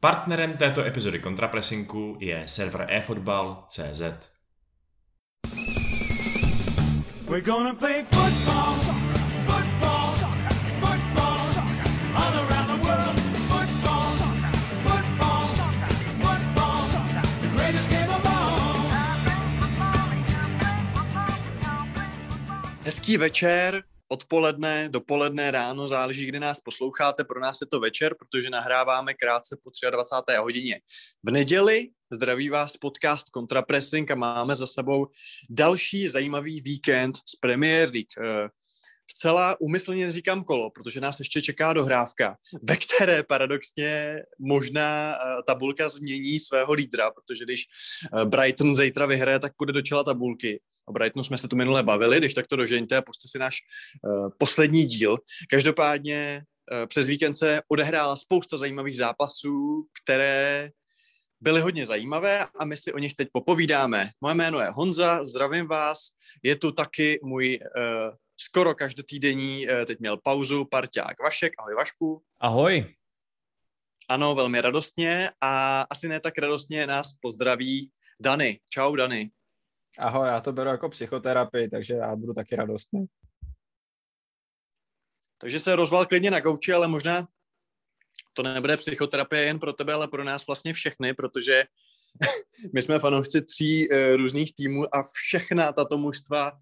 Partnerem této epizody kontrapresinku je server eFootball.cz. We're gonna play football, football, football, all around the world. Football, football, football, the greatest game of all. Hezký večer, odpoledne, dopoledne, ráno, záleží, kdy nás posloucháte. Pro nás je to večer, protože nahráváme krátce po 23. hodině. V neděli zdraví vás podcast Contrapressing a máme za sebou další zajímavý víkend z Premier League. Eh, zcela úmyslně neříkám kolo, protože nás ještě čeká dohrávka, ve které paradoxně možná eh, tabulka změní svého lídra, protože když eh, Brighton zítra vyhraje, tak půjde do čela tabulky. O Brightonu jsme se tu minule bavili, když tak to dožeňte a puste si náš uh, poslední díl. Každopádně uh, přes víkend se odehrála spousta zajímavých zápasů, které byly hodně zajímavé a my si o nich teď popovídáme. Moje jméno je Honza, zdravím vás. Je tu taky můj uh, skoro každotýdenní, uh, teď měl pauzu, parťák Vašek. Ahoj Vašku. Ahoj. Ano, velmi radostně a asi ne tak radostně nás pozdraví Dany. Čau Dany. Ahoj, já to beru jako psychoterapii, takže já budu taky radostný. Takže se rozval klidně na gauči, ale možná to nebude psychoterapie jen pro tebe, ale pro nás vlastně všechny, protože my jsme fanoušci tří uh, různých týmů a všechna tato mužstva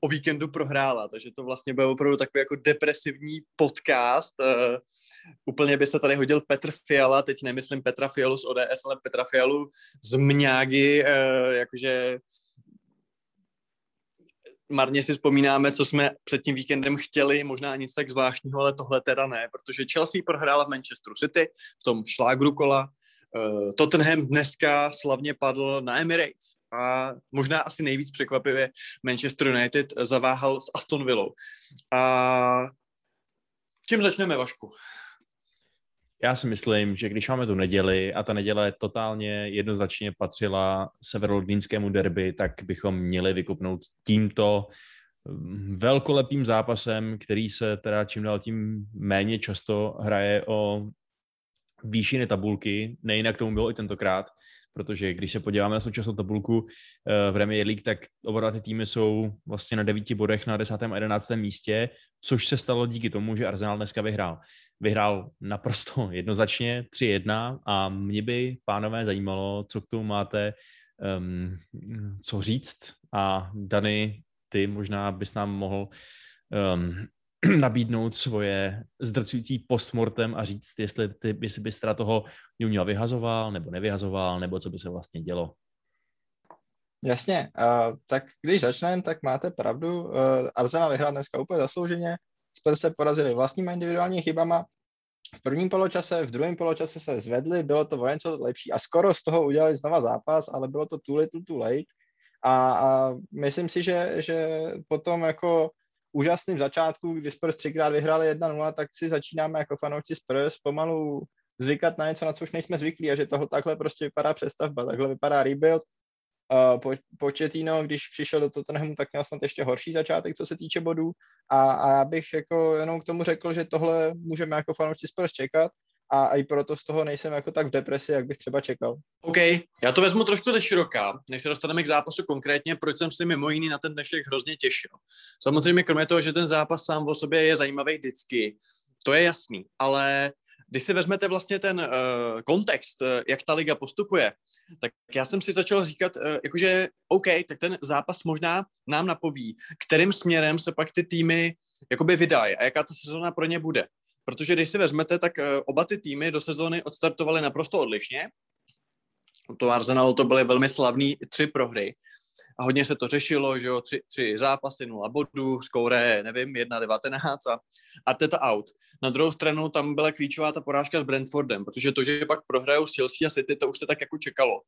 o víkendu prohrála, takže to vlastně byl opravdu takový jako depresivní podcast. Uh, úplně by se tady hodil Petr Fiala, teď nemyslím Petra Fialu z ODS, ale Petra Fialu z Mňágy, uh, jakože marně si vzpomínáme, co jsme před tím víkendem chtěli, možná nic tak zvláštního, ale tohle teda ne, protože Chelsea prohrála v Manchesteru City v tom šlágru kola, uh, Tottenham dneska slavně padl na Emirates a možná asi nejvíc překvapivě Manchester United zaváhal s Aston Villou. A čím začneme, Vašku? Já si myslím, že když máme tu neděli a ta neděle totálně jednoznačně patřila severolondýnskému derby, tak bychom měli vykupnout tímto mm, velkolepým zápasem, který se teda čím dál tím méně často hraje o výšiny tabulky, nejinak tomu bylo i tentokrát, protože když se podíváme na současnou tabulku eh, v Premier League, tak oba ty týmy jsou vlastně na devíti bodech na desátém a jedenáctém místě, což se stalo díky tomu, že Arsenal dneska vyhrál. Vyhrál naprosto jednoznačně 3-1 a mě by, pánové, zajímalo, co k tomu máte um, co říct a Dany, ty možná bys nám mohl um, nabídnout svoje zdrcující postmortem a říct, jestli, ty, jestli bys teda toho Junia vyhazoval nebo nevyhazoval, nebo co by se vlastně dělo. Jasně, uh, tak když začneme, tak máte pravdu. Uh, Arsenal vyhrál dneska úplně zaslouženě. Spurs se porazili vlastníma individuálními chybama. V prvním poločase, v druhém poločase se zvedli, bylo to vojenco lepší a skoro z toho udělali znova zápas, ale bylo to too little too late. A, a myslím si, že, že potom jako úžasným začátku, kdy Spurs třikrát vyhráli 1-0, tak si začínáme jako fanoušci Spurs pomalu zvykat na něco, na co už nejsme zvyklí a že tohle takhle prostě vypadá přestavba, takhle vypadá rebuild. Uh, po, Početino, když přišel do Tottenhamu, tak měl snad ještě horší začátek, co se týče bodů a, a já bych jako jenom k tomu řekl, že tohle můžeme jako fanoušci Spurs čekat a i proto z toho nejsem jako tak v depresi, jak bych třeba čekal. OK, já to vezmu trošku ze široká, než se dostaneme k zápasu konkrétně, proč jsem si mimo jiný na ten dnešek hrozně těšil. Samozřejmě kromě toho, že ten zápas sám o sobě je zajímavý vždycky, to je jasný, ale když si vezmete vlastně ten uh, kontext, uh, jak ta liga postupuje, tak já jsem si začal říkat, uh, jakože OK, tak ten zápas možná nám napoví, kterým směrem se pak ty týmy jakoby vydají a jaká ta sezóna pro ně bude. Protože když si vezmete, tak eh, oba ty týmy do sezóny odstartovaly naprosto odlišně. To Arsenalu to byly velmi slavné tři prohry. A hodně se to řešilo, že jo, tři, tři zápasy, nula bodů, skóre, nevím, 1-19 a, a teta out. Na druhou stranu tam byla klíčová ta porážka s Brentfordem, protože to, že pak prohrajou s Chelsea a City, to už se tak jako čekalo.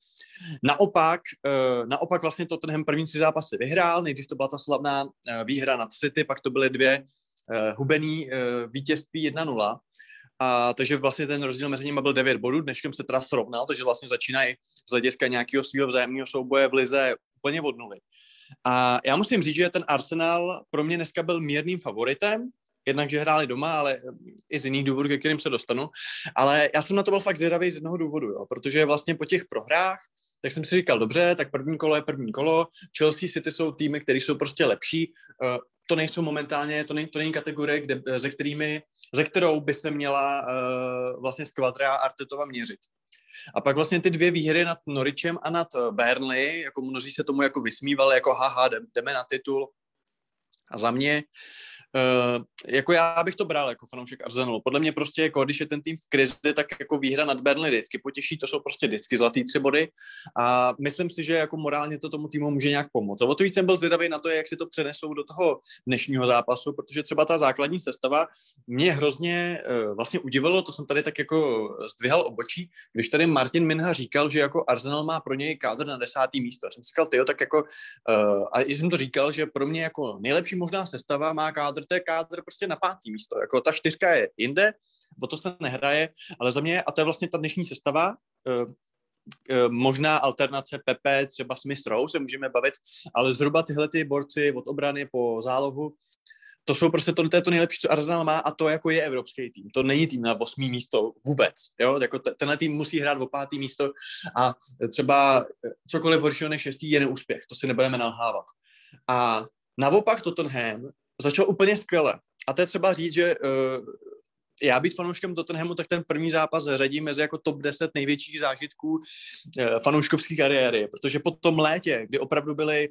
Naopak, uh, naopak vlastně Tottenham první tři zápasy vyhrál, nejdřív to byla ta slavná uh, výhra nad City, pak to byly dvě hubený uh, vítězství 1-0. A takže vlastně ten rozdíl mezi nimi byl 9 bodů, dneškem se teda srovnal, takže vlastně začínají z hlediska nějakého svého vzájemného souboje v lize úplně od nuly. A já musím říct, že ten Arsenal pro mě dneska byl mírným favoritem, jednak, že hráli doma, ale i z jiných důvodů, ke kterým se dostanu. Ale já jsem na to byl fakt zvědavý z jednoho důvodu, jo, protože vlastně po těch prohrách, tak jsem si říkal, dobře, tak první kolo je první kolo, Chelsea City jsou týmy, které jsou prostě lepší, to nejsou momentálně, to není, to není kategorie, kde, ze, kterými, ze kterou by se měla uh, vlastně Skvadra Artetova měřit. A pak vlastně ty dvě výhry nad Norichem a nad eh, Burnley, jako mnozí se tomu jako vysmívali, jako haha, jdeme na titul. A za mě Uh, jako já bych to bral jako fanoušek Arsenalu. Podle mě prostě, jako když je ten tým v krizi, tak jako výhra nad Burnley vždycky potěší, to jsou prostě vždycky zlatý tři body a myslím si, že jako morálně to tomu týmu může nějak pomoct. A o to víc jsem byl zvědavý na to, jak si to přenesou do toho dnešního zápasu, protože třeba ta základní sestava mě hrozně uh, vlastně udivilo, to jsem tady tak jako zdvihal obočí, když tady Martin Minha říkal, že jako Arsenal má pro něj kádr na desátý místo. Já jsem si říkal, tyjo, tak jako, uh, a jsem to říkal, že pro mě jako nejlepší možná sestava má kádr je kádr prostě na pátý místo. Jako ta čtyřka je jinde, o to se nehraje, ale za mě, a to je vlastně ta dnešní sestava, uh, možná alternace Pepe, třeba Smith Rowe se můžeme bavit, ale zhruba tyhle ty borci od obrany po zálohu, to jsou prostě to, to je to nejlepší, co Arsenal má a to jako je evropský tým. To není tým na osmý místo vůbec. Jo? Jako tenhle tým musí hrát o pátý místo a třeba cokoliv horšího než šestý je neúspěch. To si nebudeme nalhávat. A naopak Tottenham začal úplně skvěle. A to je třeba říct, že uh, já být fanouškem Tottenhamu, tak ten první zápas řadím mezi jako top 10 největších zážitků uh, fanouškovské kariéry, protože po tom létě, kdy opravdu byly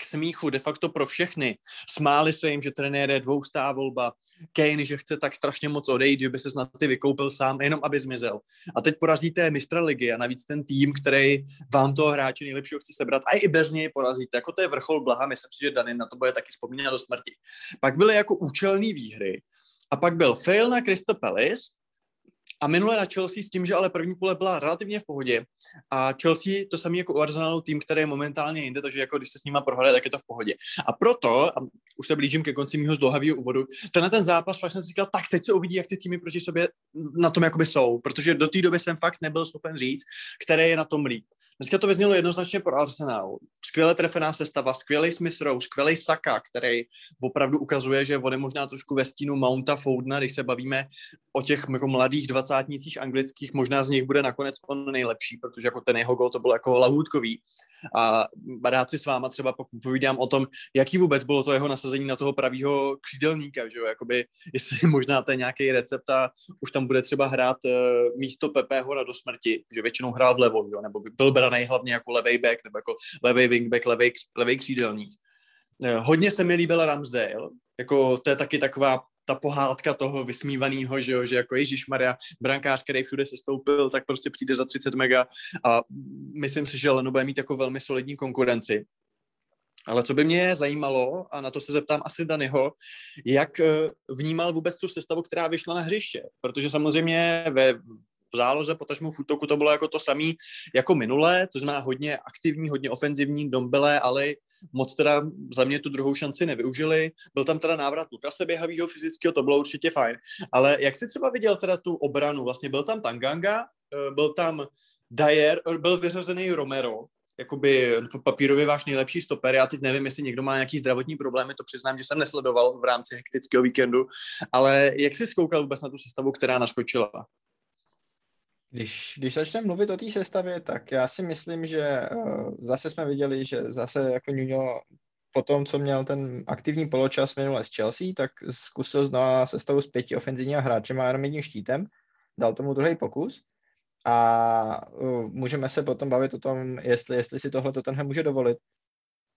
k smíchu de facto pro všechny. Smáli se jim, že trenér je dvoustá volba, Kane, že chce tak strašně moc odejít, že by se snad ty vykoupil sám, jenom aby zmizel. A teď porazíte mistra ligy a navíc ten tým, který vám toho hráče nejlepšího chce sebrat, a i bez něj porazíte. Jako to je vrchol blaha, myslím si, že Danin na to bude taky vzpomínat do smrti. Pak byly jako účelné výhry, a pak byl fail na Crystal Palace, a minule na Chelsea s tím, že ale první pole byla relativně v pohodě a Chelsea to samý jako u Arsenalu tým, který je momentálně jinde, takže jako když se s nima prohraje, tak je to v pohodě. A proto, a už se blížím ke konci mého zdlouhavého úvodu, tenhle ten zápas fakt jsem si říkal, tak teď se uvidí, jak ty týmy proti sobě na tom jakoby jsou, protože do té doby jsem fakt nebyl schopen říct, které je na tom líp. Dneska to vyznělo jednoznačně pro Arsenal. Skvěle trefená sestava, skvělý Smith Rowe, skvělý Saka, který opravdu ukazuje, že on je možná trošku ve stínu Mounta Foudna, když se bavíme o těch jako mladých dvacátnicích anglických, možná z nich bude nakonec on nejlepší, protože jako ten jeho gol to byl jako lahůdkový. A rád si s váma třeba povídám o tom, jaký vůbec bylo to jeho nasazení na toho pravýho křídelníka, že jo, jakoby, jestli možná to je nějaký recept a už tam bude třeba hrát uh, místo Pepe Hora do smrti, že většinou hrál vlevo, jo, nebo by byl braný hlavně jako levej back, nebo jako levej wingback, levej, levej křídelník. Uh, hodně se mi líbil Ramsdale, jako to je taky taková ta pohádka toho vysmívaného, že, jo, že jako Ježíš Maria, brankář, který všude se stoupil, tak prostě přijde za 30 mega a myslím si, že Leno bude mít jako velmi solidní konkurenci. Ale co by mě zajímalo, a na to se zeptám asi Danyho, jak eh, vnímal vůbec tu sestavu, která vyšla na hřiště? Protože samozřejmě ve v záloze, potažmo v útoku to bylo jako to samé jako minulé, to znamená hodně aktivní, hodně ofenzivní, Dombele, ale moc teda za mě tu druhou šanci nevyužili. Byl tam teda návrat Lukase běhavýho fyzického, to bylo určitě fajn. Ale jak jsi třeba viděl teda tu obranu? Vlastně byl tam Tanganga, eh, byl tam Dyer, byl vyřazený Romero, jakoby papírově váš nejlepší stoper. Já teď nevím, jestli někdo má nějaký zdravotní problémy, to přiznám, že jsem nesledoval v rámci hektického víkendu, ale jak jsi zkoukal vůbec na tu sestavu, která naskočila? Když, když začneme mluvit o té sestavě, tak já si myslím, že uh, zase jsme viděli, že zase jako Nuno po tom, co měl ten aktivní poločas minule s Chelsea, tak zkusil znovu sestavu s pěti ofenzivními hráči a jenom jedním štítem, dal tomu druhý pokus a uh, můžeme se potom bavit o tom, jestli, jestli si tohle Tottenham může dovolit.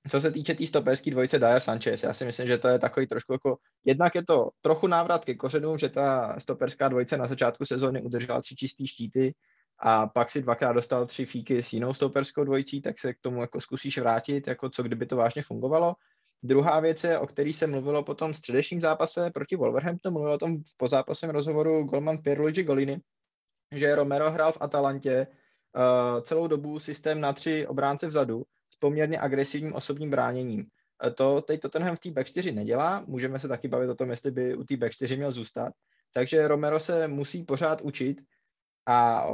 Co se týče té tý stoperské dvojice Dyer Sanchez, já si myslím, že to je takový trošku jako, jednak je to trochu návrat ke kořenům, že ta stoperská dvojice na začátku sezóny udržela tři čistý štíty a pak si dvakrát dostal tři fíky s jinou stoperskou dvojicí, tak se k tomu jako zkusíš vrátit, jako co kdyby to vážně fungovalo. Druhá věc je, o který se mluvilo potom v středečním zápase proti Wolverhamptonu, mluvil o tom v pozápasovém rozhovoru Golman Pierluigi Golini, že Romero hrál v Atalantě uh, celou dobu systém na tři obránce vzadu, poměrně agresivním osobním bráněním. E, to teď Tottenham v té back 4 nedělá, můžeme se taky bavit o tom, jestli by u té back 4 měl zůstat. Takže Romero se musí pořád učit a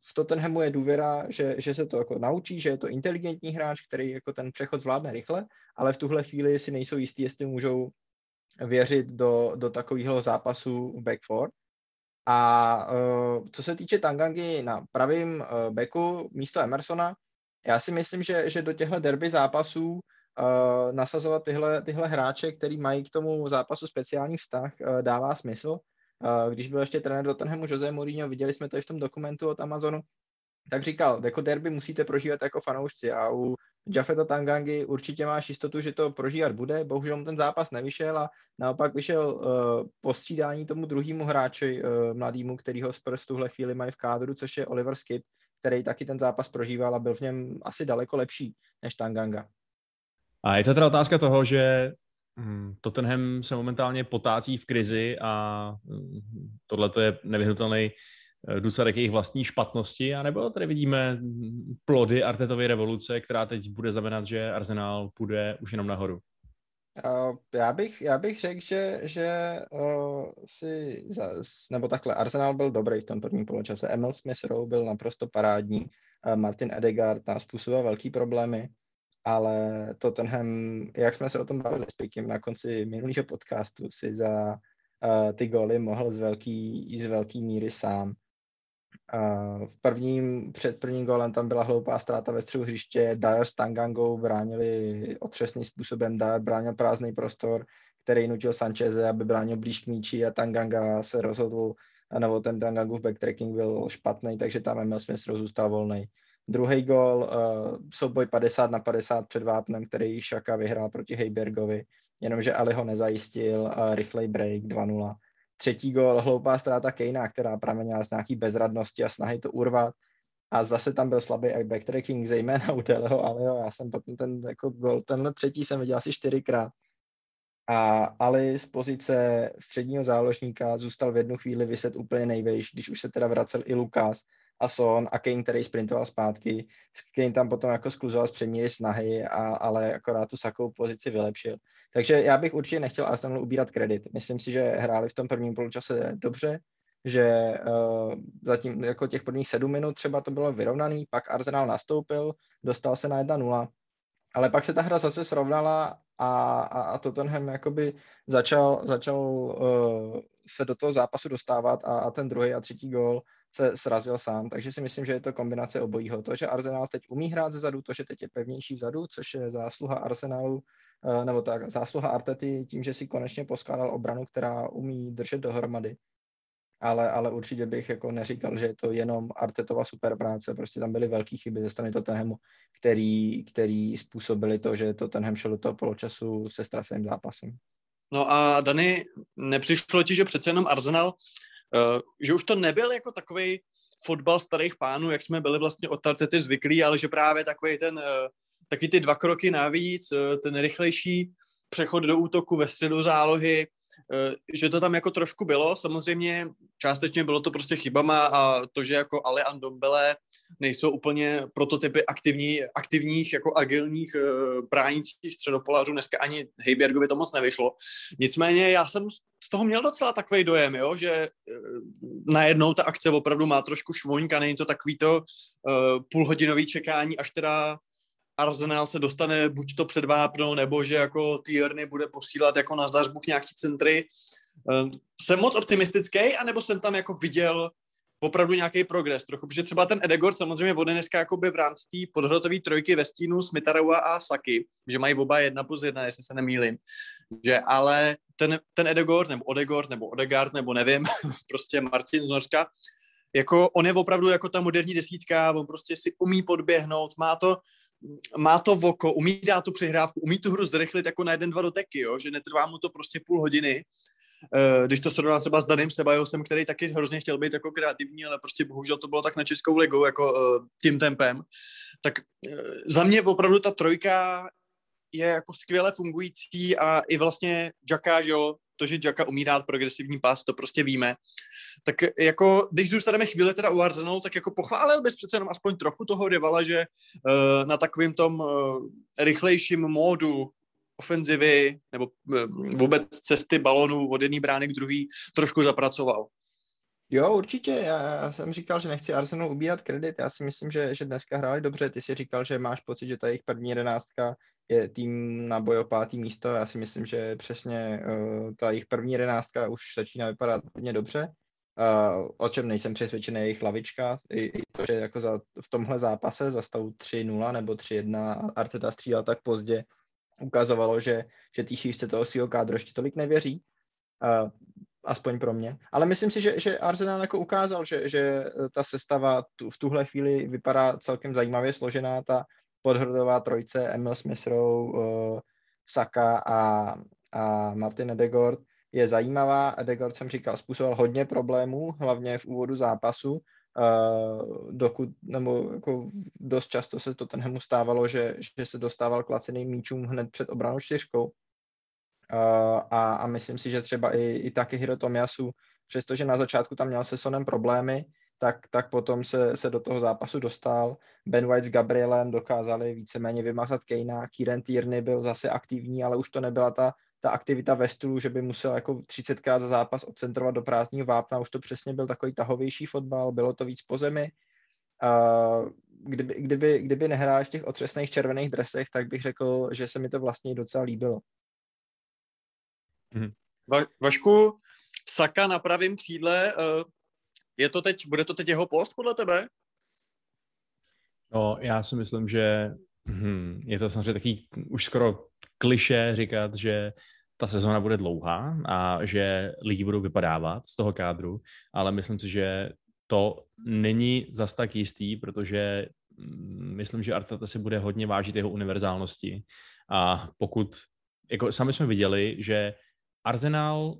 v Tottenhamu je důvěra, že, že se to jako naučí, že je to inteligentní hráč, který jako ten přechod zvládne rychle, ale v tuhle chvíli si nejsou jistí, jestli můžou věřit do, do takového zápasu v back four. A uh, co se týče Tangangy na pravém uh, backu místo Emersona, já si myslím, že, že do těchto derby zápasů uh, nasazovat tyhle, tyhle hráče, který mají k tomu zápasu speciální vztah, uh, dává smysl. Uh, když byl ještě trenér Tottenhamu Jose Mourinho, viděli jsme to i v tom dokumentu od Amazonu, tak říkal, jako derby musíte prožívat jako fanoušci a u Jafeta Tangangy určitě máš jistotu, že to prožívat bude. Bohužel mu ten zápas nevyšel a naopak vyšel uh, postřídání tomu druhému hráči uh, mladýmu, kterýho Spurs v tuhle chvíli mají v kádru, což je Oliver Skip, který taky ten zápas prožíval a byl v něm asi daleko lepší než Tanganga. A je to teda otázka toho, že hm, Tottenham se momentálně potácí v krizi a hm, tohle je nevyhnutelný Eh, důsledek jejich vlastní špatnosti, anebo tady vidíme plody Artetovy revoluce, která teď bude znamenat, že Arsenal půjde už jenom nahoru? Uh, já bych, já bych řekl, že, že uh, si, za, nebo takhle, Arsenal byl dobrý v tom prvním poločase. Emil Smith Rowe byl naprosto parádní. Uh, Martin Edegaard tam způsobil velký problémy, ale Tottenham, jak jsme se o tom bavili s na konci minulého podcastu, si za uh, ty goly mohl z velký, z velký míry sám. V prvním, před prvním golem tam byla hloupá ztráta ve středu hřiště, Dyer s Tangangou bránili otřesným způsobem, Dyer bránil prázdný prostor, který nutil Sancheze, aby bránil blíž k míči a Tanganga se rozhodl, nebo ten Tangangův backtracking byl špatný, takže tam Emil Smith zůstal volný. Druhý gol, uh, souboj 50 na 50 před Vápnem, který Šaka vyhrál proti Heibergovi, jenomže Ali ho nezajistil, uh, rychlej break 2-0 Třetí gol, hloupá ztráta Kejna, která pramenila z nějaký bezradnosti a snahy to urvat. A zase tam byl slabý i backtracking, zejména u Teleho Aliho. Já jsem potom ten jako gol, tenhle třetí jsem viděl asi čtyřikrát. A Ali z pozice středního záložníka zůstal v jednu chvíli vyset úplně nejvejš, když už se teda vracel i Lukas a Son a Kane, který sprintoval zpátky. Kane tam potom jako skluzoval z předmíry snahy, a, ale akorát tu sakou pozici vylepšil. Takže já bych určitě nechtěl Arsenalu ubírat kredit. Myslím si, že hráli v tom prvním poločase dobře, že uh, zatím jako těch prvních sedm minut třeba to bylo vyrovnaný, pak Arsenal nastoupil, dostal se na 1-0, ale pak se ta hra zase srovnala a, a, a Tottenham jakoby začal, začal uh, se do toho zápasu dostávat a, a ten druhý a třetí gól se srazil sám, takže si myslím, že je to kombinace obojího. To, že Arsenal teď umí hrát zezadu, to, že teď je pevnější vzadu, což je zásluha Arsenalu, nebo tak zásluha Artety tím, že si konečně poskládal obranu, která umí držet dohromady. Ale, ale určitě bych jako neříkal, že je to jenom Artetova super práce, prostě tam byly velké chyby ze strany Tottenhamu, který, který způsobili to, že Tottenham šel do toho poločasu se straseným zápasem. No a Dany, nepřišlo ti, že přece jenom Arsenal, uh, že už to nebyl jako takový fotbal starých pánů, jak jsme byli vlastně od Artety zvyklí, ale že právě takový ten uh, taky ty dva kroky navíc, eh, ten rychlejší přechod do útoku ve středu zálohy, eh, že to tam jako trošku bylo. Samozřejmě částečně bylo to prostě chybama a to, že jako Ale a Dombele nejsou úplně prototypy aktivní, aktivních, jako agilních uh, bránících středopolářů. Dneska ani Heibergovi to moc nevyšlo. Nicméně já jsem z toho měl docela takový dojem, jo, že najednou ta akce opravdu má trošku švoňka, není to takový to půlhodinový čekání, až teda Arsenal se dostane buď to před vápno, nebo že jako Tierney bude posílat jako na zdařbuk nějaký centry. Ehm, jsem moc optimistický, anebo jsem tam jako viděl opravdu nějaký progres trochu, protože třeba ten Edegor samozřejmě vode dneska jakoby v rámci té podhrotové trojky ve stínu Smitaraua a Saky, že mají oba jedna plus jedna, jestli se nemýlím, že ale ten, ten Edegor, nebo Odegor, nebo Odegard, nebo nevím, prostě Martin z Norska, jako on je opravdu jako ta moderní desítka, on prostě si umí podběhnout, má to, má to voko, umí dát tu přihrávku, umí tu hru zrychlit jako na jeden, dva doteky, jo? že netrvá mu to prostě půl hodiny. Uh, když to srovnal třeba s Daným Sebajosem, který taky hrozně chtěl být jako kreativní, ale prostě bohužel to bylo tak na Českou ligou, jako uh, tím tempem, tak uh, za mě opravdu ta trojka je jako skvěle fungující a i vlastně Jacka, jo, to, že Jacka umí dát progresivní pas, to prostě víme. Tak jako, když zůstaneme chvíli teda u Arsenalu, tak jako pochválil bys přece jenom aspoň trochu toho rivala, že uh, na takovým tom uh, rychlejším módu ofenzivy nebo uh, vůbec cesty balonů od jedné brány k druhý trošku zapracoval. Jo, určitě. Já, já jsem říkal, že nechci Arsenal ubírat kredit. Já si myslím, že, že dneska hráli dobře. Ty si říkal, že máš pocit, že ta jejich první jedenáctka je tým na boj o pátý místo. Já si myslím, že přesně uh, ta jejich první jedenáctka už začíná vypadat hodně dobře. Uh, o čem nejsem přesvědčený, jejich lavička. I, i to, že jako za, v tomhle zápase za stavu 3-0 nebo 3-1 Arteta střídal tak pozdě, ukazovalo, že, že tý šířce toho svého kádru ještě tolik nevěří. Uh, aspoň pro mě. Ale myslím si, že, že Arsenal jako ukázal, že, že ta sestava tu, v tuhle chvíli vypadá celkem zajímavě složená. Ta podhrodová trojce Emil Smith uh, Saka a, a Martin Edegord je zajímavá. Edegord jsem říkal, způsobil hodně problémů, hlavně v úvodu zápasu, uh, dokud, nebo jako dost často se to tenhle stávalo, že, že se dostával k laceným míčům hned před obranou čtyřkou. Uh, a, a myslím si, že třeba i, i taky Hiro Tomiasu, přestože na začátku tam měl se Sonem problémy, tak, tak potom se, se do toho zápasu dostal. Ben White s Gabrielem dokázali víceméně vymazat Kejna, Kieran Tierney byl zase aktivní, ale už to nebyla ta, ta aktivita ve stylu, že by musel jako 30krát za zápas odcentrovat do prázdního vápna, už to přesně byl takový tahovější fotbal, bylo to víc po zemi. Kdyby, kdyby, kdyby nehrál v těch otřesných červených dresech, tak bych řekl, že se mi to vlastně docela líbilo. Hmm. Va- Vašku, Saka na pravém křídle, uh, je to teď, bude to teď jeho post podle tebe? No, já si myslím, že hm, je to samozřejmě takový už skoro kliše říkat, že ta sezóna bude dlouhá a že lidi budou vypadávat z toho kádru, ale myslím si, že to není zas tak jistý, protože hm, myslím, že Arteta si bude hodně vážit jeho univerzálnosti a pokud, jako sami jsme viděli, že Arsenal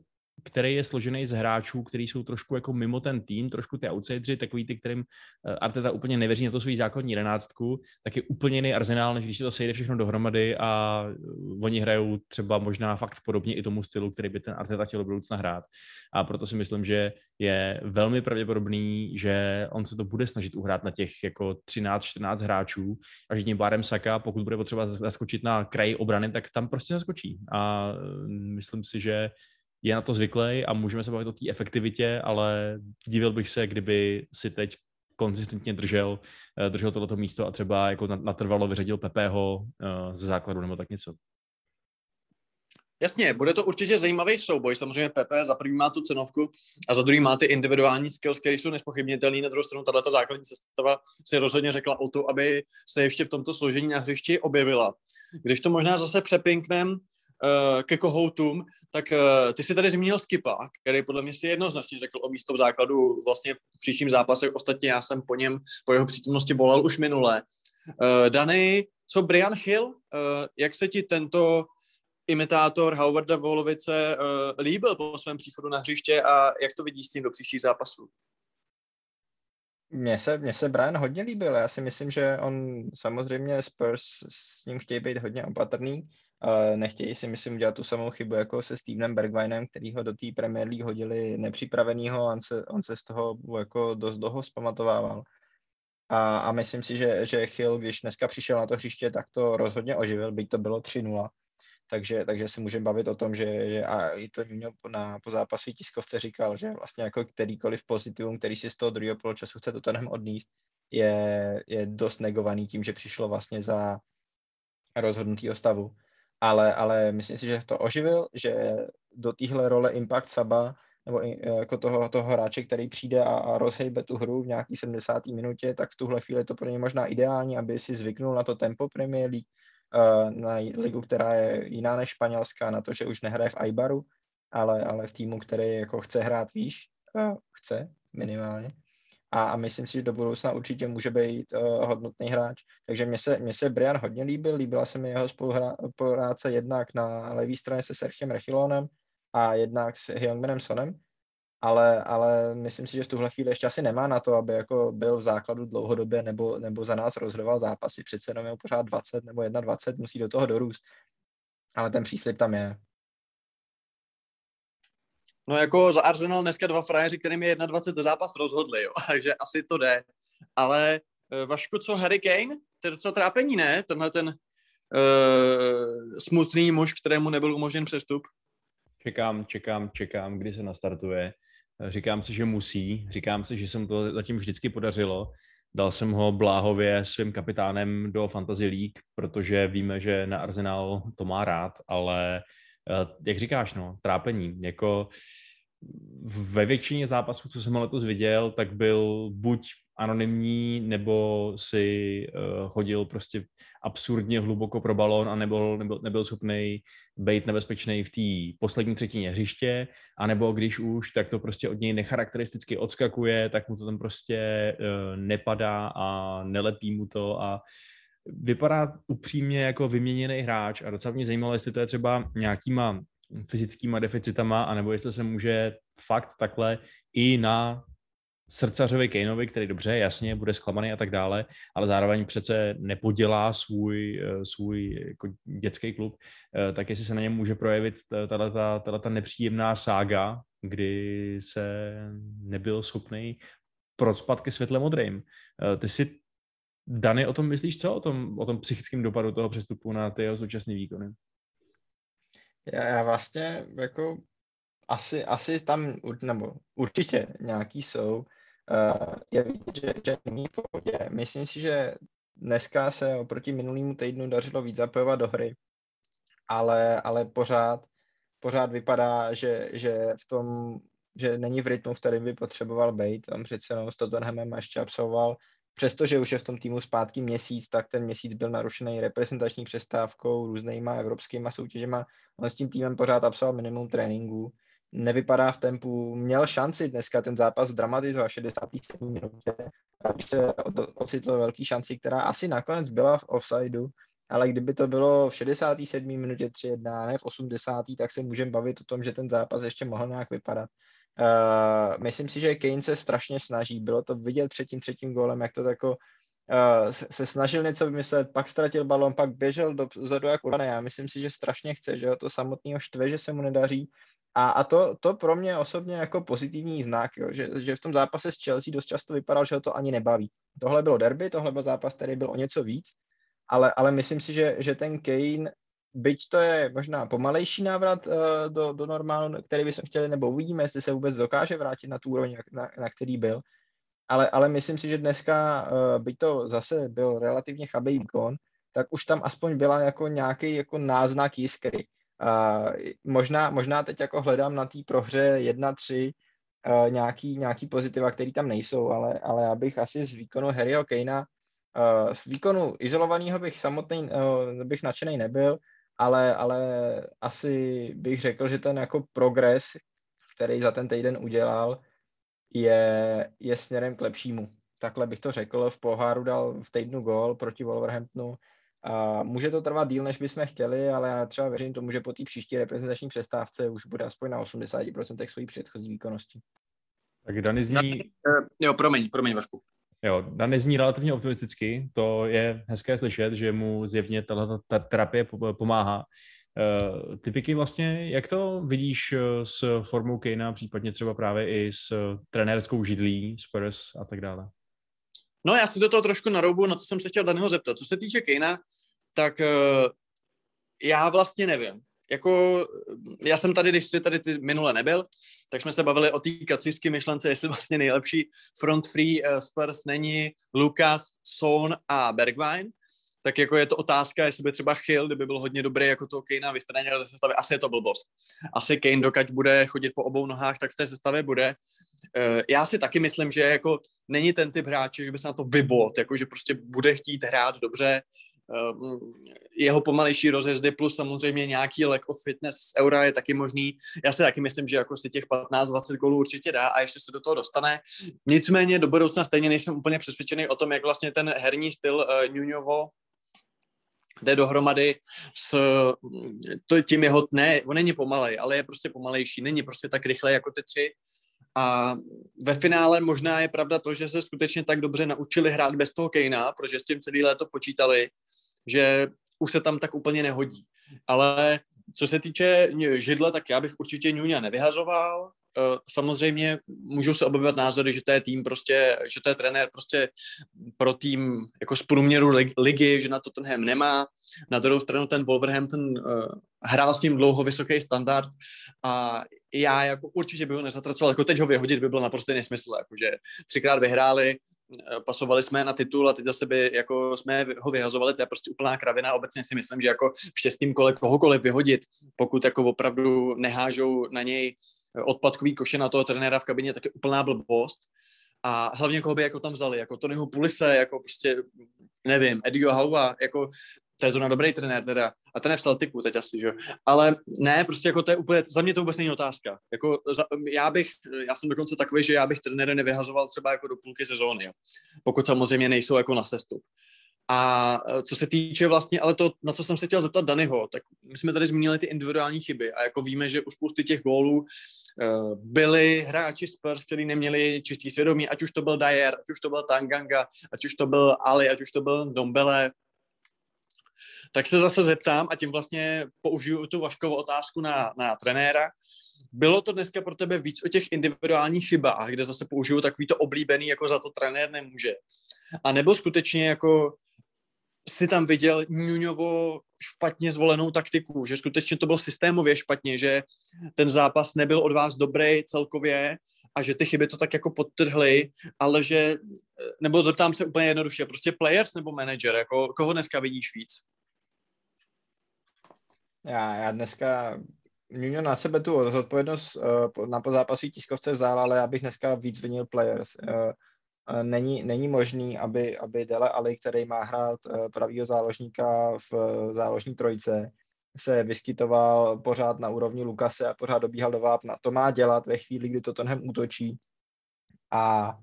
který je složený z hráčů, kteří jsou trošku jako mimo ten tým, trošku ty outsideri, takový ty, kterým eh, Arteta úplně nevěří na to svůj základní jedenáctku, tak je úplně jiný arzenál, než když se to sejde všechno dohromady a eh, oni hrajou třeba možná fakt podobně i tomu stylu, který by ten Arteta chtěl v budoucna hrát. A proto si myslím, že je velmi pravděpodobný, že on se to bude snažit uhrát na těch jako 13-14 hráčů a že tím Bárem Saka, pokud bude potřeba zaskočit na kraji obrany, tak tam prostě zaskočí. A eh, myslím si, že je na to zvyklý a můžeme se bavit o té efektivitě, ale divil bych se, kdyby si teď konzistentně držel, eh, držel tohleto místo a třeba jako natrvalo vyřadil Pepeho eh, ze základu nebo tak něco. Jasně, bude to určitě zajímavý souboj. Samozřejmě Pepe za první má tu cenovku a za druhý má ty individuální skills, které jsou nespochybnitelné. Na druhou stranu, tato základní sestava si rozhodně řekla o to, aby se ještě v tomto složení na hřišti objevila. Když to možná zase přepinknem, ke kohoutům, tak uh, ty si tady zmínil Skipa, který podle mě si jednoznačně řekl o místo v základu vlastně v příštím zápase. Ostatně já jsem po něm, po jeho přítomnosti volal už minule. Uh, Dany, co Brian Hill, jak se ti tento imitátor Howarda Volovice líbil po svém příchodu na hřiště a jak to vidíš s tím do příštích zápasů? Mně se, mně se Brian hodně líbil. Já si myslím, že on samozřejmě Spurs s ním chtějí být hodně opatrný. Nechtějí si, myslím, dělat tu samou chybu jako se Stevenem Bergwinem, který ho do té Premier League hodili nepřipravenýho, on se, on se z toho jako dost dlouho zpamatovával. A, a myslím si, že, že Hill, když dneska přišel na to hřiště, tak to rozhodně oživil, byť to bylo 3-0. Takže, takže se můžeme bavit o tom, že, že a i to Nuno na po zápasu tiskovce říkal, že vlastně jako kterýkoliv pozitivum, který si z toho druhého poločasu chce Tottenham odníst, je, je dost negovaný tím, že přišlo vlastně za rozhodnutýho stavu ale, ale myslím si, že to oživil, že do téhle role Impact Saba nebo jako toho, toho hráče, který přijde a, a rozhejbe tu hru v nějaký 70. minutě, tak v tuhle chvíli je to pro ně možná ideální, aby si zvyknul na to tempo Premier League, uh, na ligu, která je jiná než španělská, na to, že už nehraje v Aibaru, ale, ale v týmu, který jako chce hrát výš, uh, chce minimálně, a, a myslím si, že do budoucna určitě může být uh, hodnotný hráč. Takže mně se, mně se Brian hodně líbil, líbila se mi jeho spolupráce jednak na levé straně se Serchem Rechilonem a jednak s Hyungmanem Sonem, ale, ale myslím si, že v tuhle chvíli ještě asi nemá na to, aby jako byl v základu dlouhodobě nebo, nebo za nás rozhodoval zápasy. Přece jenom je pořád 20 nebo 21, musí do toho dorůst. Ale ten příslip tam je. No jako za Arsenal dneska dva frajeři, kterým je 21 zápas rozhodli, jo. takže asi to jde. Ale eh, Vašku, co Harry Kane? To je docela trápení, ne? Tenhle ten uh, smutný muž, kterému nebyl umožněn přestup. Čekám, čekám, čekám, kdy se nastartuje. Říkám si, že musí, říkám si, že se mu to zatím vždycky podařilo. Dal jsem ho bláhově svým kapitánem do Fantasy League, protože víme, že na Arsenal to má rád, ale jak říkáš, no, trápení, jako ve většině zápasů, co jsem letos viděl, tak byl buď anonymní, nebo si uh, chodil prostě absurdně hluboko pro balón a nebyl, nebyl, nebyl schopný být nebezpečný v té poslední třetině hřiště, anebo když už, tak to prostě od něj necharakteristicky odskakuje, tak mu to tam prostě uh, nepadá a nelepí mu to a vypadá upřímně jako vyměněný hráč a docela mě zajímalo, jestli to je třeba nějakýma fyzickýma deficitama, anebo jestli se může fakt takhle i na srdcařovi Kaneovi, který dobře, jasně, bude zklamaný a tak dále, ale zároveň přece nepodělá svůj, eh, svůj jako dětský klub, eh, tak jestli se na něm může projevit ta nepříjemná sága, kdy se nebyl schopný procpat ke světle modrým. Eh, ty si, Dany, o tom myslíš co? O tom, o tom psychickém dopadu toho přestupu na ty jeho současné výkony? Já, já vlastně jako asi, asi tam, nebo určitě nějaký jsou. Uh, je vidět, že, že není v pohodě. Myslím si, že dneska se oproti minulému týdnu dařilo víc zapojovat do hry, ale, ale pořád, pořád vypadá, že, že v tom, že není v rytmu, v kterém by potřeboval být. Tam přece jenom s Tottenhamem ještě absolvoval přestože už je v tom týmu zpátky měsíc, tak ten měsíc byl narušený reprezentační přestávkou, různýma evropskými soutěžema. On s tím týmem pořád absolvoval minimum tréninku. Nevypadá v tempu, měl šanci dneska ten zápas dramatizovat 67 minutě, když se ocitl velký šanci, která asi nakonec byla v offsideu, ale kdyby to bylo v 67. minutě 3-1, ne v 80. tak se můžeme bavit o tom, že ten zápas ještě mohl nějak vypadat. Uh, myslím si, že Kane se strašně snaží. Bylo to vidět před tím třetím gólem, jak to tako uh, se snažil něco vymyslet, pak ztratil balon, pak běžel dozadu jak urvaný. Já myslím si, že strašně chce, že ho to samotného štve, že se mu nedaří. A, a to, to pro mě osobně jako pozitivní znak, jo, že, že v tom zápase s Chelsea dost často vypadal, že ho to ani nebaví. Tohle bylo derby, tohle byl zápas, který byl o něco víc, ale, ale myslím si, že, že ten Kane byť to je možná pomalejší návrat uh, do, do normálu, který bychom chtěli, nebo uvidíme, jestli se vůbec dokáže vrátit na tu úroveň, na, na který byl. Ale, ale myslím si, že dneska, uh, byť to zase byl relativně chabý výkon, tak už tam aspoň byla jako nějaký jako náznak jiskry. Uh, možná, možná teď jako hledám na té prohře 1-3 uh, nějaký, nějaký pozitiva, který tam nejsou, ale, ale já bych asi z výkonu Harryho Kanea, uh, z výkonu izolovaného bych samotný, uh, bych nadšený nebyl, ale, ale asi bych řekl, že ten jako progres, který za ten týden udělal, je, je směrem k lepšímu. Takhle bych to řekl. V poháru dal v týdnu gol proti Wolverhamptonu. A může to trvat díl, než bychom chtěli, ale já třeba věřím tomu, že po té příští reprezentační přestávce už bude aspoň na 80% svojí předchozí výkonnosti. Tak Dani zní... Jo, promiň, promiň, Vašku. Jo, Dan zní relativně optimisticky, to je hezké slyšet, že mu zjevně ta terapie pomáhá. Uh, vlastně, jak to vidíš eh, s formou Kejna, případně třeba právě i s trenérskou židlí, Spurs a tak dále? No já si do toho trošku naroubu, na co jsem se chtěl Daniho zeptat. Co se týče Kejna, tak uh, já vlastně nevím jako já jsem tady, když jsi tady ty minule nebyl, tak jsme se bavili o té kacířské myšlence, jestli vlastně nejlepší front free uh, Spurs není Lukas, Son a Bergwijn, tak jako je to otázka, jestli by třeba Chill, kdyby byl hodně dobrý jako toho Kanea vystranil ze sestavy, asi je to blbost. Asi Kane, dokud bude chodit po obou nohách, tak v té sestavě bude. Uh, já si taky myslím, že jako není ten typ hráče, že by se na to vybot, jako že prostě bude chtít hrát dobře, jeho pomalejší rozjezdy plus samozřejmě nějaký lack of fitness z eura je taky možný. Já si taky myslím, že jako si těch 15-20 gólů určitě dá a ještě se do toho dostane. Nicméně do budoucna stejně nejsem úplně přesvědčený o tom, jak vlastně ten herní styl uh, Nunovo jde dohromady s to, tím jeho, ne, on není pomalej, ale je prostě pomalejší, není prostě tak rychle jako ty tři. A ve finále možná je pravda to, že se skutečně tak dobře naučili hrát bez toho Kejna, protože s tím celý léto počítali, že už se tam tak úplně nehodí. Ale co se týče židle, tak já bych určitě Nunia nevyhazoval. Eh, samozřejmě můžou se objevovat názory, že to je tým prostě, že to je trenér prostě pro tým jako z průměru ligy, že na to tenhle nemá. Na druhou stranu ten Wolverhampton uh, hrál s ním dlouho vysoký standard a já jako určitě bych ho nezatracoval, jako teď ho vyhodit by byl naprosto nesmysl, jakože třikrát vyhráli, eh, pasovali jsme na titul a teď zase by jako jsme ho vyhazovali, to je prostě úplná kravina. Obecně si myslím, že jako v šestém kole kohokoliv vyhodit, pokud jako opravdu nehážou na něj odpadkový koše na toho trenéra v kabině, tak je úplná blbost. A hlavně koho by jako tam vzali, jako Tonyho Pulise, jako prostě, nevím, Eddieho Hauva, jako to je zrovna dobrý trenér teda, a ten je v Celticu teď asi, že ale ne, prostě jako to je úplně, za mě to vůbec není otázka, jako za, já bych, já jsem dokonce takový, že já bych trenéry nevyhazoval třeba jako do půlky sezóny, jo. pokud samozřejmě nejsou jako na sestup. A e, co se týče vlastně, ale to, na co jsem se chtěl zeptat Danyho, tak my jsme tady zmínili ty individuální chyby a jako víme, že u spousty těch gólů uh, byli hráči Spurs, kteří neměli čistý svědomí, ať už to byl Dyer, ať už to byl Tanganga, ať už to byl Ali, ať už to byl Dombele, tak se zase zeptám a tím vlastně použiju tu Vaškovou otázku na, na trenéra. Bylo to dneska pro tebe víc o těch individuálních chybách, kde zase použiju takový to oblíbený, jako za to trenér nemůže. A nebo skutečně jako si tam viděl Nuňovo špatně zvolenou taktiku, že skutečně to bylo systémově špatně, že ten zápas nebyl od vás dobrý celkově a že ty chyby to tak jako podtrhly, ale že, nebo zeptám se úplně jednoduše, prostě players nebo manager, jako koho dneska vidíš víc? Já, já dneska Nuno na sebe tu zodpovědnost uh, na pozápasí tiskovce vzal, ale já bych dneska víc vinil players. Uh, není, není možný, aby, aby Dele Ali, který má hrát pravýho záložníka v záložní trojce, se vyskytoval pořád na úrovni Lukase a pořád dobíhal do vápna. To má dělat ve chvíli, kdy to Tottenham útočí a,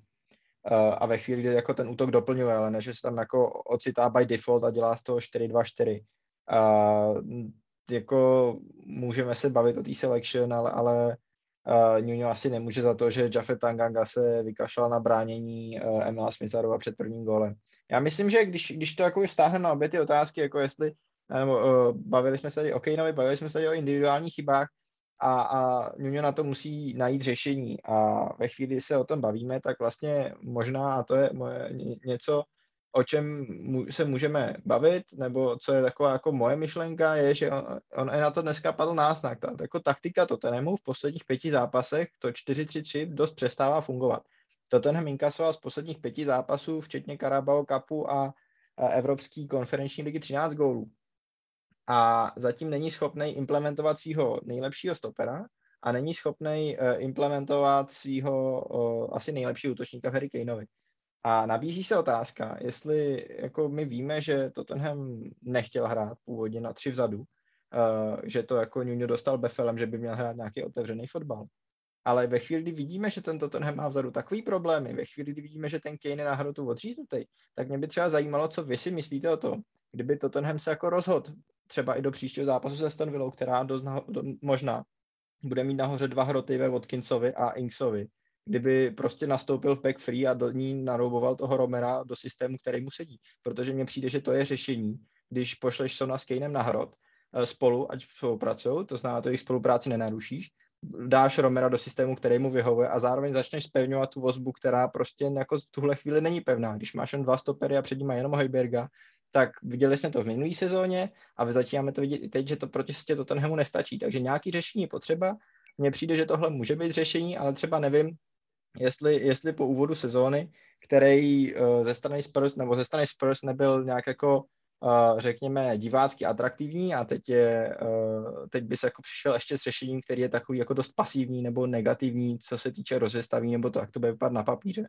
a ve chvíli, kdy jako ten útok doplňuje, ale ne, že se tam jako ocitá by default a dělá z toho 4-2-4. Uh, jako můžeme se bavit o té selection, ale, ale uh, Nuno asi nemůže za to, že Jaffe Tanganga se vykašlal na bránění uh, Emila Smitharova před prvním gólem. Já myslím, že když, když to jako stáhneme na obě ty otázky, jako jestli nebo, uh, bavili jsme se tady o Kejnovi, bavili jsme se tady o individuálních chybách a, a Nuno na to musí najít řešení a ve chvíli, kdy se o tom bavíme, tak vlastně možná, a to je moje, něco, o čem se můžeme bavit, nebo co je taková jako moje myšlenka, je, že on, on na to dneska padl násnak. Ta, jako taktika Tottenhamu v posledních pěti zápasech to 4-3-3 dost přestává fungovat. Tottenham inkasoval z posledních pěti zápasů, včetně Carabao Cupu a, a Evropské konferenční ligy 13 gólů. A zatím není schopný implementovat svého nejlepšího stopera a není schopný uh, implementovat svého asi nejlepšího útočníka Harry Kaneovi. A nabízí se otázka, jestli jako my víme, že Tottenham nechtěl hrát původně na tři vzadu, uh, že to jako Nuno dostal befelem, že by měl hrát nějaký otevřený fotbal. Ale ve chvíli, kdy vidíme, že ten Tottenham má vzadu takový problémy, ve chvíli, kdy vidíme, že ten Kane je na hrotu odříznutý, tak mě by třeba zajímalo, co vy si myslíte o tom, kdyby Tottenham se jako rozhodl třeba i do příštího zápasu se Stonvillou, která dost naho- do, možná bude mít nahoře dva hroty ve Watkinsovi a Inksovi, kdyby prostě nastoupil v back free a do ní narouboval toho Romera do systému, který mu sedí. Protože mně přijde, že to je řešení, když pošleš Sona s Kanem na hrot eh, spolu, ať spolupracují, to znamená, to jejich spolupráci nenarušíš, dáš Romera do systému, který mu vyhovuje a zároveň začneš spevňovat tu vozbu, která prostě jako v tuhle chvíli není pevná. Když máš jen dva stopery a před ním jenom Hojberga, tak viděli jsme to v minulé sezóně a začínáme to vidět i teď, že to proti to Tottenhamu nestačí. Takže nějaký řešení je potřeba. Mně přijde, že tohle může být řešení, ale třeba nevím, jestli, jestli po úvodu sezóny, který uh, ze strany Spurs nebo ze strany Spurs nebyl nějak jako uh, řekněme divácky atraktivní a teď, je, uh, teď by se jako přišel ještě s řešením, který je takový jako dost pasivní nebo negativní, co se týče rozestaví nebo to, jak to bude vypadat na papíře.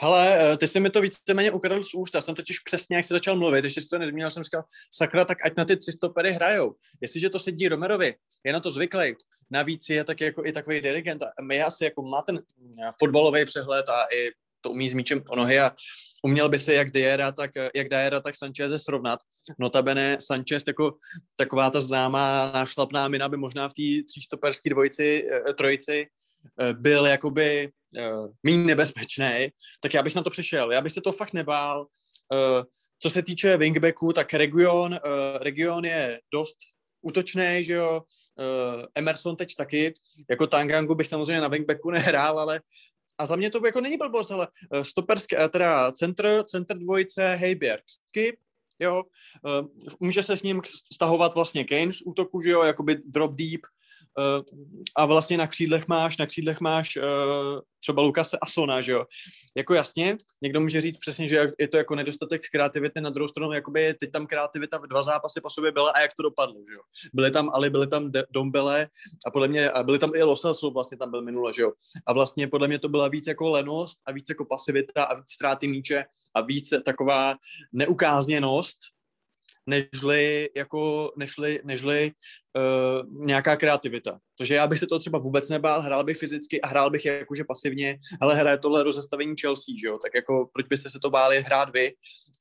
Hele, eh, ty jsi mi to víceméně ukradl z úst, já jsem totiž přesně, jak se začal mluvit, ještě si to nezmínil, jsem říkal, sakra, tak ať na ty tři stopery hrajou. Jestliže to sedí Romerovi, je na to zvyklý, navíc je tak jako i takový dirigent a my asi jako má ten eh, fotbalový přehled a i to umí s míčem o nohy a uměl by se jak Diera, tak, eh, jak Diera, tak Sanchez srovnat. Notabene Sanchez jako taková ta známá nášlapná mina by možná v té třístoperské dvojici, trojici byl jakoby uh, méně nebezpečný, tak já bych na to přišel. Já bych se to fakt nebál. Uh, co se týče wingbacku, tak region, uh, region je dost útočný, že jo, uh, Emerson teď taky, jako Tangangu bych samozřejmě na wingbacku nehrál, ale a za mě to jako není blbost, ale stoperské, teda centr, centr dvojice, Heiberg, Skip, jo, může se s ním stahovat vlastně Kane z útoku, že jo, jakoby drop deep, a vlastně na křídlech máš, na křídlech máš uh, třeba Lukase Asona, že jo. Jako jasně, někdo může říct přesně, že je to jako nedostatek kreativity, na druhou stranu, jakoby teď tam kreativita v dva zápasy po sobě byla a jak to dopadlo, že jo. Byly tam Ali, byly tam Dombele a podle mě, a byly tam i Loselsu, vlastně tam byl minule, že jo. A vlastně podle mě to byla víc jako lenost a víc jako pasivita a víc ztráty míče a víc taková neukázněnost, nežli, jako, nežli, nežli uh, nějaká kreativita. Takže já bych se to třeba vůbec nebál, hrál bych fyzicky a hrál bych jakože pasivně, ale hraje tohle rozestavení Chelsea, že jo? tak jako proč byste se to báli hrát vy?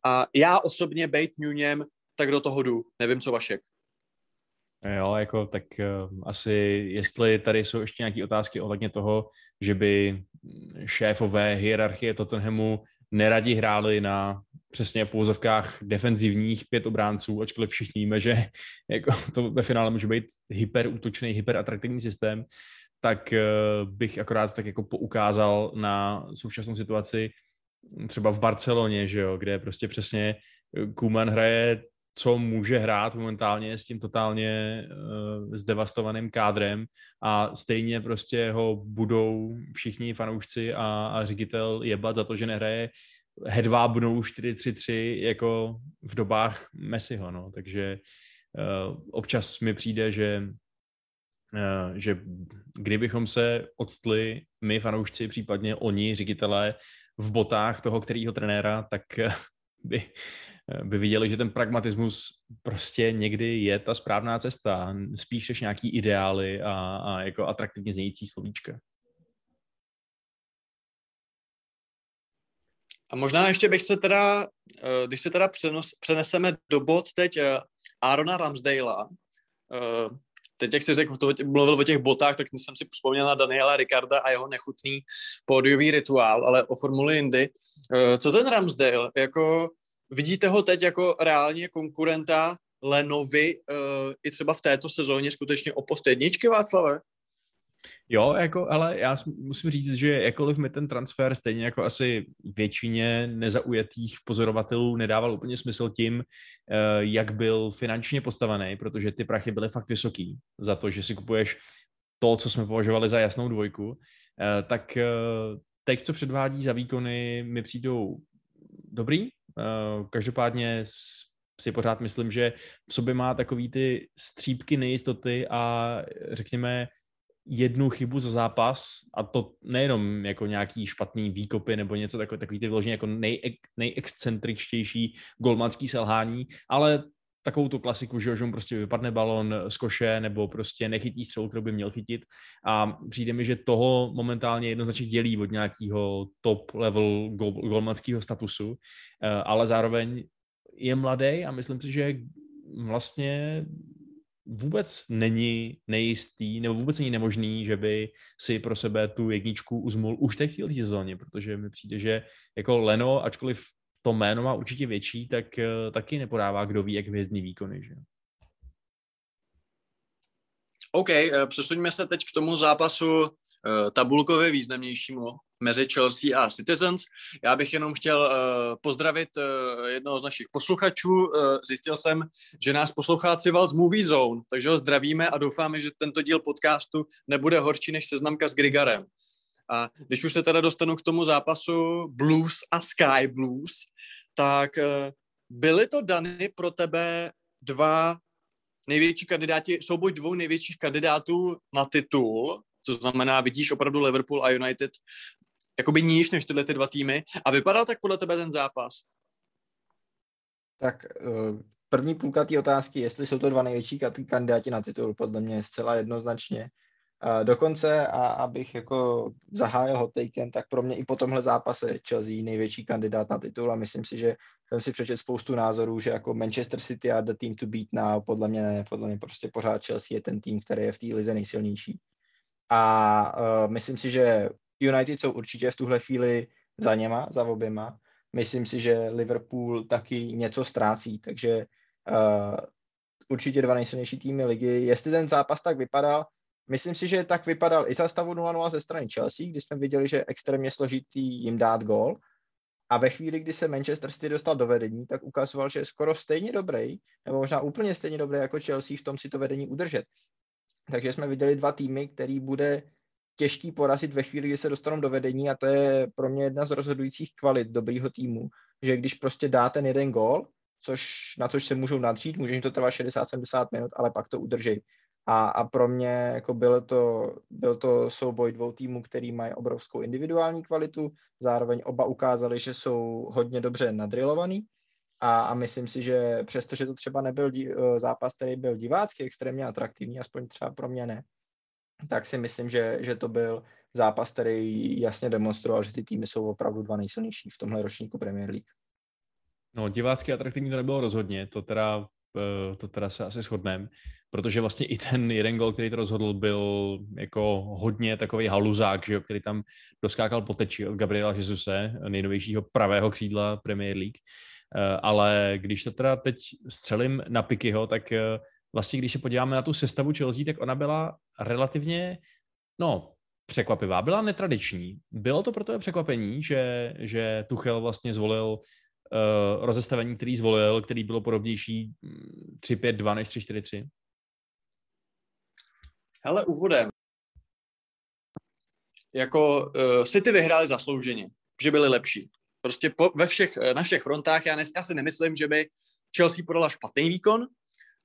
A já osobně bejt Nunem, tak do toho jdu. Nevím, co Vašek. Jo, jako tak uh, asi, jestli tady jsou ještě nějaké otázky ohledně toho, že by šéfové hierarchie Tottenhamu neradi hráli na přesně v pouzovkách defenzivních pět obránců, ačkoliv všichni víme, že jako to ve finále může být hyperútočný, hyperatraktivní systém, tak uh, bych akorát tak jako poukázal na současnou situaci třeba v Barceloně, že jo, kde prostě přesně Kuman hraje co může hrát momentálně s tím totálně uh, zdevastovaným kádrem a stejně prostě ho budou všichni fanoušci a, a ředitel jebat za to, že nehraje hedvábnou 4-3-3 jako v dobách Messiho, no. takže uh, občas mi přijde, že uh, že kdybychom se odstli my fanoušci, případně oni, ředitelé, v botách toho kterého trenéra, tak by by viděli, že ten pragmatismus prostě někdy je ta správná cesta, spíš než nějaký ideály a, a jako atraktivně znějící slovíčka. A možná ještě bych se teda, eh, když se teda přenos, přeneseme do bod teď eh, Arona Ramsdale'a, eh, teď jak jsi řekl, to, mluvil o těch botách, tak jsem si vzpomněl na Daniela Ricarda a jeho nechutný pódiový rituál, ale o Formuli Indy. Co ten Ramsdale, jako Vidíte ho teď jako reálně konkurenta Lenovi i třeba v této sezóně skutečně o post jedničky, Václave? Jo, jako, ale já musím říct, že jakkoliv mi ten transfer stejně jako asi většině nezaujatých pozorovatelů nedával úplně smysl tím, uh, jak byl finančně postavený, protože ty prachy byly fakt vysoký za to, že si kupuješ to, co jsme považovali za jasnou dvojku, uh, tak uh, teď, co předvádí za výkony, mi přijdou dobrý, Eh, každopádně si pořád myslím, že v sobě má takový ty střípky nejistoty a řekněme jednu chybu za zápas a to nejenom jako nějaký špatný výkopy nebo něco takový, takový ty vyloženě jako nej, nejexcentričtější golmanský selhání, ale takovou tu klasiku, že, že mu prostě vypadne balon z koše nebo prostě nechytí střelu, kterou by měl chytit. A přijde mi, že toho momentálně jednoznačně dělí od nějakého top level gol, golmanského statusu, eh, ale zároveň je mladý a myslím si, že vlastně vůbec není nejistý, nebo vůbec není nemožný, že by si pro sebe tu jedničku uzmul už teď v sezóně, protože mi přijde, že jako Leno, ačkoliv to jméno má určitě větší, tak eh, taky nepodává kdo ví, jak hvězdný výkony. Že? OK, eh, přesuňme se teď k tomu zápasu eh, tabulkově významnějšímu mezi Chelsea a Citizens. Já bych jenom chtěl pozdravit jednoho z našich posluchačů. Zjistil jsem, že nás poslouchá Cival z Movie Zone, takže ho zdravíme a doufáme, že tento díl podcastu nebude horší než seznamka s Grigarem. A když už se teda dostanu k tomu zápasu Blues a Sky Blues, tak eh, byly to dany pro tebe dva největší kandidáti, souboj dvou největších kandidátů na titul, co znamená, vidíš opravdu Liverpool a United jakoby níž než tyhle ty dva týmy. A vypadal tak podle tebe ten zápas? Tak eh, první půlka té otázky, jestli jsou to dva největší kandidáti na titul, podle mě zcela jednoznačně. Dokonce, a abych jako zahájil hot taken, tak pro mě i po tomhle zápase Chelsea největší kandidát na titul a myslím si, že jsem si přečetl spoustu názorů, že jako Manchester City a the team to beat now, podle mě ne, podle mě prostě pořád Chelsea je ten tým, který je v té lize nejsilnější. A uh, myslím si, že United jsou určitě v tuhle chvíli za něma, za oběma. Myslím si, že Liverpool taky něco ztrácí, takže uh, určitě dva nejsilnější týmy ligy. Jestli ten zápas tak vypadal, Myslím si, že tak vypadal i za stavu 0-0 ze strany Chelsea, kdy jsme viděli, že je extrémně složitý jim dát gol. A ve chvíli, kdy se Manchester City dostal do vedení, tak ukazoval, že je skoro stejně dobrý, nebo možná úplně stejně dobrý jako Chelsea v tom si to vedení udržet. Takže jsme viděli dva týmy, který bude těžký porazit ve chvíli, kdy se dostanou do vedení a to je pro mě jedna z rozhodujících kvalit dobrýho týmu, že když prostě dá ten jeden gól, což, na což se můžou nadřít, může jim to trvat 60-70 minut, ale pak to udrží. A, a pro mě jako byl to, byl to souboj dvou týmů, který mají obrovskou individuální kvalitu, zároveň oba ukázali, že jsou hodně dobře nadrilovaný. A, a myslím si, že přestože to třeba nebyl dí, eh, zápas, který byl divácky extrémně atraktivní, aspoň třeba pro mě ne, tak si myslím, že, že to byl zápas, který jasně demonstroval, že ty týmy jsou opravdu dva nejsilnější v tomhle ročníku Premier League. No, divácky atraktivní to nebylo rozhodně, to teda, eh, to teda se asi shodneme, protože vlastně i ten jeden gol, který to rozhodl, byl jako hodně takový haluzák, že jo, který tam doskákal po teči od Gabriela Jesuse, nejnovějšího pravého křídla Premier League. Eh, ale když to teda teď střelím na Pikyho, tak eh, vlastně když se podíváme na tu sestavu Chelsea, tak ona byla relativně, no, překvapivá, byla netradiční. Bylo to proto překvapení, že, že Tuchel vlastně zvolil uh, rozestavení, který zvolil, který bylo podobnější 3-5-2 mm, než 3-4-3? Hele, úvodem. Jako uh, City vyhráli zaslouženě, že byli lepší. Prostě po, ve všech, na všech frontách, já, ne, já si nemyslím, že by Chelsea podala špatný výkon,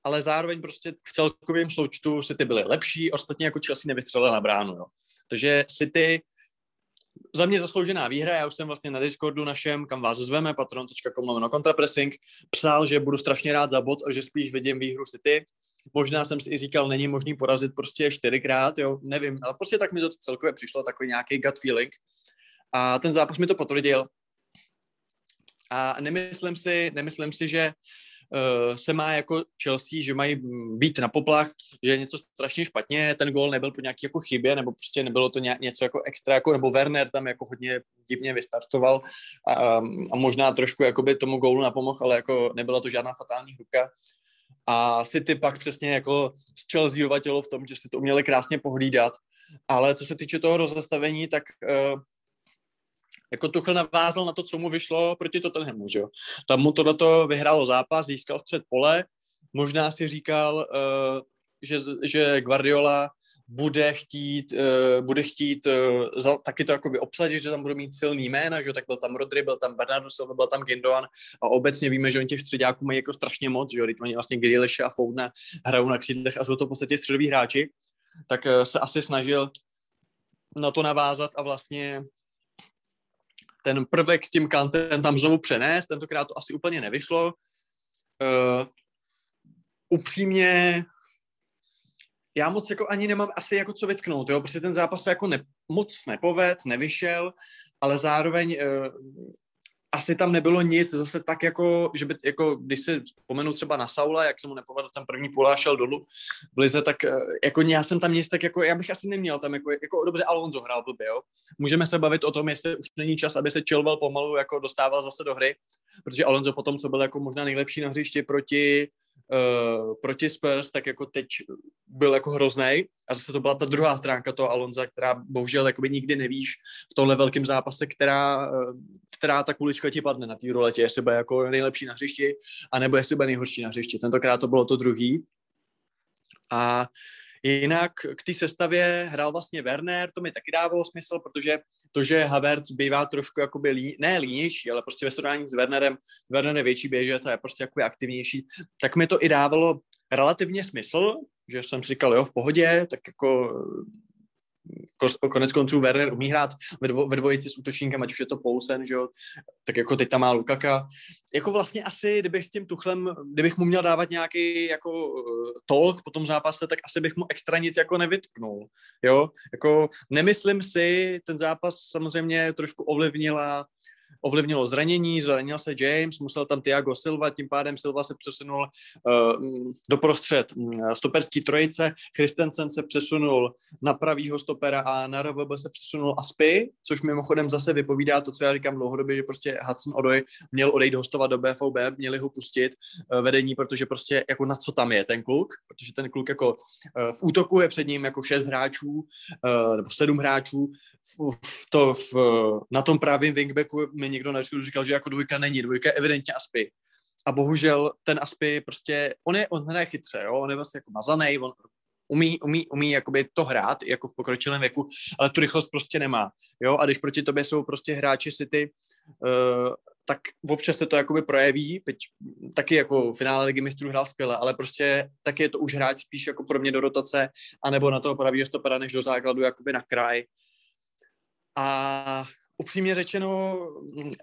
ale zároveň prostě v celkovém součtu City byly lepší, ostatně jako Chelsea nevystřelila na bránu, jo. Takže City za mě zasloužená výhra, já už jsem vlastně na Discordu našem, kam vás zveme, patron.com kontrapressing, psal, že budu strašně rád za bod a že spíš vidím výhru City. Možná jsem si i říkal, není možný porazit prostě čtyřikrát, jo, nevím, ale prostě tak mi to celkově přišlo, takový nějaký gut feeling. A ten zápas mi to potvrdil. A nemyslím si, nemyslím si, že uh, se má jako Chelsea, že mají být na poplach, že je něco strašně špatně, ten gól nebyl po nějaký jako chybě, nebo prostě nebylo to nějak, něco jako extra, jako, nebo Werner tam jako hodně divně vystartoval a, a možná trošku jakoby tomu gólu napomohl, ale jako nebyla to žádná fatální hruka. A City pak přesně jako z Chelsea tělo v tom, že si to uměli krásně pohlídat, ale co se týče toho rozestavení, tak uh, jako Tuchl navázal na to, co mu vyšlo proti Tottenhamu, že jo. Tam mu tohleto vyhrálo zápas, získal střed pole, možná si říkal, uh, že, že Guardiola bude chtít, uh, bude chtít uh, za, taky to jakoby obsadit, že tam budou mít silný jména, že tak byl tam Rodri, byl tam Bernardo Silva, byl tam Gindoan a obecně víme, že oni těch středáků mají jako strašně moc, že jo, oni vlastně Grealish a Foudna hrajou na křídlech a jsou to v podstatě středoví hráči, tak uh, se asi snažil na to navázat a vlastně ten prvek s tím kantem tam znovu přenést, tentokrát to asi úplně nevyšlo. Uh, upřímně, já moc jako ani nemám asi jako co vytknout, jo, protože ten zápas se jako ne, moc nepoved, nevyšel, ale zároveň uh, asi tam nebylo nic zase tak jako, že by, jako, když si vzpomenu třeba na Saula, jak se mu nepovedl ten první půl a šel dolů v lize, tak eh, jako já jsem tam nic tak jako, já bych asi neměl tam jako, jako dobře Alonso hrál blbě, jo. Můžeme se bavit o tom, jestli už není čas, aby se Chilwell pomalu jako dostával zase do hry, protože Alonso potom, co byl jako možná nejlepší na hřišti proti uh, proti Spurs, tak jako teď byl jako hrozný. A zase to byla ta druhá stránka toho Alonza, která bohužel jakoby nikdy nevíš v tomhle velkém zápase, která, uh, která ta kulička ti padne na té roletě, jestli bude jako nejlepší na hřišti, anebo jestli bude nejhorší na hřišti. Tentokrát to bylo to druhý. A Jinak k té sestavě hrál vlastně Werner, to mi taky dávalo smysl, protože to, že Havertz bývá trošku jakoby lí, ne línější, ale prostě ve srovnání s Wernerem, Werner je větší běžec a je prostě jakoby aktivnější, tak mi to i dávalo relativně smysl, že jsem si říkal, jo, v pohodě, tak jako konec konců Werner umí hrát ve, dvo, ve dvojici s útočníkem, ať už je to Poulsen, že jo, tak jako teď tam má Lukaka. Jako vlastně asi, kdybych s tím Tuchlem, kdybych mu měl dávat nějaký jako uh, talk po tom zápase, tak asi bych mu extra nic jako nevytknul, jo. Jako nemyslím si, ten zápas samozřejmě trošku ovlivnila ovlivnilo zranění, zranil se James, musel tam Thiago Silva, tím pádem Silva se přesunul uh, do prostřed uh, stoperský trojice, Christensen se přesunul na pravýho stopera a na RVB se přesunul Aspy, což mimochodem zase vypovídá to, co já říkám dlouhodobě, že prostě Hudson Odoj měl odejít hostovat do BVB, měli ho pustit uh, vedení, protože prostě jako na co tam je ten kluk, protože ten kluk jako uh, v útoku je před ním jako šest hráčů uh, nebo sedm hráčů, v, v to, v, na tom právě wingbacku někdo na říkal, že jako dvojka není, dvojka je evidentně Aspy. A bohužel ten Aspy prostě, on je, on hraje chytře, jo? on je vlastně jako mazaný, on umí, umí, umí jakoby to hrát jako v pokročilém věku, ale tu rychlost prostě nemá. Jo, a když proti tobě jsou prostě hráči City, uh, tak občas se to jakoby projeví, teď taky jako finále ligy mistrů hrál skvěle, ale prostě taky je to už hráč spíš jako pro mě do rotace, anebo na toho pravýho stopera, než do základu jakoby na kraj. A upřímně řečeno,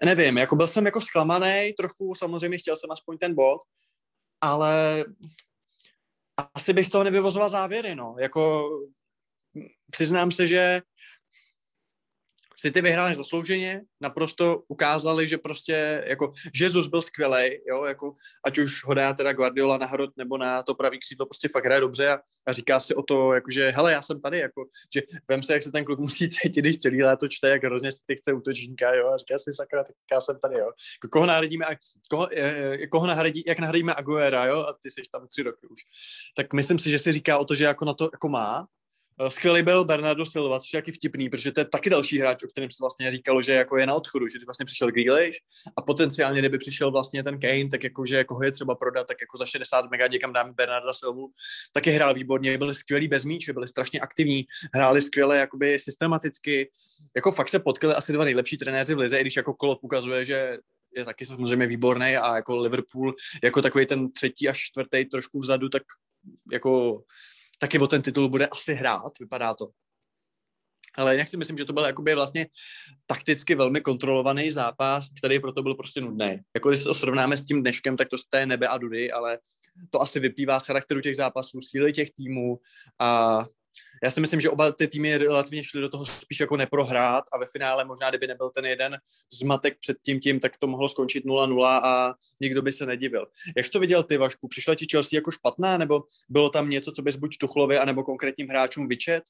nevím, jako byl jsem jako zklamaný trochu, samozřejmě chtěl jsem aspoň ten bod, ale asi bych z toho nevyvozoval závěry, no. Jako přiznám se, že City vyhráli zaslouženě, naprosto ukázali, že prostě jako Jesus byl skvělý, jo, jako ať už ho dá teda Guardiola na hrot nebo na to pravý křídlo, prostě fakt hraje dobře a, a říká si o to, jako, že hele, já jsem tady, jako, že vem se, jak se ten kluk musí cítit, když celý léto čte, jak hrozně ty chce útočníka, jo, a říká si sakra, tak já jsem tady, jo. Koho nahradíme, koho, koho nahradí, jak nahradíme Aguera, jo, a ty jsi tam tři roky už. Tak myslím si, že si říká o to, že jako na to jako má, Eh, skvělý byl Bernardo Silva, což je taky vtipný, protože to je taky další hráč, o kterém se vlastně říkalo, že jako je na odchodu, že vlastně přišel Grealish a potenciálně, kdyby přišel vlastně ten Kane, tak jako, že jako ho je třeba prodat, tak jako za 60 mega někam dáme Bernarda Silvu, taky hrál výborně, byli skvělí bez míče, byli strašně aktivní, hráli skvěle jakoby systematicky, jako fakt se potkali asi dva nejlepší trenéři v lize, i když jako Klopp ukazuje, že je taky samozřejmě výborný a jako Liverpool jako takový ten třetí až čtvrtý trošku vzadu, tak jako taky o ten titul bude asi hrát, vypadá to. Ale jinak si myslím, že to byl jakoby vlastně takticky velmi kontrolovaný zápas, který proto byl prostě nudný. Jako když se to srovnáme s tím dneškem, tak to je nebe a dudy, ale to asi vyplývá z charakteru těch zápasů, síly těch týmů a já si myslím, že oba ty týmy relativně šly do toho spíš jako neprohrát a ve finále možná, kdyby nebyl ten jeden zmatek před tím tím, tak to mohlo skončit 0-0 a nikdo by se nedivil. Jak to viděl ty, Vašku? Přišla ti Chelsea jako špatná, nebo bylo tam něco, co bys buď Tuchlovi, anebo konkrétním hráčům vyčet?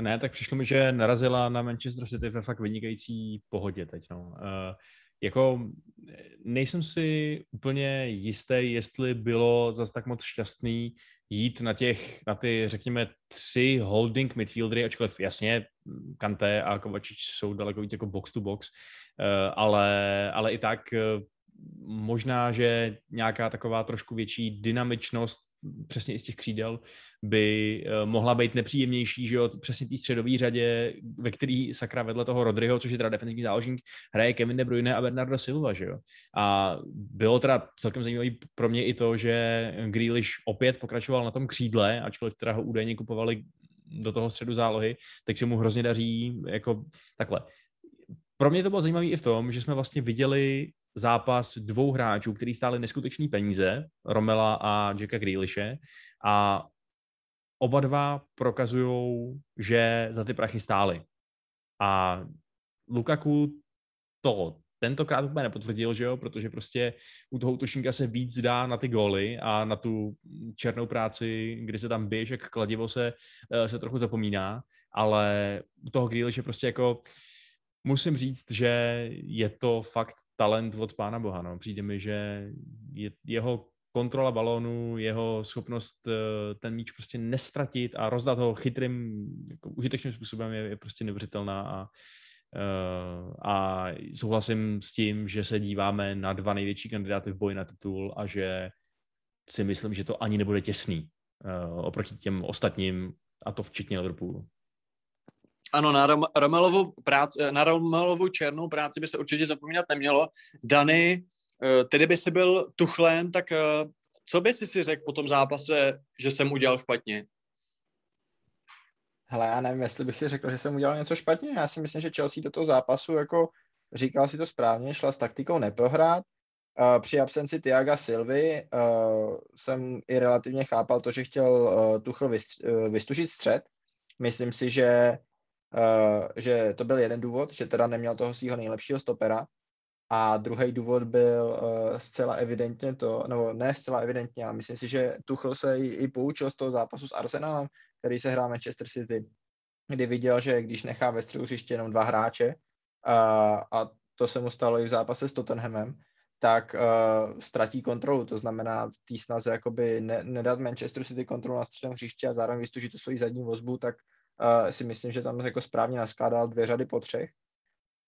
Ne, tak přišlo mi, že narazila na Manchester City ve fakt vynikající pohodě teď. No. Uh, jako nejsem si úplně jistý, jestli bylo zase tak moc šťastný jít na těch, na ty, řekněme, tři holding midfieldery, ačkoliv jasně Kanté a Kovačič jsou daleko víc jako box to box, eh, ale, ale i tak eh, možná, že nějaká taková trošku větší dynamičnost přesně i z těch křídel, by uh, mohla být nepříjemnější, že jo, přesně té středové řadě, ve který sakra vedle toho Rodryho, což je teda defensivní záložník, hraje Kevin De Bruyne a Bernardo Silva, že jo. A bylo teda celkem zajímavý pro mě i to, že Grealish opět pokračoval na tom křídle, ačkoliv teda ho údajně kupovali do toho středu zálohy, tak se mu hrozně daří jako takhle. Pro mě to bylo zajímavé i v tom, že jsme vlastně viděli zápas dvou hráčů, kteří stáli neskutečný peníze, Romela a Jacka Grealishe, a oba dva prokazují, že za ty prachy stáli. A Lukaku to tentokrát úplně nepotvrdil, že jo, protože prostě u toho útočníka se víc dá na ty góly a na tu černou práci, kdy se tam běž, jak kladivo se, eh, se trochu zapomíná, ale u toho Grealishe prostě jako musím říct, že je to fakt talent od pána Boha. No. Přijde mi, že je, jeho kontrola balónu, jeho schopnost eh, ten míč prostě nestratit a rozdat ho chytrým, jako užitečným způsobem je, je prostě neuvěřitelná a, eh, a souhlasím s tím, že se díváme na dva největší kandidáty v boji na titul a že si myslím, že to ani nebude těsný uh, oproti těm ostatním, a to včetně Liverpoolu. Ano, na, Rom- Romelovu práci, na Romelovu černou práci by se určitě zapomínat nemělo. Dany, eh, tedy by si byl tuchlem, tak eh, co by si si řekl po tom zápase, že jsem udělal špatně? Hele, já nevím, jestli bych si řekl, že jsem udělal něco špatně. Já si myslím, že Chelsea do toho zápasu, jako říkal si to správně, šla s taktikou neprohrát. Při absenci Tiaga Silvy jsem i relativně chápal to, že chtěl Tuchl vystužit střed. Myslím si, že Uh, že to byl jeden důvod, že teda neměl toho svého nejlepšího stopera. A druhý důvod byl uh, zcela evidentně to, nebo ne zcela evidentně, ale myslím si, že Tuchl se i, i poučil z toho zápasu s Arsenalem, který se hrál Manchester City, kdy viděl, že když nechá ve středu hřiště jenom dva hráče, uh, a to se mu stalo i v zápase s Tottenhamem, tak uh, ztratí kontrolu. To znamená v té snaze jakoby ne, nedat Manchester City kontrolu na středem hřiště a zároveň vystužit to svoji zadní vozbu, tak uh, si myslím, že tam jako správně naskládal dvě řady po třech.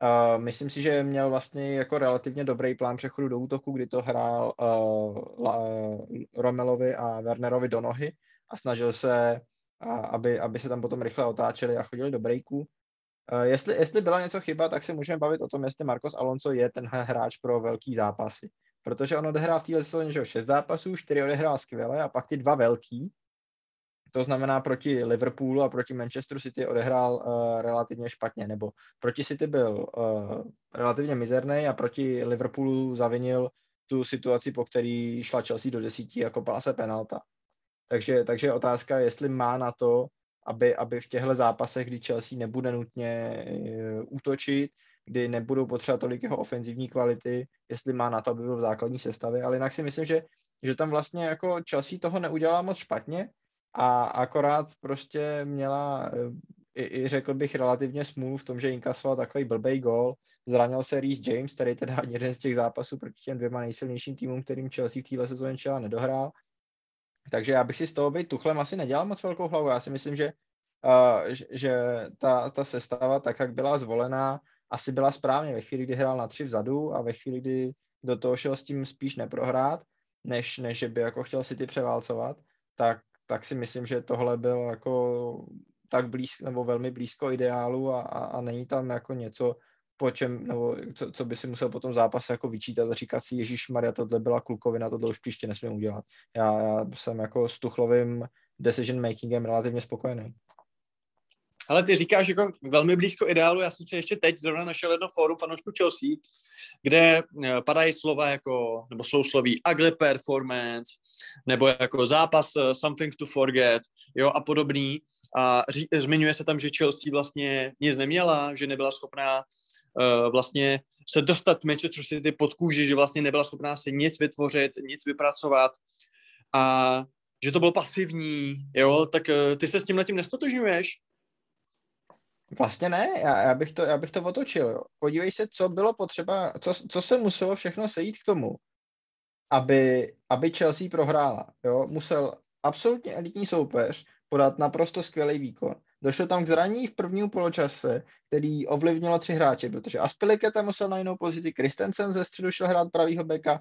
Uh, myslím si, že měl vlastně jako relativně dobrý plán přechodu do útoku, kdy to hrál uh, La, uh, Romelovi a Wernerovi do nohy a snažil se, aby, aby se tam potom rychle otáčeli a chodili do breaku. Jestli, jestli byla něco chyba, tak se můžeme bavit o tom, jestli Marcos Alonso je tenhle hráč pro velký zápasy. Protože on odehrál v téhle sezóně že šest zápasů, čtyři odehrál skvěle a pak ty dva velký, to znamená proti Liverpoolu a proti Manchesteru City odehrál uh, relativně špatně, nebo proti City byl uh, relativně mizerný a proti Liverpoolu zavinil tu situaci, po který šla Chelsea do desítí kopala se penalta. Takže, takže otázka je, jestli má na to, aby, aby v těchto zápasech, kdy Chelsea nebude nutně uh, útočit, kdy nebudou potřebovat tolik jeho ofenzivní kvality, jestli má na to, aby byl v základní sestavě, ale jinak si myslím, že, že tam vlastně jako Chelsea toho neudělá moc špatně a akorát prostě měla i, i řekl bych relativně smůlu v tom, že inkasoval takový blbej gol, zranil se Reece James, který teda jeden z těch zápasů proti těm dvěma nejsilnějším týmům, kterým Chelsea v téhle sezóně čela nedohrál. Takže já bych si z toho být tuchlem asi nedělal moc velkou hlavu. Já si myslím, že, uh, že ta, ta sestava, tak jak byla zvolená, asi byla správně ve chvíli, kdy hrál na tři vzadu a ve chvíli, kdy do toho šel s tím spíš neprohrát, než, než že by jako chtěl si ty převálcovat, tak, tak si myslím, že tohle bylo jako tak blízko, nebo velmi blízko ideálu a, a, a není tam jako něco, po čem, nebo co, co by si musel potom zápas jako vyčítat a říkat si, Ježíš Maria, tohle byla klukovina, tohle už příště nesmím udělat. Já, já jsem jako s Tuchlovým decision makingem relativně spokojený. Ale ty říkáš jako velmi blízko ideálu, já jsem si ještě teď zrovna našel jedno fórum fanoušku Chelsea, kde eh, padají slova jako, nebo jsou sloví ugly performance, nebo jako zápas uh, something to forget, jo, a podobný. A ří, zmiňuje se tam, že Chelsea vlastně nic neměla, že nebyla schopná uh, vlastně se dostat Manchester City pod kůži, že vlastně nebyla schopná si nic vytvořit, nic vypracovat a že to bylo pasivní, jo, tak ty se s tím tím nestotožňuješ? Vlastně ne, já, já, bych to, já bych to otočil. Jo. Podívej se, co bylo potřeba, co, co se muselo všechno sejít k tomu, aby, aby Chelsea prohrála. Jo. Musel absolutně elitní soupeř podat naprosto skvělý výkon. Došlo tam k zranění v prvním poločase, který ovlivnilo tři hráče, protože Aspiliketa musel na jinou pozici, Kristensen ze středu šel hrát pravýho beka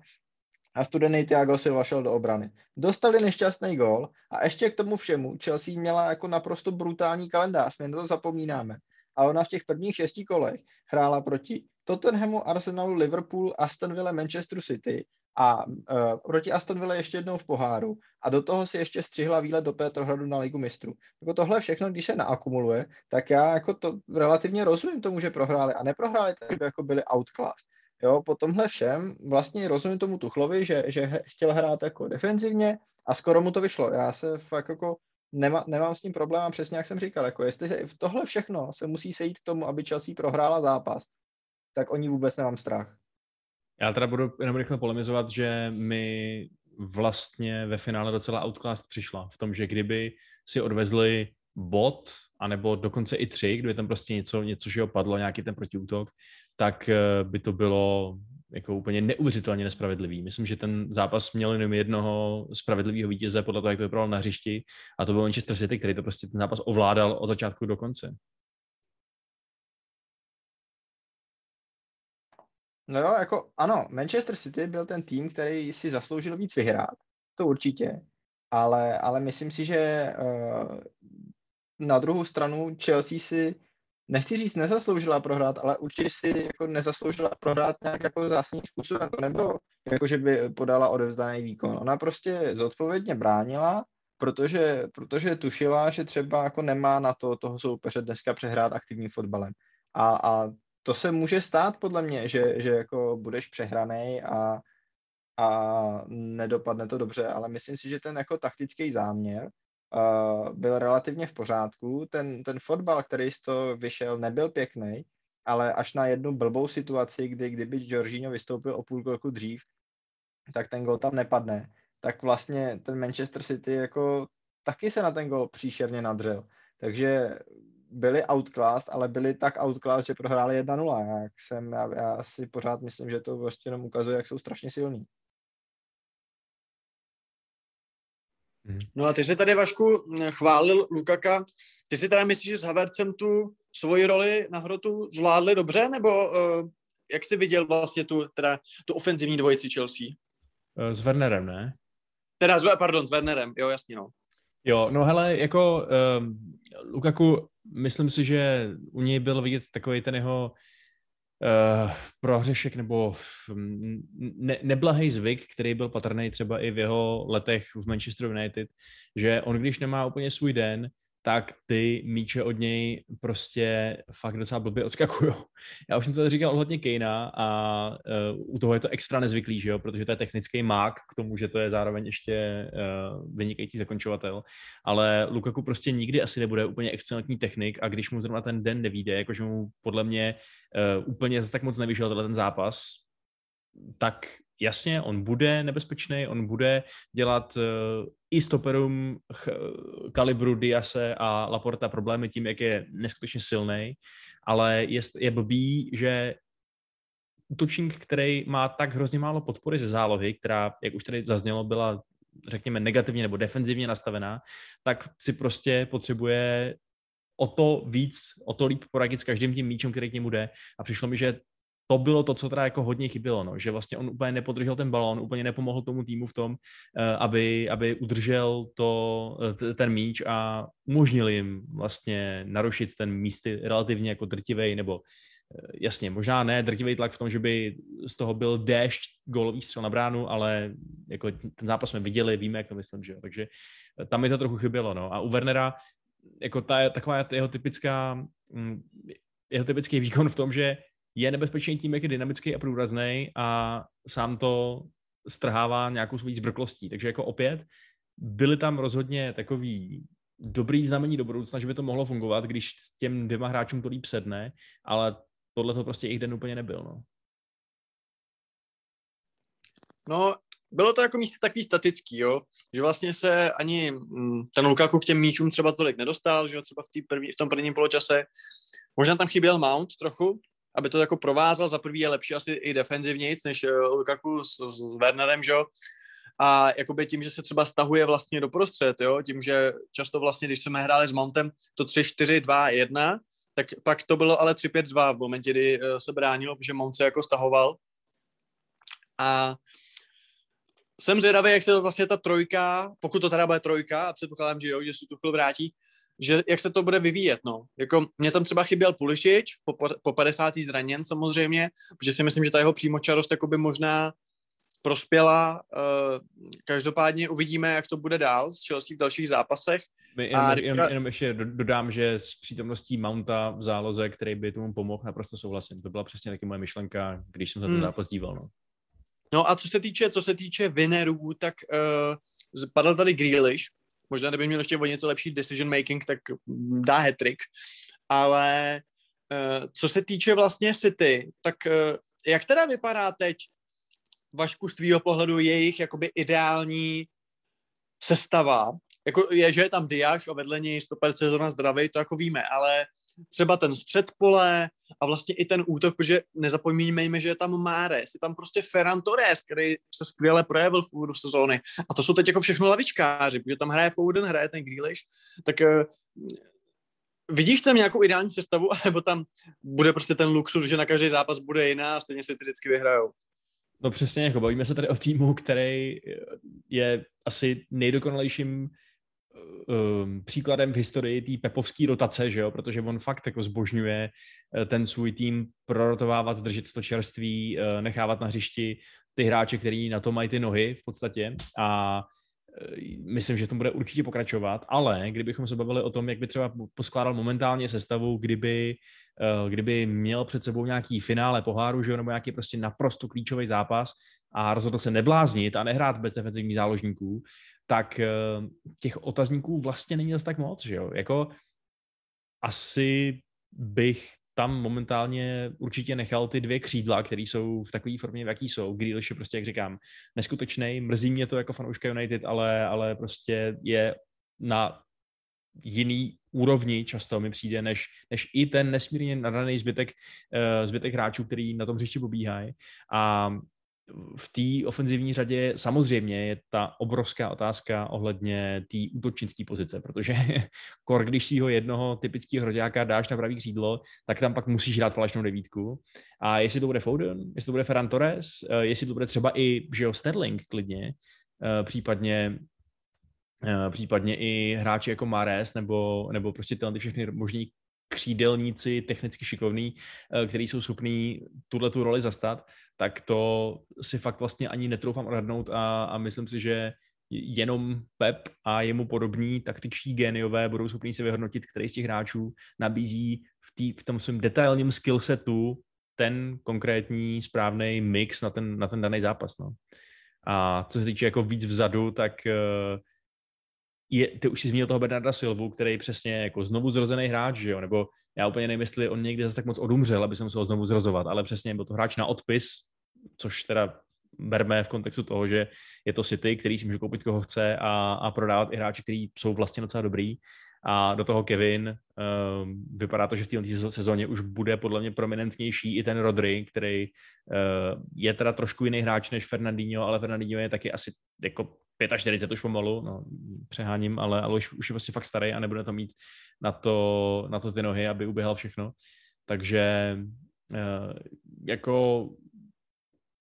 a studený Thiago Silva šel do obrany. Dostali nešťastný gol a ještě k tomu všemu Chelsea měla jako naprosto brutální kalendář, my na to zapomínáme. A ona v těch prvních šesti kolech hrála proti Tottenhamu, Arsenalu, Liverpoolu, Aston Villa, Manchester City a uh, proti Aston Villa ještě jednou v poháru a do toho si ještě střihla výlet do Petrohradu na Ligu mistrů. Jako tohle všechno, když se naakumuluje, tak já jako to relativně rozumím tomu, že prohráli a neprohráli tak, jako byli outclassed. Jo, po tomhle všem vlastně rozumím tomu Tuchlovi, že, že chtěl hrát jako defenzivně a skoro mu to vyšlo. Já se fakt jako nemá, nemám s tím problém a přesně jak jsem říkal, jako jestli v tohle všechno se musí sejít k tomu, aby Chelsea prohrála zápas, tak oni vůbec nemám strach. Já teda budu jenom rychle polemizovat, že mi vlastně ve finále docela outclass přišla v tom, že kdyby si odvezli bod, anebo dokonce i tři, kdyby tam prostě něco, něco že opadlo, nějaký ten protiútok, tak eh, by to bylo jako úplně neuvěřitelně nespravedlivý. Myslím, že ten zápas měl jenom jednoho spravedlivého vítěze podle toho, jak to vypadalo na hřišti a to byl Manchester City, který to prostě ten zápas ovládal od začátku do konce. No jo, jako ano, Manchester City byl ten tým, který si zasloužil víc vyhrát, to určitě, ale, ale myslím si, že uh, na druhou stranu Chelsea si nechci říct nezasloužila prohrát, ale určitě si jako nezasloužila prohrát nějak jako zásadním způsobem. To nebylo jako, že by podala odevzdaný výkon. Ona prostě zodpovědně bránila, protože, protože tušila, že třeba jako nemá na to toho soupeře dneska přehrát aktivním fotbalem. A, a to se může stát podle mě, že, že jako budeš přehraný a, a nedopadne to dobře, ale myslím si, že ten jako taktický záměr uh, byl relativně v pořádku. Ten, ten fotbal, který z toho vyšel, nebyl pěkný, ale až na jednu blbou situaci, kdy kdyby Jorginho vystoupil o půl roku dřív, tak ten gol tam nepadne. Tak vlastně ten Manchester City jako taky se na ten gol příšerně nadřel. Takže byli outclassed, ale byli tak outclassed, že prohráli 1-0. Jak jsem, já, já si pořád myslím, že to prostě jenom ukazuje, jak jsou strašně silní. No a ty jsi tady, Vašku, chválil Lukaka. Ty si teda myslíš, že s Havercem tu svoji roli na hrotu zvládli dobře, nebo uh, jak jsi viděl vlastně tu, teda, tu ofenzivní dvojici Chelsea? Eh, s Wernerem, ne? Teda, pardon, s Wernerem, jo, jasně, no. Jo, no hele, jako um, Lukaku, myslím si, že u něj byl vidět takový ten jeho uh, prohřešek nebo ne, neblahý zvyk, který byl patrný třeba i v jeho letech v Manchester United, že on, když nemá úplně svůj den, tak ty míče od něj prostě fakt docela blbě odskakují. Já už jsem to říkal ohledně Kejna a uh, u toho je to extra nezvyklý, že jo? protože to je technický mák k tomu, že to je zároveň ještě uh, vynikající zakončovatel, ale Lukaku prostě nikdy asi nebude úplně excelentní technik a když mu zrovna ten den nevíde, jakože mu podle mě uh, úplně zase tak moc nevyšel ten zápas, tak jasně, on bude nebezpečný, on bude dělat uh, i stoperům ch, kalibru Diase a Laporta problémy tím, jak je neskutečně silný, ale je, je blbý, že útočník, který má tak hrozně málo podpory ze zálohy, která, jak už tady zaznělo, byla řekněme negativně nebo defenzivně nastavená, tak si prostě potřebuje o to víc, o to líp poradit s každým tím míčem, který k němu jde. A přišlo mi, že to bylo to, co teda jako hodně chybělo, no, že vlastně on úplně nepodržel ten balón, úplně nepomohl tomu týmu v tom, eh, aby, aby udržel to, eh, ten míč a umožnil jim vlastně narušit ten místy relativně jako drtivej, nebo eh, jasně, možná ne drtivý tlak v tom, že by z toho byl déšť gólový střel na bránu, ale jako ten zápas jsme viděli, víme, jak to myslím, že jo, takže tam mi to trochu chybělo, no. A u Wernera, jako ta, taková jeho typická, mm, jeho typický výkon v tom, že je nebezpečný tím, jak je dynamický a průrazný a sám to strhává nějakou svou zbrklostí. Takže jako opět byly tam rozhodně takový dobrý znamení do budoucna, že by to mohlo fungovat, když s těm dvěma hráčům to líp sedne, ale tohle to prostě jejich den úplně nebyl. No. No, bylo to jako místo takový statický, jo, že vlastně se ani mm, ten Lukaku k těm míčům třeba tolik nedostal, že jo, třeba v, první, v tom prvním poločase. Možná tam chyběl Mount trochu, aby to jako provázal. Za prvý je lepší asi i defenzivnějc než eh, Lukaku s, s Wernerem, že jo. A jakoby tím, že se třeba stahuje vlastně do prostřed, jo, tím, že často vlastně, když jsme hráli s Mountem to 3-4-2-1, tak pak to bylo ale 3-5-2 v momentě, kdy eh, se bránilo, že Mount se jako stahoval. A jsem zvědavý, jak se to vlastně ta trojka, pokud to teda bude trojka, a předpokládám, že jo, že se tu vrátí, že jak se to bude vyvíjet, no. Jako mě tam třeba chyběl Pulišič, po, po 50. zraněn samozřejmě, protože si myslím, že ta jeho přímočarost by možná prospěla. Uh, každopádně uvidíme, jak to bude dál s Chelsea v dalších zápasech. Jenom, a jenom, jenom ještě dodám, že s přítomností Mounta v záloze, který by tomu pomohl, naprosto souhlasím. To byla přesně taky moje myšlenka, když jsem se ten hmm. zápas díval. No. no a co se týče, co se týče winnerů, tak uh, padl tady Grealish, možná kdyby měl ještě o něco lepší decision making, tak dá hat-trick. Ale uh, co se týče vlastně City, tak uh, jak teda vypadá teď Vašku z tvýho pohledu jejich jakoby ideální sestava? Jako je, že je tam Diáš a vedle něj stoper sezona zdravý, to jako víme, ale třeba ten střed pole a vlastně i ten útok, protože nezapomínejme, že je tam Mares, je tam prostě Ferran Torres, který se skvěle projevil v úvodu sezóny. A to jsou teď jako všechno lavičkáři, protože tam hraje Foden, hraje ten Grealish, tak uh, vidíš tam nějakou ideální sestavu, nebo tam bude prostě ten luxus, že na každý zápas bude jiná a stejně si ty vždycky vyhrajou? No přesně, jako bavíme se tady o týmu, který je asi nejdokonalejším um, příkladem v historii té pepovské rotace, že jo? protože on fakt jako zbožňuje eh, ten svůj tým prorotovávat, držet to čerství, uh, nechávat na hřišti ty hráče, který na to mají ty nohy v podstatě a myslím, že to bude určitě pokračovat, ale kdybychom se bavili o tom, jak by třeba poskládal momentálně sestavu, kdyby, kdyby měl před sebou nějaký finále poháru, že jo, nebo nějaký prostě naprosto klíčový zápas a rozhodl se nebláznit a nehrát bez defenzivních záložníků, tak eh, těch otazníků vlastně není zase tak moc, že jo? Jako asi bych tam momentálně určitě nechal ty dvě křídla, které jsou v takové formě, v jaký jsou. Grealish je prostě, jak říkám, neskutečný. Mrzí mě to jako fanouška United, ale, ale prostě je na jiný úrovni často mi přijde, než, než i ten nesmírně nadaný zbytek, uh, zbytek hráčů, který na tom hřišti pobíhají. A v té ofenzivní řadě samozřejmě je ta obrovská otázka ohledně té útočnické pozice, protože kor, když si ho jednoho typického hroďáka dáš na pravý křídlo, tak tam pak musíš dát falešnou devítku. A jestli to bude Foden, jestli to bude Ferran Torres, eh, jestli to bude třeba i jo, Sterling klidně, eh, případně uh, případně i hráči jako Mares nebo, nebo prostě tyhle ty všechny možný křídelníci, technicky šikovní, uh, který jsou schopní tuhle tu roli zastat, tak to si fakt vlastně ani netroufám odhadnout a, a myslím si, že jenom Pep a jemu podobní taktičtí géniové budou schopni si vyhodnotit, který z těch hráčů nabízí v, tý, v tom svém detailním skillsetu ten konkrétní správný mix na ten, na ten daný zápas. No. A co se týče jako víc vzadu, tak eh, je, ty už si zmínil toho Bernarda Silvu, který přesně jako znovu zrozený hráč, že jo? nebo já úplně nevím, jestli on někdy zase tak moc odumřel, aby se musel znovu zrozovat, ale přesně byl to hráč na odpis, což teda berme v kontextu toho, že je to City, který si může koupit koho chce a, a prodávat i hráči, kteří jsou vlastně docela dobrý. A do toho Kevin, um, vypadá to, že v této sezóně už bude podle mě prominentnější i ten Rodry, který uh, je teda trošku jiný hráč než Fernandinho, ale Fernandinho je taky asi jako 45 už pomalu, no, přeháním, ale, ale už, už je vlastně fakt starý a nebude to mít na to, na to ty nohy, aby uběhal všechno. Takže uh, jako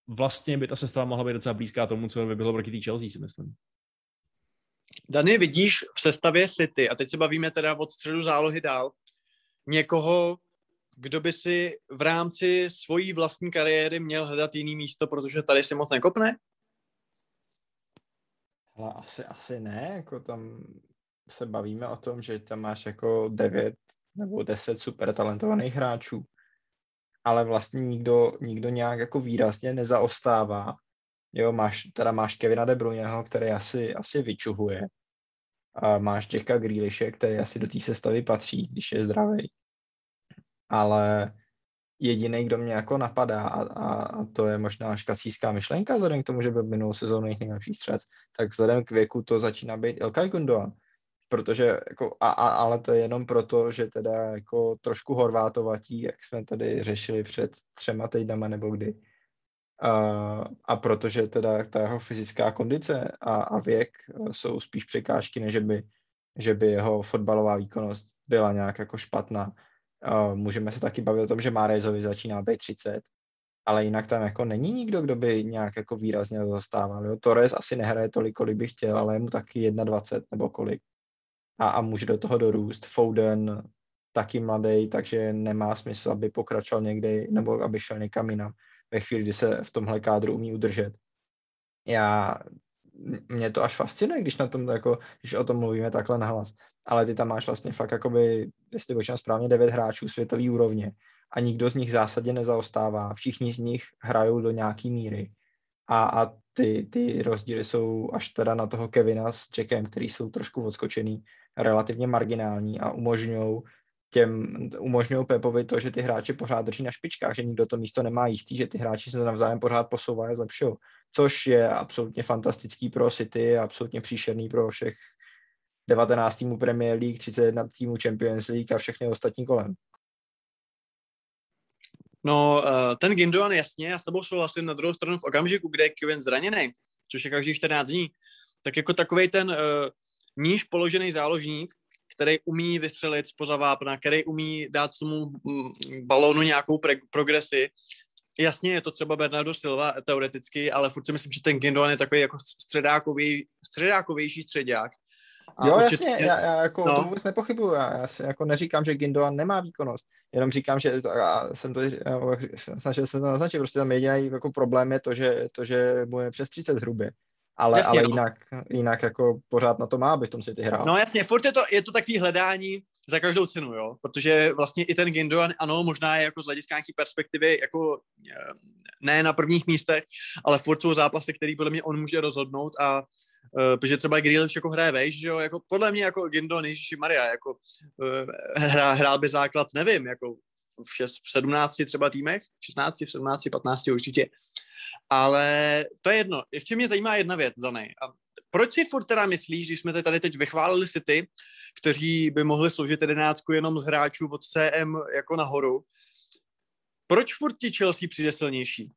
vlastně by ta sestava mohla být docela blízká tomu, co by bylo proti té Chelsea, si myslím. Dany, vidíš v sestavě City, a teď se bavíme teda od středu zálohy dál, někoho, kdo by si v rámci svojí vlastní kariéry měl hledat jiný místo, protože tady si moc nekopne? Ale asi, asi ne, jako tam se bavíme o tom, že tam máš jako devět nebo deset super talentovaných hráčů ale vlastně nikdo, nikdo nějak jako výrazně nezaostává. Jo, máš, teda máš Kevina De Bruyneho, který asi, asi vyčuhuje. A máš Jacka Grealishe, který asi do té sestavy patří, když je zdravý. Ale jediný, kdo mě jako napadá, a, a, a to je možná škacíská myšlenka, vzhledem k tomu, že byl minulou sezónu jejich nejlepší střed, tak vzhledem k věku to začíná být Ilkay Gundogan protože jako, a, a, ale to je jenom proto, že teda jako trošku horvátovatí, jak jsme tady řešili před třema týdnama nebo kdy. A, a protože teda ta jeho fyzická kondice a, a věk jsou spíš překážky, než by, že by jeho fotbalová výkonnost byla nějak jako špatná. A můžeme se taky bavit o tom, že Márezovi začíná být 30, ale jinak tam jako není nikdo, kdo by nějak jako výrazně zastával. Jo? Torres asi nehraje tolik, kolik by chtěl, ale je mu taky 21 nebo kolik a, a může do toho dorůst. Foden taky mladý, takže nemá smysl, aby pokračoval někde nebo aby šel někam jinam ve chvíli, kdy se v tomhle kádru umí udržet. Já, mě to až fascinuje, když, na tom, jako, když o tom mluvíme takhle nahlas. Ale ty tam máš vlastně fakt, jakoby, jestli počítám správně, devět hráčů světové úrovně a nikdo z nich zásadně nezaostává. Všichni z nich hrajou do nějaký míry. A, a ty, ty rozdíly jsou až teda na toho Kevina s Jackem, který jsou trošku odskočený relativně marginální a umožňují těm, umožňují Pepovi to, že ty hráči pořád drží na špičkách, že nikdo to místo nemá jistý, že ty hráči se navzájem pořád posouvají a zlepšují. Což je absolutně fantastický pro City, absolutně příšerný pro všech 19 týmů Premier League, 31 týmů Champions League a všechny ostatní kolem. No, eh, ten Gindoan, jasně, já s tebou souhlasím na druhou stranu v okamžiku, kde je Kevin zraněný, což je každý 14 dní, tak jako takový ten uh, níž položený záložník, který umí vystřelit spoza vápna, který umí dát tomu mm, balónu nějakou pre- progresi. Jasně, je to třeba Bernardo Silva teoreticky, ale furt si myslím, že ten Gindoan je takový jako středákový, středákovější středák. A jo, určitě, jasně, já, já jako no. to vůbec nepochybuju, já, já si jako neříkám, že Gindoan nemá výkonnost, jenom říkám, že já jsem to, snažil jsem to naznačit, prostě tam jediný jako problém je to, že, to, že mu je přes 30 hrubě ale, jasně, ale no. jinak, jinak jako pořád na to má, aby v tom si ty hrál. No jasně, furt je to, je to takový hledání za každou cenu, jo, protože vlastně i ten Gindogan, ano, možná je jako z hlediska nějaký perspektivy jako eh, ne na prvních místech, ale furt jsou zápasy, který podle mě on může rozhodnout a Uh, protože třeba Grealish jako hraje vejš, že jo, jako podle mě jako Gindon, Ježíši Maria, jako uh, hrá, hrál by základ, nevím, jako v, šest, v 17 třeba týmech, v 16, v 17, 15 určitě. Ale to je jedno. Ještě mě zajímá jedna věc, Zany. A proč si furt teda myslíš, když jsme tady teď vychválili City, kteří by mohli složit jedenáctku jenom z hráčů od CM jako nahoru, proč furt ti Chelsea přijde silnější?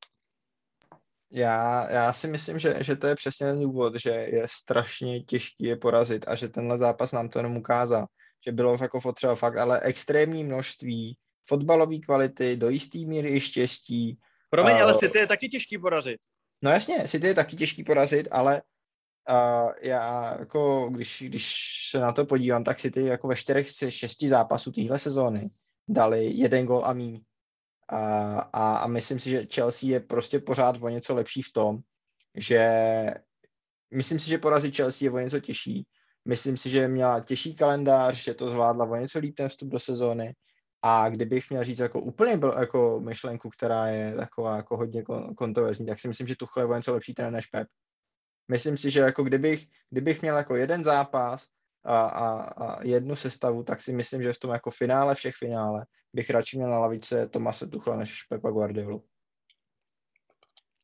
Já, já si myslím, že, že to je přesně ten důvod, že je strašně těžký je porazit a že tenhle zápas nám to jenom ukázal, že bylo jako potřeba fakt, ale extrémní množství fotbalové kvality, do jisté míry i štěstí, Promiň, uh, ale City je taky těžký porazit. No jasně, City je taky těžký porazit, ale uh, já jako, když, když se na to podívám, tak si ty jako ve čtyřech z šesti zápasů téhle sezóny dali jeden gol a míň. A, a, myslím si, že Chelsea je prostě pořád o něco lepší v tom, že myslím si, že porazit Chelsea je o něco těžší. Myslím si, že měla těžší kalendář, že to zvládla o něco líp ten vstup do sezóny. A kdybych měl říct jako úplně byl, jako myšlenku, která je taková jako hodně kontroverzní, tak si myslím, že Tuchel je o něco lepší trenér než Pep. Myslím si, že jako kdybych, kdybych měl jako jeden zápas a, a, a jednu sestavu, tak si myslím, že v tom jako finále všech finále bych radši měl na lavice Tomase Tuchla než Pepa Guardiolu.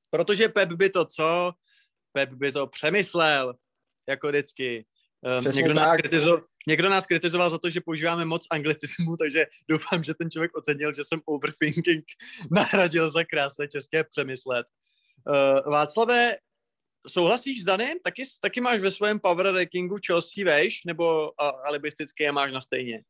Protože Pep by to co? Pep by to přemyslel, jako vždycky. Um, někdo, nás kritizoval, někdo nás kritizoval za to, že používáme moc anglicismu, takže doufám, že ten člověk ocenil, že jsem overthinking nahradil za krásné české přemyslet. Uh, Václave, souhlasíš s Danem? Taky, taky máš ve svém power rankingu Chelsea vejš, nebo alibisticky je máš na stejně?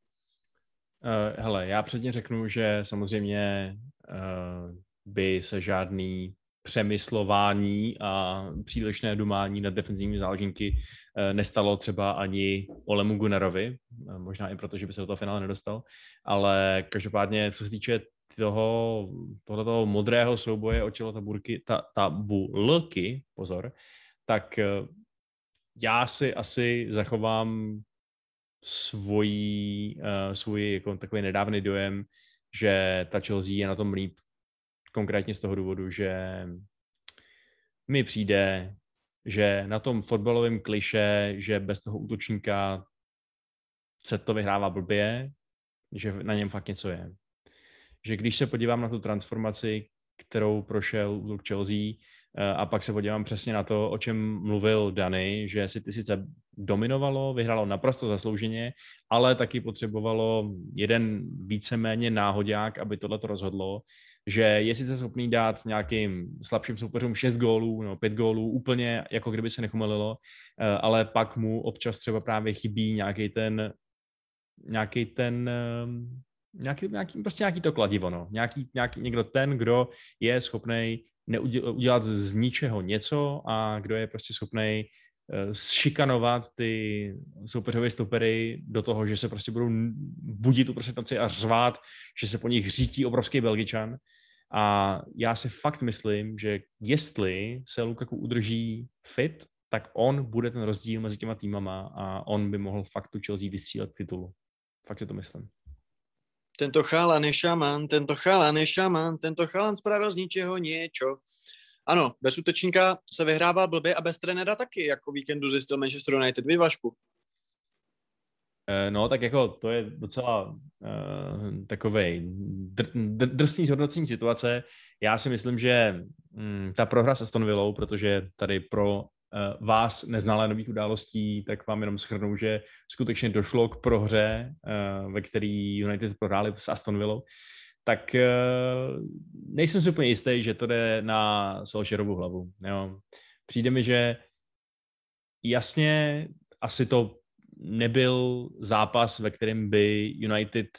Uh, hele, já předně řeknu, že samozřejmě uh, by se žádný přemyslování a přílišné dumání na defenzivní záležinky eh, nestalo třeba ani Olemu Gunnarovi, možná i proto, že by se do toho finále nedostal, ale každopádně, co se týče toho, tohoto modrého souboje o čelo taburky, ta, tabulky, pozor, tak já si asi zachovám svojí, uh, svůj jako takový nedávný dojem, že ta Chelsea je na tom líp konkrétně z toho důvodu, že mi přijde, že na tom fotbalovém kliše, že bez toho útočníka se to vyhrává blbě, že na něm fakt něco je. Že když se podívám na tu transformaci, kterou prošel útok Chelsea, Eh, a pak se podívám přesně na to, o čem mluvil Dany, že si ty sice dominovalo, vyhrálo naprosto zaslouženě, ale taky potřebovalo jeden víceméně náhodák, aby tohle to rozhodlo, že je sice schopný dát nějakým slabším soupeřům 6 gólů nebo 5 gólů, úplně jako kdyby se nechumelilo, eh, ale pak mu občas třeba právě chybí nějaký ten nějaký ten ehm, nějaký, nějaký, prostě nějaký to kladivo, no. nějaký, nějaký, někdo ten, kdo je schopný udělat z ničeho něco a kdo je prostě schopný eh, šikanovat ty soupeřové stopery do toho, že se prostě budou budit uprostřed noci a řvát, že se po nich řítí obrovský Belgičan. A já si fakt myslím, že jestli se Lukaku udrží fit, tak on bude ten rozdíl mezi těma týmama a on by mohl fakt tu Chelsea vystřílet titulu. Fakt si to myslím. Tento chalan je šaman, tento chalan je šaman, tento chalan spravil z ničeho něco. Ano, bez útočníka se vyhrává blbě a bez trenéra taky, jako víkendu zjistil Manchester United. Vy, Vašku? Eh, no, tak jako to je docela uh, takovej dr, dr, drsný zhodnocení situace. Já si myslím, že mm, ta prohra se Aston Villou, protože tady pro Eh, vás neznalé nových událostí, tak vám jenom schrnu, že skutečně došlo k prohře, eh, ve který United prohráli s Aston Villou, tak eh, nejsem si úplně jistý, že to jde na Solskjaerovu hlavu. Jo. Přijde mi, že jasně asi to nebyl zápas, ve kterém by United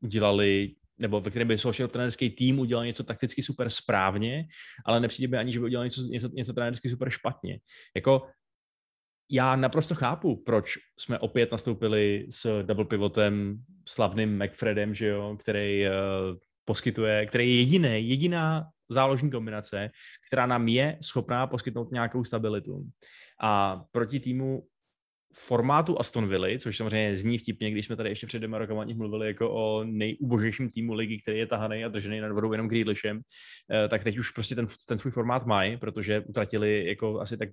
udělali nebo ve kterém by Solskjaer trenerský tým udělal něco takticky super správně, ale nepřijde by ani, že by udělal něco, něco, něco trenersky super špatně. Jako já naprosto chápu, proč jsme opět nastoupili s double pivotem slavným McFredem, že jo, který uh, poskytuje, který je jediný, jediná záložní kombinace, která nám je schopná poskytnout nějakou stabilitu. A proti týmu formátu Aston Villa, což samozřejmě zní vtipně, když jsme tady ještě před dvěma rokama mluvili jako o nejubožejším týmu ligy, který je tahaný a držený nad vodou jenom Grealishem, eh, tak teď už prostě ten, ten svůj formát mají, protože utratili jako asi tak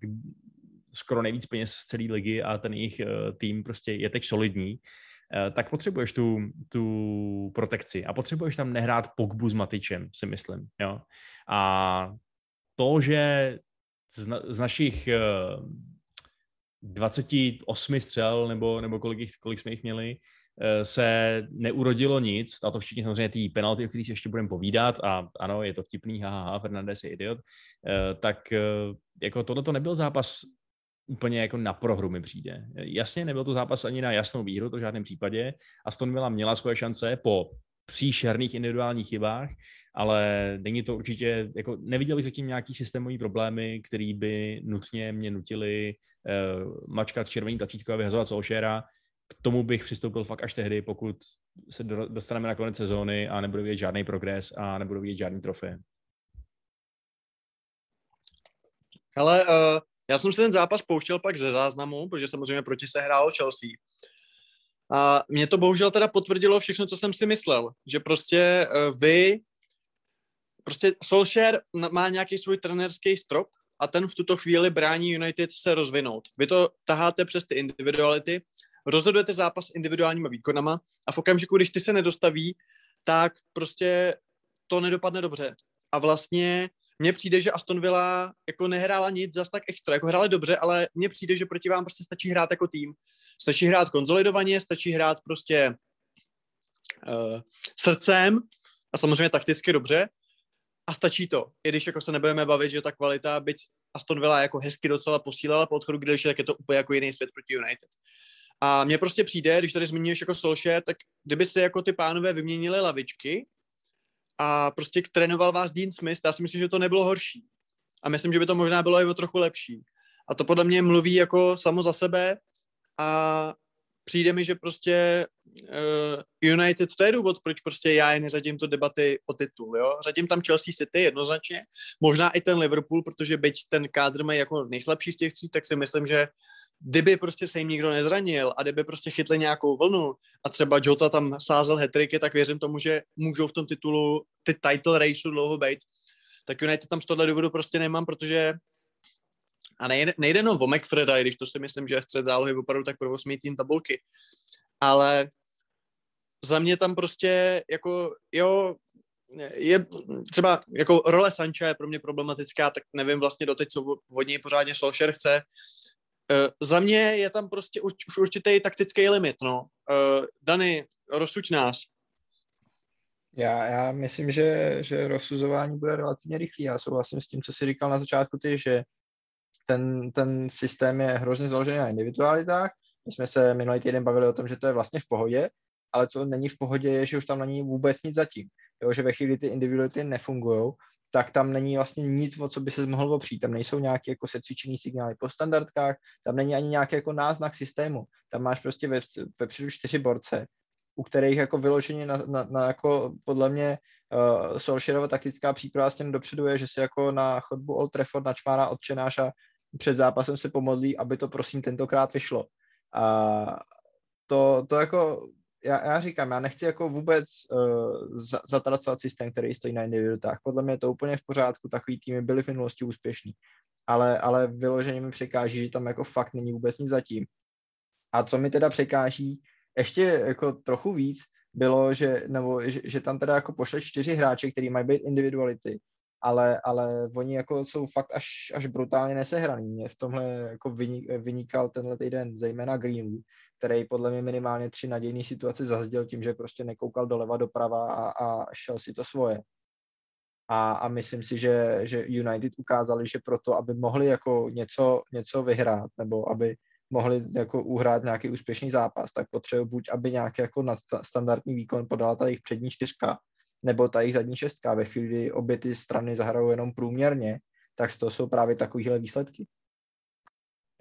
skoro nejvíc peněz z celé ligy a ten jejich eh, tým prostě je teď solidní, eh, tak potřebuješ tu, tu protekci a potřebuješ tam nehrát Pogbu s Matičem, si myslím. Jo? A to, že z, na, z našich 28 střel, nebo, nebo kolik, jich, kolik jsme jich měli, eh, se neurodilo nic, a to všichni samozřejmě ty penalty, o kterých ještě budeme povídat, a ano, je to vtipný, haha, Fernandez je idiot, eh, tak eh, jako tohle to nebyl zápas úplně jako na prohru mi přijde. Jasně, nebyl to zápas ani na jasnou výhru, to v žádném případě. Aston Villa měla svoje šance po příšerných individuálních chybách, ale není to určitě, jako neviděl bych zatím nějaký systémový problémy, který by nutně mě nutili uh, mačkat červený tlačítko a vyhazovat Solskjaera. K tomu bych přistoupil fakt až tehdy, pokud se do, dostaneme na konec sezóny a nebudu vidět žádný progres a nebudu vidět žádný trofej. Ale uh, já jsem si ten zápas pouštěl pak ze záznamu, protože samozřejmě proti se hrálo Chelsea. A mě to bohužel teda potvrdilo všechno, co jsem si myslel, že prostě uh, vy, prostě Solskjaer má nějaký svůj trenerský strop a ten v tuto chvíli brání United se rozvinout. Vy to taháte přes ty individuality, rozhodujete zápas individuálníma výkonama a v okamžiku, když ty se nedostaví, tak prostě to nedopadne dobře. A vlastně mně přijde, že Aston Villa jako nehrála nic zas tak extra, jako hráli dobře, ale mně přijde, že proti vám prostě stačí hrát jako tým. Stačí hrát konzolidovaně, stačí hrát prostě uh, srdcem a samozřejmě takticky dobře a stačí to. I když jako se nebudeme bavit, že ta kvalita, byť Aston Villa jako hezky docela posílala po odchodu když tak je to úplně jako jiný svět proti United. A mně prostě přijde, když tady zmiňuješ jako Solskjaer, tak kdyby se jako ty pánové vyměnili lavičky, a prostě trénoval vás Dean Smith, já si myslím, že to nebylo horší. A myslím, že by to možná bylo i o trochu lepší. A to podle mě mluví jako samo za sebe a přijde mi, že prostě United, to je důvod, proč prostě já je neřadím to debaty o titul, jo. Řadím tam Chelsea City jednoznačně, možná i ten Liverpool, protože byť ten kádr mají jako nejslabší z těch tří, tak si myslím, že kdyby prostě se jim nikdo nezranil a kdyby prostě chytli nějakou vlnu a třeba Jota tam sázel hetriky, tak věřím tomu, že můžou v tom titulu ty title race dlouho být. Tak United tam z tohle důvodu prostě nemám, protože a nejde, nejde jenom o McFreda, když to si myslím, že je střed zálohy opravdu tak pro tým tabulky. Ale za mě tam prostě jako, jo, je třeba jako role Sancha je pro mě problematická, tak nevím vlastně doteď, co od něj pořádně Solskjaer chce. Uh, za mě je tam prostě už, už určitý taktický limit, no. Uh, Dany, rozsuď nás. Já, já myslím, že, že rozsuzování bude relativně rychlý. Já souhlasím s tím, co jsi říkal na začátku ty, že ten, ten systém je hrozně založený na individualitách. My jsme se minulý týden bavili o tom, že to je vlastně v pohodě, ale co není v pohodě je, že už tam není vůbec nic zatím. Jo, že ve chvíli ty individuality nefungují, tak tam není vlastně nic, o co by se mohl opřít. Tam nejsou nějaké jako secvičený signály po standardkách, tam není ani nějaký jako náznak systému. Tam máš prostě ve, vepředu čtyři borce, u kterých jako vyloženě na, na, na jako podle mě uh, Solskjaerova taktická příprava s tím dopředu je, že se jako na chodbu Old Trafford načmárá odčenáš a před zápasem se pomodlí, aby to prosím tentokrát vyšlo. A to, to jako já, já říkám, já nechci jako vůbec uh, zatracovat systém, který stojí na individualitách. Podle mě je to úplně v pořádku, takový týmy byly v minulosti úspěšní, ale, ale vyloženě mi překáží, že tam jako fakt není vůbec nic zatím. A co mi teda překáží ještě jako trochu víc, bylo, že, nebo, že, že tam teda jako pošle čtyři hráče, který mají být individuality, ale, ale oni jako jsou fakt až, až brutálně nesehraný. Mě v tomhle jako vynikal tenhle týden zejména Greenwood, který podle mě minimálně tři nadějné situace zazděl tím, že prostě nekoukal doleva doprava a, a šel si to svoje. A, a myslím si, že, že United ukázali, že proto, aby mohli jako něco, něco vyhrát, nebo aby mohli jako uhrát nějaký úspěšný zápas, tak potřebují buď, aby nějaký jako standardní výkon podala ta jejich přední čtyřka, nebo ta jejich zadní šestka. Ve chvíli, kdy obě ty strany zahrajou jenom průměrně, tak to jsou právě takovéhle výsledky.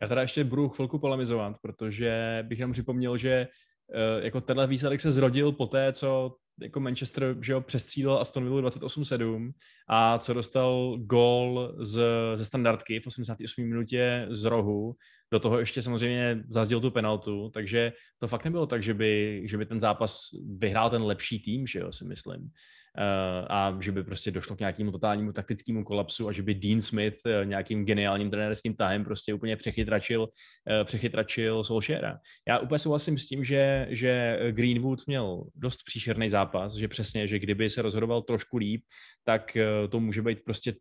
Já teda ještě budu chvilku polemizovat, protože bych jenom připomněl, že uh, jako tenhle výsledek se zrodil po té, co jako Manchester že jo, přestřídal Aston Villa 28-7 a co dostal gól z, ze standardky v 88. minutě z rohu. Do toho ještě samozřejmě zazděl tu penaltu, takže to fakt nebylo tak, že by, že by ten zápas vyhrál ten lepší tým, že jo, si myslím. Eh, a že by prostě došlo k nějakému totálnímu taktickému kolapsu a že by Dean Smith eh, nějakým geniálním trenérským tahem prostě úplně přechytračil, eh, přechytračil Solskjaera. Já úplně souhlasím s tím, že, že Greenwood měl dost příšerný zápas, že přesně, že kdyby se rozhodoval trošku líp, tak to může být prostě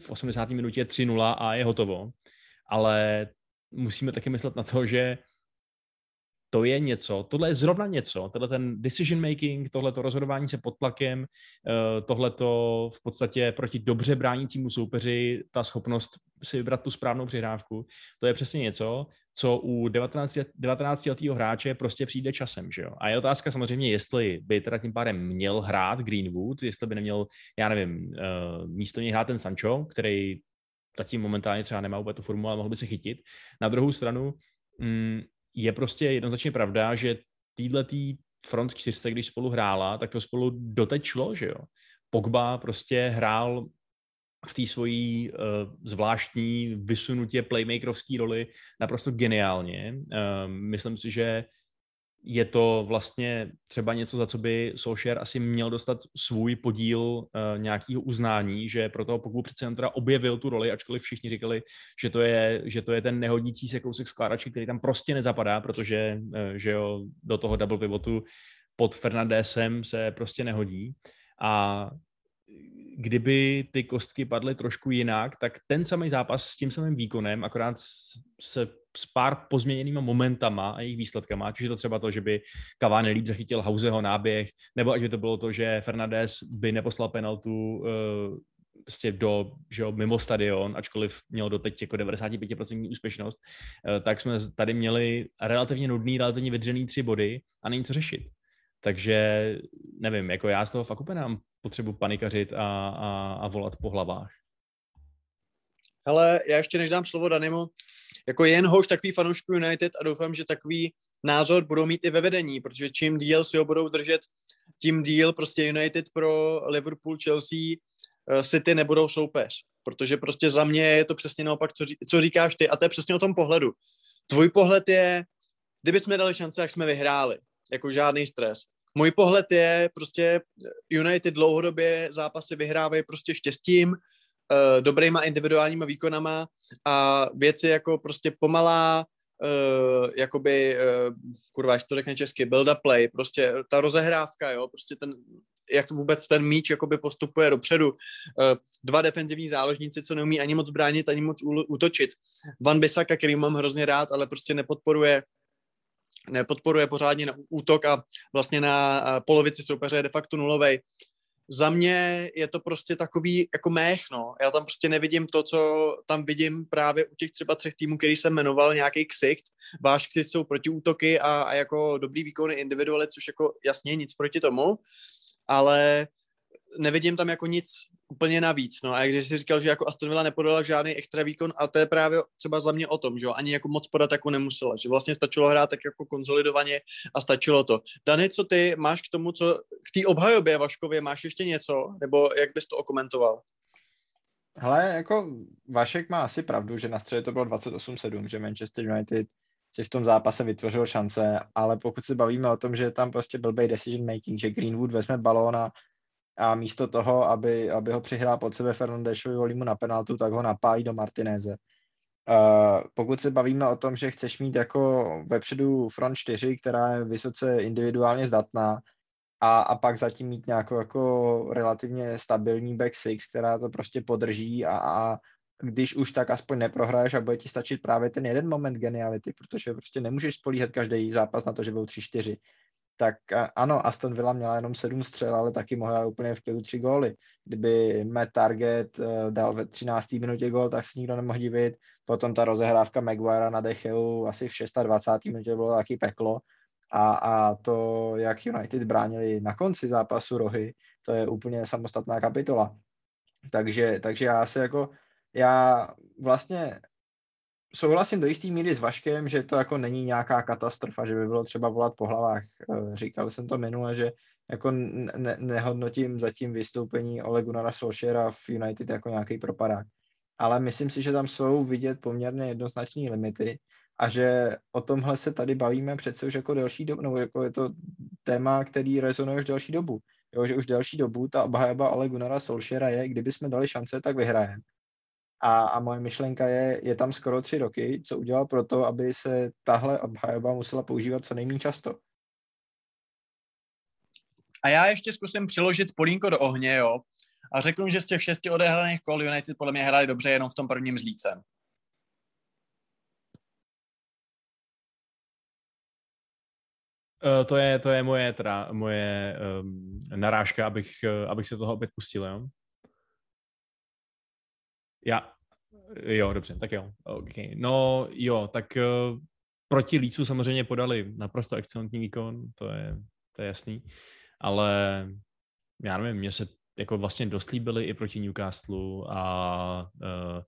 v 80. minutě 3-0 a je hotovo. Ale musíme taky myslet na to, že to je něco, tohle je zrovna něco, tohle ten decision making, tohle to rozhodování se pod tlakem, eh, tohle to v podstatě proti dobře bránícímu soupeři, ta schopnost si vybrat tu správnou přihrávku, to je přesně něco, co u 19, 19 letého hráče prostě přijde časem, že jo. A je otázka samozřejmě, jestli by teda tím pádem měl hrát Greenwood, jestli by neměl, já nevím, eh, místo něj hrát ten Sancho, který zatím momentálně třeba nemá vůbec tu formu, ale mohl by se chytit. Na druhou stranu, mm, je prostě jednoznačně pravda, že týhle tý front čtyřce, když spolu hrála, tak to spolu doteď šlo, že jo. Pogba prostě hrál v té svojí uh, zvláštní vysunutě playmakerovské roli naprosto geniálně. Uh, myslím si, že je to vlastně třeba něco, za co by Solskjaer asi měl dostat svůj podíl uh, nějakého uznání, že pro toho pokud přece jen teda objevil tu roli, ačkoliv všichni říkali, že to je, že to je ten nehodící se kousek skládačky, který tam prostě nezapadá, protože uh, že jo, do toho double pivotu pod Fernandesem se prostě nehodí. A kdyby ty kostky padly trošku jinak, tak ten samý zápas s tím samým výkonem, akorát se s pár pozměněnými momentama a jejich výsledkama, ať už je to třeba to, že by Cavani líp zachytil Hauseho náběh, nebo ať by to bylo to, že Fernandez by neposlal penaltu uh, prostě do, že jo, mimo stadion, ačkoliv měl doteď jako 95% úspěšnost, uh, tak jsme tady měli relativně nudný, relativně vydřený tři body a není co řešit. Takže nevím, jako já z toho fakt úplně nám potřebu panikařit a, a, a volat po hlavách. Ale já ještě než dám slovo Danimu, jako jen hoš takový fanoušků United a doufám, že takový názor budou mít i ve vedení, protože čím díl si ho budou držet, tím díl prostě United pro Liverpool, Chelsea, eh, City nebudou soupeř. Protože prostě za mě je to přesně naopak, co, ří, co říkáš ty. A to je přesně o tom pohledu. Tvůj pohled je, kdyby jsme dali šance, jak jsme vyhráli. Jako žádný stres. Můj pohled je prostě United dlouhodobě zápasy vyhrávají prostě štěstím, uh, dobrýma individuálníma výkonama a věci jako prostě pomalá, uh, jakoby, uh, kurva, jak to řekne česky, build up play, prostě ta rozehrávka, jo, prostě ten, jak vůbec ten míč jakoby postupuje dopředu. Uh, dva defenzivní záložníci, co neumí ani moc bránit, ani moc útočit. Van Bissaka, který mám hrozně rád, ale prostě nepodporuje nepodporuje pořádně na útok a vlastně na polovici soupeře je de facto nulovej za mě je to prostě takový jako mech, no. Já tam prostě nevidím to, co tam vidím právě u těch třeba třech týmů, který jsem jmenoval, nějaký ksicht. Váš ksicht jsou protiútoky a, a jako dobrý výkony individualy, což jako jasně nic proti tomu, ale nevidím tam jako nic úplně navíc. No. A když jsi říkal, že jako Aston Villa nepodala žádný extra výkon, a to je právě třeba za mě o tom, že jo, ani jako moc podat jako nemusela, že vlastně stačilo hrát tak jako konzolidovaně a stačilo to. Dany, co ty máš k tomu, co k té obhajobě Vaškově, máš ještě něco, nebo jak bys to okomentoval? Hele, jako Vašek má asi pravdu, že na středě to bylo 28-7, že Manchester United si v tom zápase vytvořil šance, ale pokud se bavíme o tom, že tam prostě blbej decision making, že Greenwood vezme balón a a místo toho, aby, aby ho přihrál pod sebe Fernandešovi volímu na penaltu, tak ho napálí do Martineze. Uh, pokud se bavíme o tom, že chceš mít jako vepředu front 4, která je vysoce individuálně zdatná, a, a pak zatím mít nějakou jako relativně stabilní back six, která to prostě podrží a, a když už tak aspoň neprohraješ a bude ti stačit právě ten jeden moment geniality, protože prostě nemůžeš spolíhat každý zápas na to, že budou 3-4 tak ano, Aston Villa měla jenom sedm střel, ale taky mohla úplně v klidu tři góly. Kdyby Matt Target eh, dal ve 13. minutě gól, tak se nikdo nemohl divit. Potom ta rozehrávka Maguire na Decheu asi v 26. minutě bylo taky peklo. A, a to, jak United bránili na konci zápasu rohy, to je úplně samostatná kapitola. Takže, takže já se jako, já vlastně souhlasím do jisté míry s Vaškem, že to jako není nějaká katastrofa, že by bylo třeba volat po hlavách. Eh, říkal jsem to minule, že jako ne- nehodnotím zatím vystoupení Ole Gunnara Solskjaera v United jako nějaký propadák. Ale myslím si, že tam jsou vidět poměrně jednoznační limity a že o tomhle se tady bavíme přece už jako delší dobu, nebo jako je to téma, který rezonuje už delší dobu. Jo, že už delší dobu ta obhajoba Ole Gunnara Solskjaera je, kdyby jsme dali šance, tak vyhrajeme. A, a moje myšlenka je, je tam skoro tři roky, co udělal pro to, aby se tahle obhajoba musela používat co nejméně často. A já ještě zkusím přiložit polínko do ohně, jo. A řeknu, že z těch šesti odehraných kol United podle mě hráli dobře jenom v tom prvním s Lícem. Uh, to, je, to je moje, teda, moje um, narážka, abych, uh, abych se toho opět pustil, jo? Já, jo, dobře, tak jo. Okay. No jo, tak uh, proti Lícu samozřejmě podali naprosto excelentní výkon, to je, to je jasný, ale já nevím, mě se jako vlastně dost líbili i proti Newcastle a uh,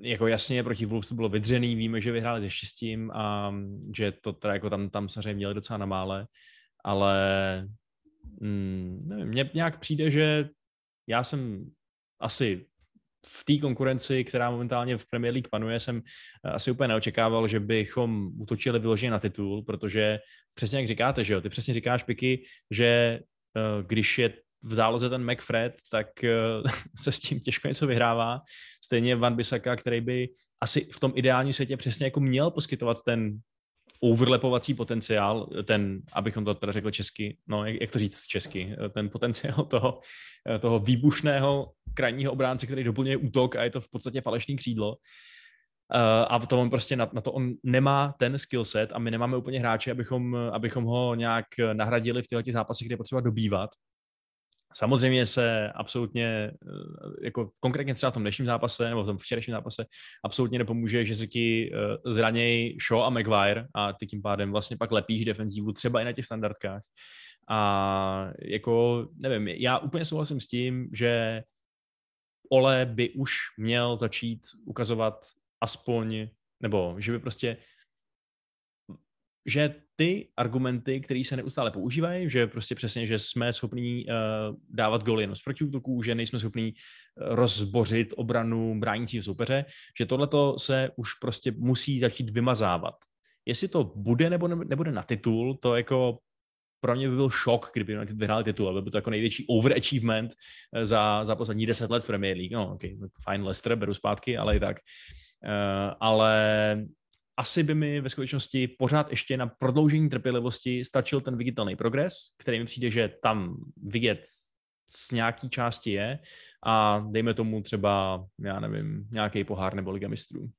jako jasně proti Wolves to bylo vydřený, víme, že vyhráli se štěstím a že to teda jako tam, tam samozřejmě měli docela na mále, ale mm, nevím, mně nějak přijde, že já jsem asi v té konkurenci, která momentálně v Premier League panuje, jsem asi úplně neočekával, že bychom utočili vyloženě na titul, protože přesně jak říkáte, že jo, ty přesně říkáš, Piky, že eh, když je v záloze ten McFred, tak uh, se s tím těžko něco vyhrává. Stejně Van Bissaka, který by asi v tom ideálním světě přesně jako měl poskytovat ten overlapovací potenciál, ten, abychom to teda řekl česky, no jak, jak to říct česky, ten potenciál toho, toho výbušného krajního obránce, který doplňuje útok a je to v podstatě falešný křídlo. Uh, a to on prostě na, na to on nemá ten skill set a my nemáme úplně hráče, abychom, abychom ho nějak nahradili v těchto zápasech, kde je potřeba dobývat. Samozřejmě se absolutně, eh, jako konkrétně třeba v tom dnešním zápase, nebo v tom včerejším zápase, absolutně nepomůže, že si ti eh, zranějí Shaw a Maguire a ty tím pádem vlastně pak lepíš defenzivu třeba i na těch standardkách. A jako, nevím, já úplně souhlasím s tím, že Ole by už měl začít ukazovat aspoň, nebo že by prostě že ty argumenty, které se neustále používají, že prostě přesně, že jsme schopní uh, dávat goly jenom z protiútoků, že nejsme schopní uh, rozbořit obranu bránícího soupeře, že tohle se už prostě musí začít vymazávat. Jestli to bude nebo nebude na titul, to jako pro mě by byl šok, kdyby United vyhráli titul, byl to jako největší overachievement eh, za, za poslední deset let v Premier League. No, okay, fajn Leicester, beru zpátky, ale i tak. Uh, ale asi by mi ve skutečnosti pořád ještě na prodloužení trpělivosti stačil ten viditelný progres, který mi přijde, že tam vidět z nějaký části je a dejme tomu třeba, já nevím, nějaký pohár nebo Liga mistrů.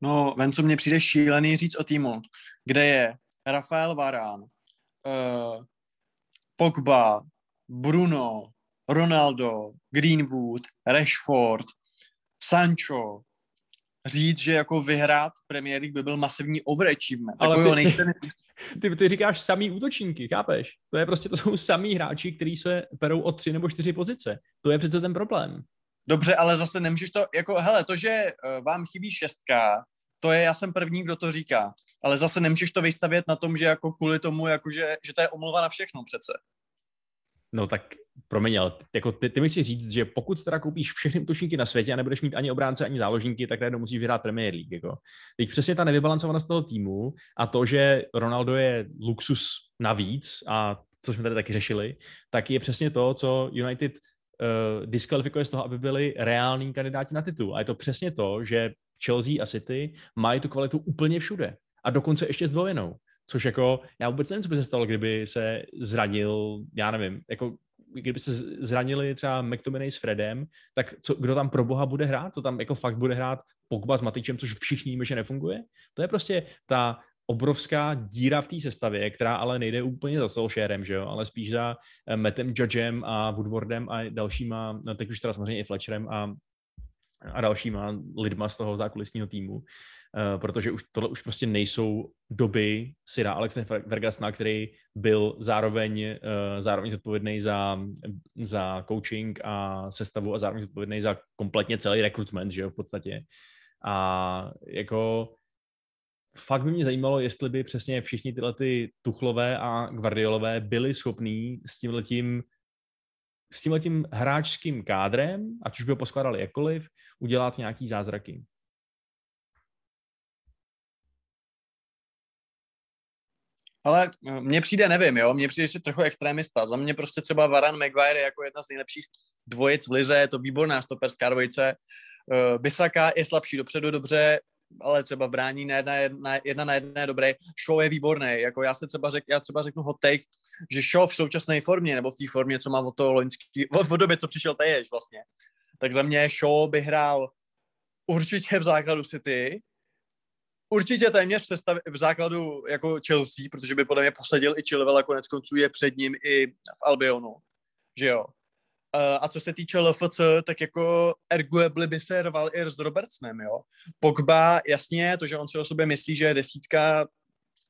No, ven, co mně přijde šílený říct o týmu, kde je Rafael Varán, uh, Pogba, Bruno, Ronaldo, Greenwood, Rashford, Sancho, říct, že jako vyhrát Premier League by byl masivní overachievement. Ale ty, nejste... ty, ty, říkáš samý útočníky, chápeš? To je prostě, to jsou samý hráči, kteří se perou o tři nebo čtyři pozice. To je přece ten problém. Dobře, ale zase nemůžeš to, jako hele, to, že uh, vám chybí šestka, to je, já jsem první, kdo to říká, ale zase nemůžeš to vystavět na tom, že jako kvůli tomu, jako že, že to je omluva na všechno přece. No tak promiň, ale jako ty, ty mi chci říct, že pokud teda koupíš všechny útočníky na světě a nebudeš mít ani obránce, ani záložníky, tak tady musíš vyhrát Premier League. Jako. Teď přesně ta nevybalancovanost toho týmu a to, že Ronaldo je luxus navíc a co jsme tady taky řešili, tak je přesně to, co United uh, diskvalifikuje z toho, aby byli reální kandidáti na titul. A je to přesně to, že Chelsea a City mají tu kvalitu úplně všude. A dokonce ještě s. Což jako, já vůbec nevím, co by se stalo, kdyby se zranil, já nevím, jako kdyby se zranili třeba McTominay s Fredem, tak co, kdo tam pro boha bude hrát? To tam jako fakt bude hrát Pogba s Matičem, což všichni víme, že nefunguje? To je prostě ta obrovská díra v té sestavě, která ale nejde úplně za Solskjaerem, že jo, ale spíš za eh, Mattem Judgem a Woodwardem a dalšíma, no teď už teda samozřejmě i Fletcherem a, a dalšíma lidma z toho zákulisního týmu. Eh, protože už tohle už prostě nejsou doby Sira Alexe Vergasna, který byl zároveň, uh, zároveň zodpovědný za, za coaching a sestavu a zároveň zodpovědný za kompletně celý rekrutment, že jo, v podstatě. A jako fakt by mě zajímalo, jestli by přesně všichni tyhle ty Tuchlové a Guardiolové byli schopní s tímhletím s tímhletím hráčským kádrem, ať už by ho poskládali jakkoliv, udělat nějaký zázraky. Ale eh, mně přijde, nevím, jo, mně přijde že trochu extrémista. Za mě prostě třeba Varan Maguire jako jedna z nejlepších dvojic v lize, je to výborná stoperská dvojice. Uh, Bisaka je slabší dopředu dobře, ale třeba brání na jedna, jedna, jedna na jedné dobré. Show je výborný. Jako já se třeba řek, já třeba řeknu hot take, že Show v současné formě, nebo v té formě, co má o to loňský, od, od době, co přišel Teješ vlastně, tak za mě Show by hrál určitě v základu City, určitě téměř v, sestav, v základu jako Chelsea, protože by podle mě posadil i Chilwell a konec konců je před ním i v Albionu, že jo. Uh, a co se týče LFC, tak jako arguably by se rval i s Robertsonem, jo. Pogba, jasně, to, že on si o sobě myslí, že je desítka,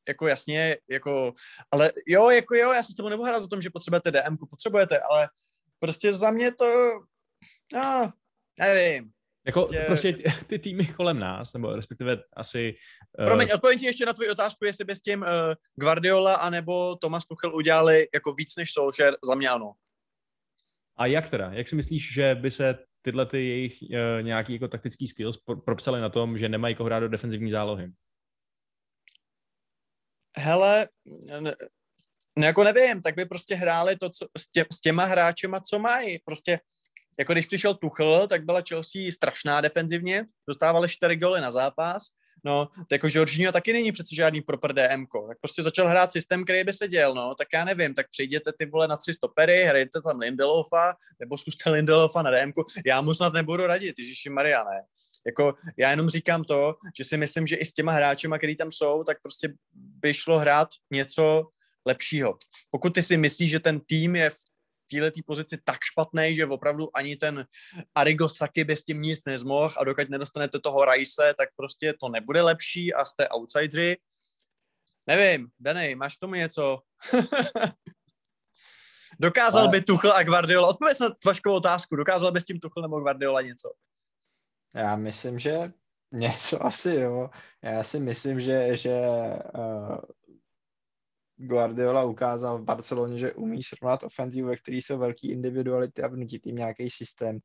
jako jasně, jako, ale jo, jako jo, já se s tomu nebudu hrát o tom, že potřebujete DM, potřebujete, ale prostě za mě to, no, nevím. Jako prostě... prostě ty týmy kolem nás, nebo respektive asi... Uh... Promiň, odpovím ti ještě na tvoji otázku, jestli by s tím uh, Guardiola anebo Thomas Tuchel udělali jako víc než Solskjaer, za mě ano. A jak teda? Jak si myslíš, že by se tyhle ty jejich uh, nějaký jako taktický skills propsaly na tom, že nemají koho hrát do defenzivní zálohy? Hele, ne, ne, jako nevím, tak by prostě hráli to, co, s, tě, s těma hráčema, co mají. Prostě jako když přišel Tuchl, tak byla Chelsea strašná defenzivně, dostávali čtyři goly na zápas, no, to jako Jorginho taky není přece žádný proper DM, tak prostě začal hrát systém, který by se děl, no, tak já nevím, tak přijděte ty vole na tři stopery, hrajte tam Lindelofa, nebo zkuste Lindelofa na DM, já mu snad nebudu radit, Ježíši Maria, ne. Jako, já jenom říkám to, že si myslím, že i s těma hráčema, který tam jsou, tak prostě by šlo hrát něco lepšího. Pokud ty si myslíš, že ten tým je v téhle pozici tak špatný, že opravdu ani ten Arigo Saki by s tím nic nezmohl a dokud nedostanete toho Rajse, tak prostě to nebude lepší a jste outsideri. Nevím, Danej, máš tomu něco? dokázal by Tuchl a Guardiola, odpověď na tvaškovou otázku, dokázal by s tím Tuchl nebo Guardiola něco? Já myslím, že něco asi jo. Já si myslím, že, že uh, Guardiola ukázal v Barceloně, že umí srovnat ofenzivu, ve který jsou velký individuality a vnutit jim nějaký systém.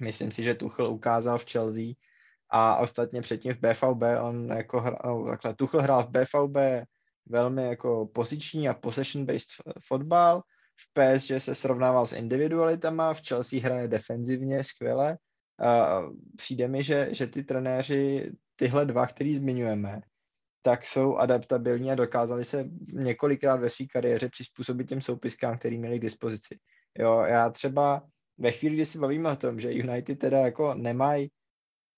Myslím si, že Tuchel ukázal v Chelsea a ostatně předtím v BVB, on jako hrál, no, takhle, Tuchel hrál v BVB velmi jako poziční a possession-based fotbal, v PSG se srovnával s individualitama, v Chelsea hraje defenzivně skvěle. Uh, přijde mi, že, že ty trenéři, tyhle dva, který zmiňujeme, tak jsou adaptabilní a dokázali se několikrát ve své kariéře přizpůsobit těm soupiskám, který měli k dispozici. Jo, já třeba ve chvíli, kdy si bavíme o tom, že United teda jako nemají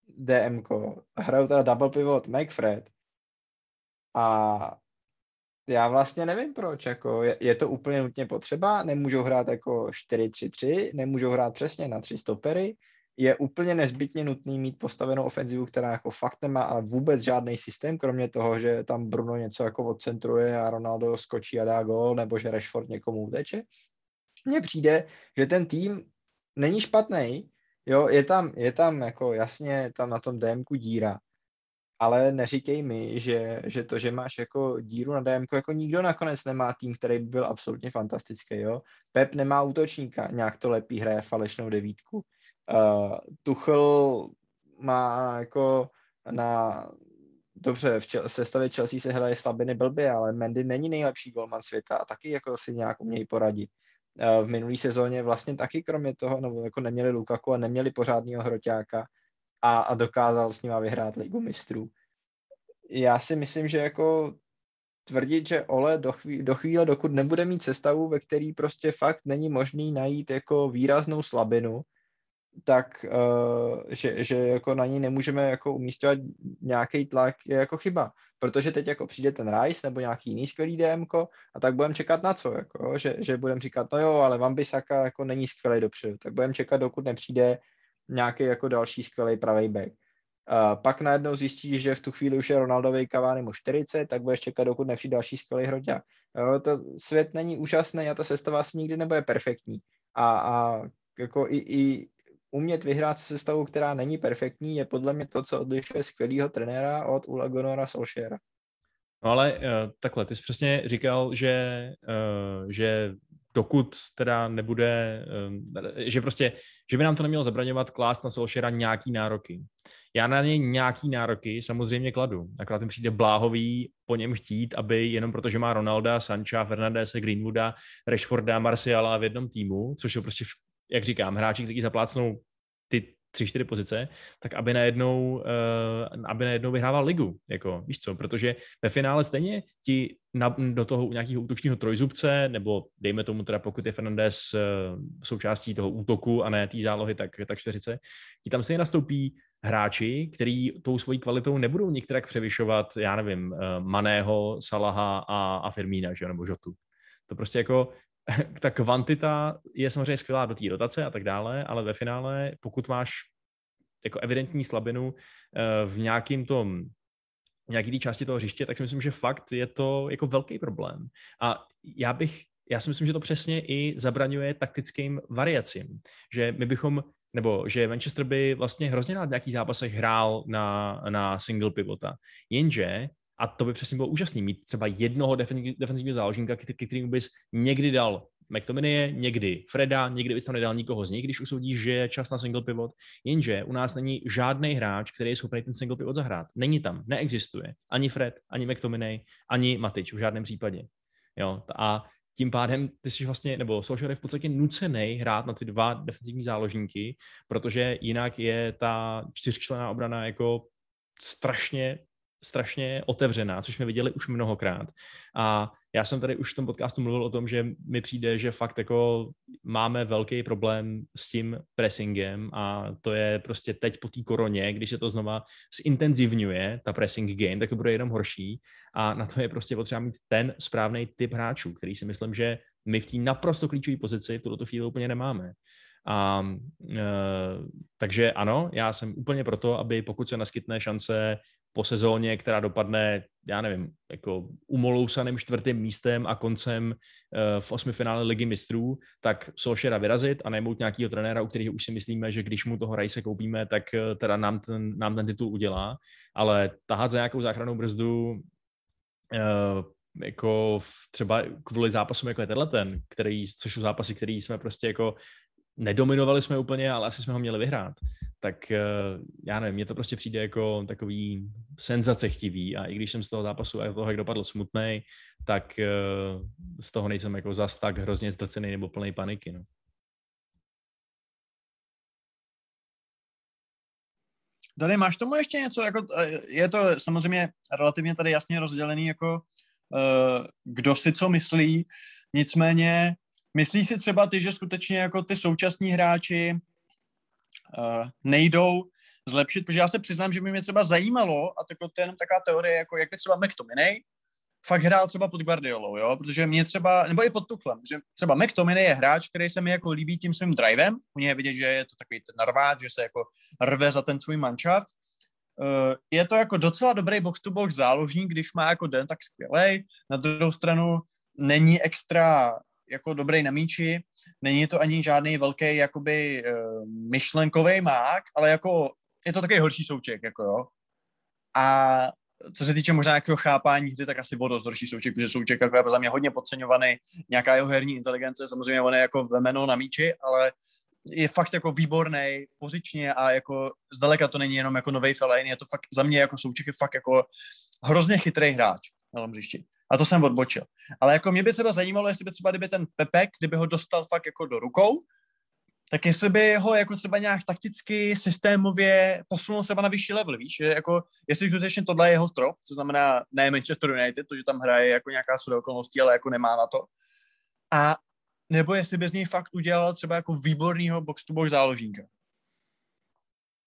DM, hrajou teda double pivot McFred a já vlastně nevím proč, jako je, je to úplně nutně potřeba, nemůžou hrát jako 4-3-3, nemůžou hrát přesně na tři stopery, je úplně nezbytně nutný mít postavenou ofenzivu, která jako fakt nemá ale vůbec žádný systém, kromě toho, že tam Bruno něco jako odcentruje a Ronaldo skočí a dá gol, nebo že Rashford někomu uteče. Mně přijde, že ten tým není špatný, jo, je tam, je tam jako jasně tam na tom DMku díra, ale neříkej mi, že, že to, že máš jako díru na DMku, jako nikdo nakonec nemá tým, který by byl absolutně fantastický, jo. Pep nemá útočníka, nějak to lepí, hraje falešnou devítku. Uh, Tuchel má jako na dobře, v čel, sestavě Chelsea se hraje slabiny blbě, ale Mendy není nejlepší golman světa a taky jako si nějak umějí poradit. Uh, v minulý sezóně vlastně taky kromě toho, nebo jako neměli Lukaku a neměli pořádného hroťáka a, a dokázal s nima vyhrát ligu mistrů. Já si myslím, že jako tvrdit, že Ole do, chví, do chvíle, dokud nebude mít sestavu, ve který prostě fakt není možný najít jako výraznou slabinu, tak uh, že, že jako na ní nemůžeme jako umístěvat nějaký tlak je jako chyba. Protože teď jako přijde ten Rice nebo nějaký jiný skvělý DM a tak budeme čekat na co, jako, že, že budeme říkat, no jo, ale Van Bissaka jako není skvělý dopředu, tak budeme čekat, dokud nepřijde nějaký jako další skvělý pravý back. Uh, pak najednou zjistíš, že v tu chvíli už je Ronaldový Cavani mu 40, tak budeš čekat, dokud nepřijde další skvělý hroťák. Jo, to svět není úžasný a ta sestava asi nikdy nebude perfektní. A, a jako i, i, umět vyhrát se sestavou, která není perfektní, je podle mě to, co odlišuje skvělého trenéra od Ula Gunora Solskjaera. No ale uh, takhle, ty jsi přesně říkal, že, uh, že dokud teda nebude, uh, že prostě, že by nám to nemělo zabraňovat klást na Solskjaera nějaký nároky. Já na něj nějaký nároky samozřejmě kladu. Akorát mi přijde bláhový po něm chtít, aby jenom protože má Ronalda, Sancha, Fernandese, Greenwooda, Rashforda, Marciala v jednom týmu, což je prostě jak říkám, hráči, kteří zaplácnou ty tři, čtyři pozice, tak aby najednou, uh, aby najednou vyhrával ligu, jako, víš co, protože ve finále stejně ti na, do toho nějakého útočního trojzubce, nebo dejme tomu teda, pokud je Fernandez uh, součástí toho útoku a ne té zálohy, tak, tak čtyřice, ti tam stejně nastoupí hráči, který tou svojí kvalitou nebudou některak převyšovat, já nevím, eh, Maného, Salaha a, a Firmína, že, nebo Žotu. To prostě jako ta kvantita je samozřejmě skvělá do té rotace a tak dále, ale ve finále, pokud máš jako evidentní slabinu eh, v nějakým tom nějaký té části toho hřiště, tak si myslím, že fakt je to jako velký problém. A já bych, já si myslím, že to přesně i zabraňuje taktickým variacím, že my bychom nebo že Manchester by vlastně hrozně rád v nějakých zápasech hrál na, na single pivota. Jenže, a to by přesně bylo úžasný, mít třeba jednoho defenzivního záložníka, který bys někdy dal McTominay, někdy Freda, někdy bys tam nedal nikoho z nich, když usoudíš, že je čas na single pivot. Jenže u nás není žádný hráč, který je schopný ten single pivot zahrát. Není tam, neexistuje. Ani Fred, ani McTominay, ani Matič v žádném případě. Jo, a tím pádem ty jsi vlastně, nebo Solskjaer je v podstatě nucený hrát na ty dva defenzivní záložníky, protože jinak je ta čtyřčlená obrana jako strašně strašně otevřená, což jsme viděli už mnohokrát. A já jsem tady už v tom podcastu mluvil o tom, že mi přijde, že fakt jako máme velký problém s tím pressingem a to je prostě teď po té koroně, když se to znova zintenzivňuje, ta pressing game, tak to bude jenom horší a na to je prostě potřeba mít ten správný typ hráčů, který si myslím, že my v té naprosto klíčové pozici v tuto chvíli úplně nemáme. A, e, takže ano, já jsem úplně proto, aby pokud se naskytne šance po sezóně, která dopadne, já nevím, jako umolousaným čtvrtým místem a koncem uh, v osmi finále ligy mistrů, tak Solšera vyrazit a najmout nějakého trenéra, u kterého už si myslíme, že když mu toho Rajse koupíme, tak uh, teda nám ten, nám ten titul udělá, ale tahat za nějakou záchranou brzdu uh, jako v, třeba kvůli zápasům, jako je tenhle ten, který, což jsou zápasy, které jsme prostě jako nedominovali jsme úplně, ale asi jsme ho měli vyhrát. Tak eh, já nevím, mně to prostě přijde jako takový senzace chtivý a i když jsem z toho zápasu a toho, jak dopadl smutný, tak eh, z toho nejsem jako zas tak hrozně zdrcený nebo plný paniky. No. Dali, máš tomu ještě něco? Jako, eh, je to samozřejmě relativně tady jasně rozdělený, jako kdo si co myslí, nicméně Myslíš si třeba ty, že skutečně jako ty současní hráči uh, nejdou zlepšit, protože já se přiznám, že by mě třeba zajímalo, a to je jenom taková teorie, jako jak by třeba McTominay fakt hrál třeba pod Guardiolou, jo, protože mě třeba, nebo i pod Tuchlem, že třeba McTominay je hráč, který se mi jako líbí tím svým drivem, u něj je vidět, že je to takový ten narváč, že se jako rve za ten svůj manšaft, Uh, je to jako docela dobrý box-to-box záložník, když má jako den, tak skvělej. Na druhou stranu není extra jako dobrý na míči, není to ani žádný velký jakoby uh, myšlenkový mák, ale jako je to takový horší souček, jako jo. A co se týče možná nějakého chápání hry, tak asi bylo dost horší souček, protože souček jako je za mě hodně podceňovaný, nějaká jeho herní inteligence, samozřejmě on je jako vemeno na míči, ale je fakt jako výborný pozičně a jako zdaleka to není jenom jako nový Fellaini, je to fakt za mě jako souček je fakt jako hrozně chytrý hráč na tom. A to jsem odbočil. Ale jako mě by třeba zajímalo, jestli by třeba, kdyby ten Pepek, kdyby ho dostal fakt jako do rukou, tak jestli by ho jako třeba nějak takticky, systémově posunul třeba na vyšší level, víš, že jako, jestli skutečně tohle je jeho strop, co znamená ne Manchester United, to, že tam hraje jako nějaká své okolností, ale jako nemá na to. A nebo jestli by z něj fakt udělal třeba jako výborného box-to-box záložníka.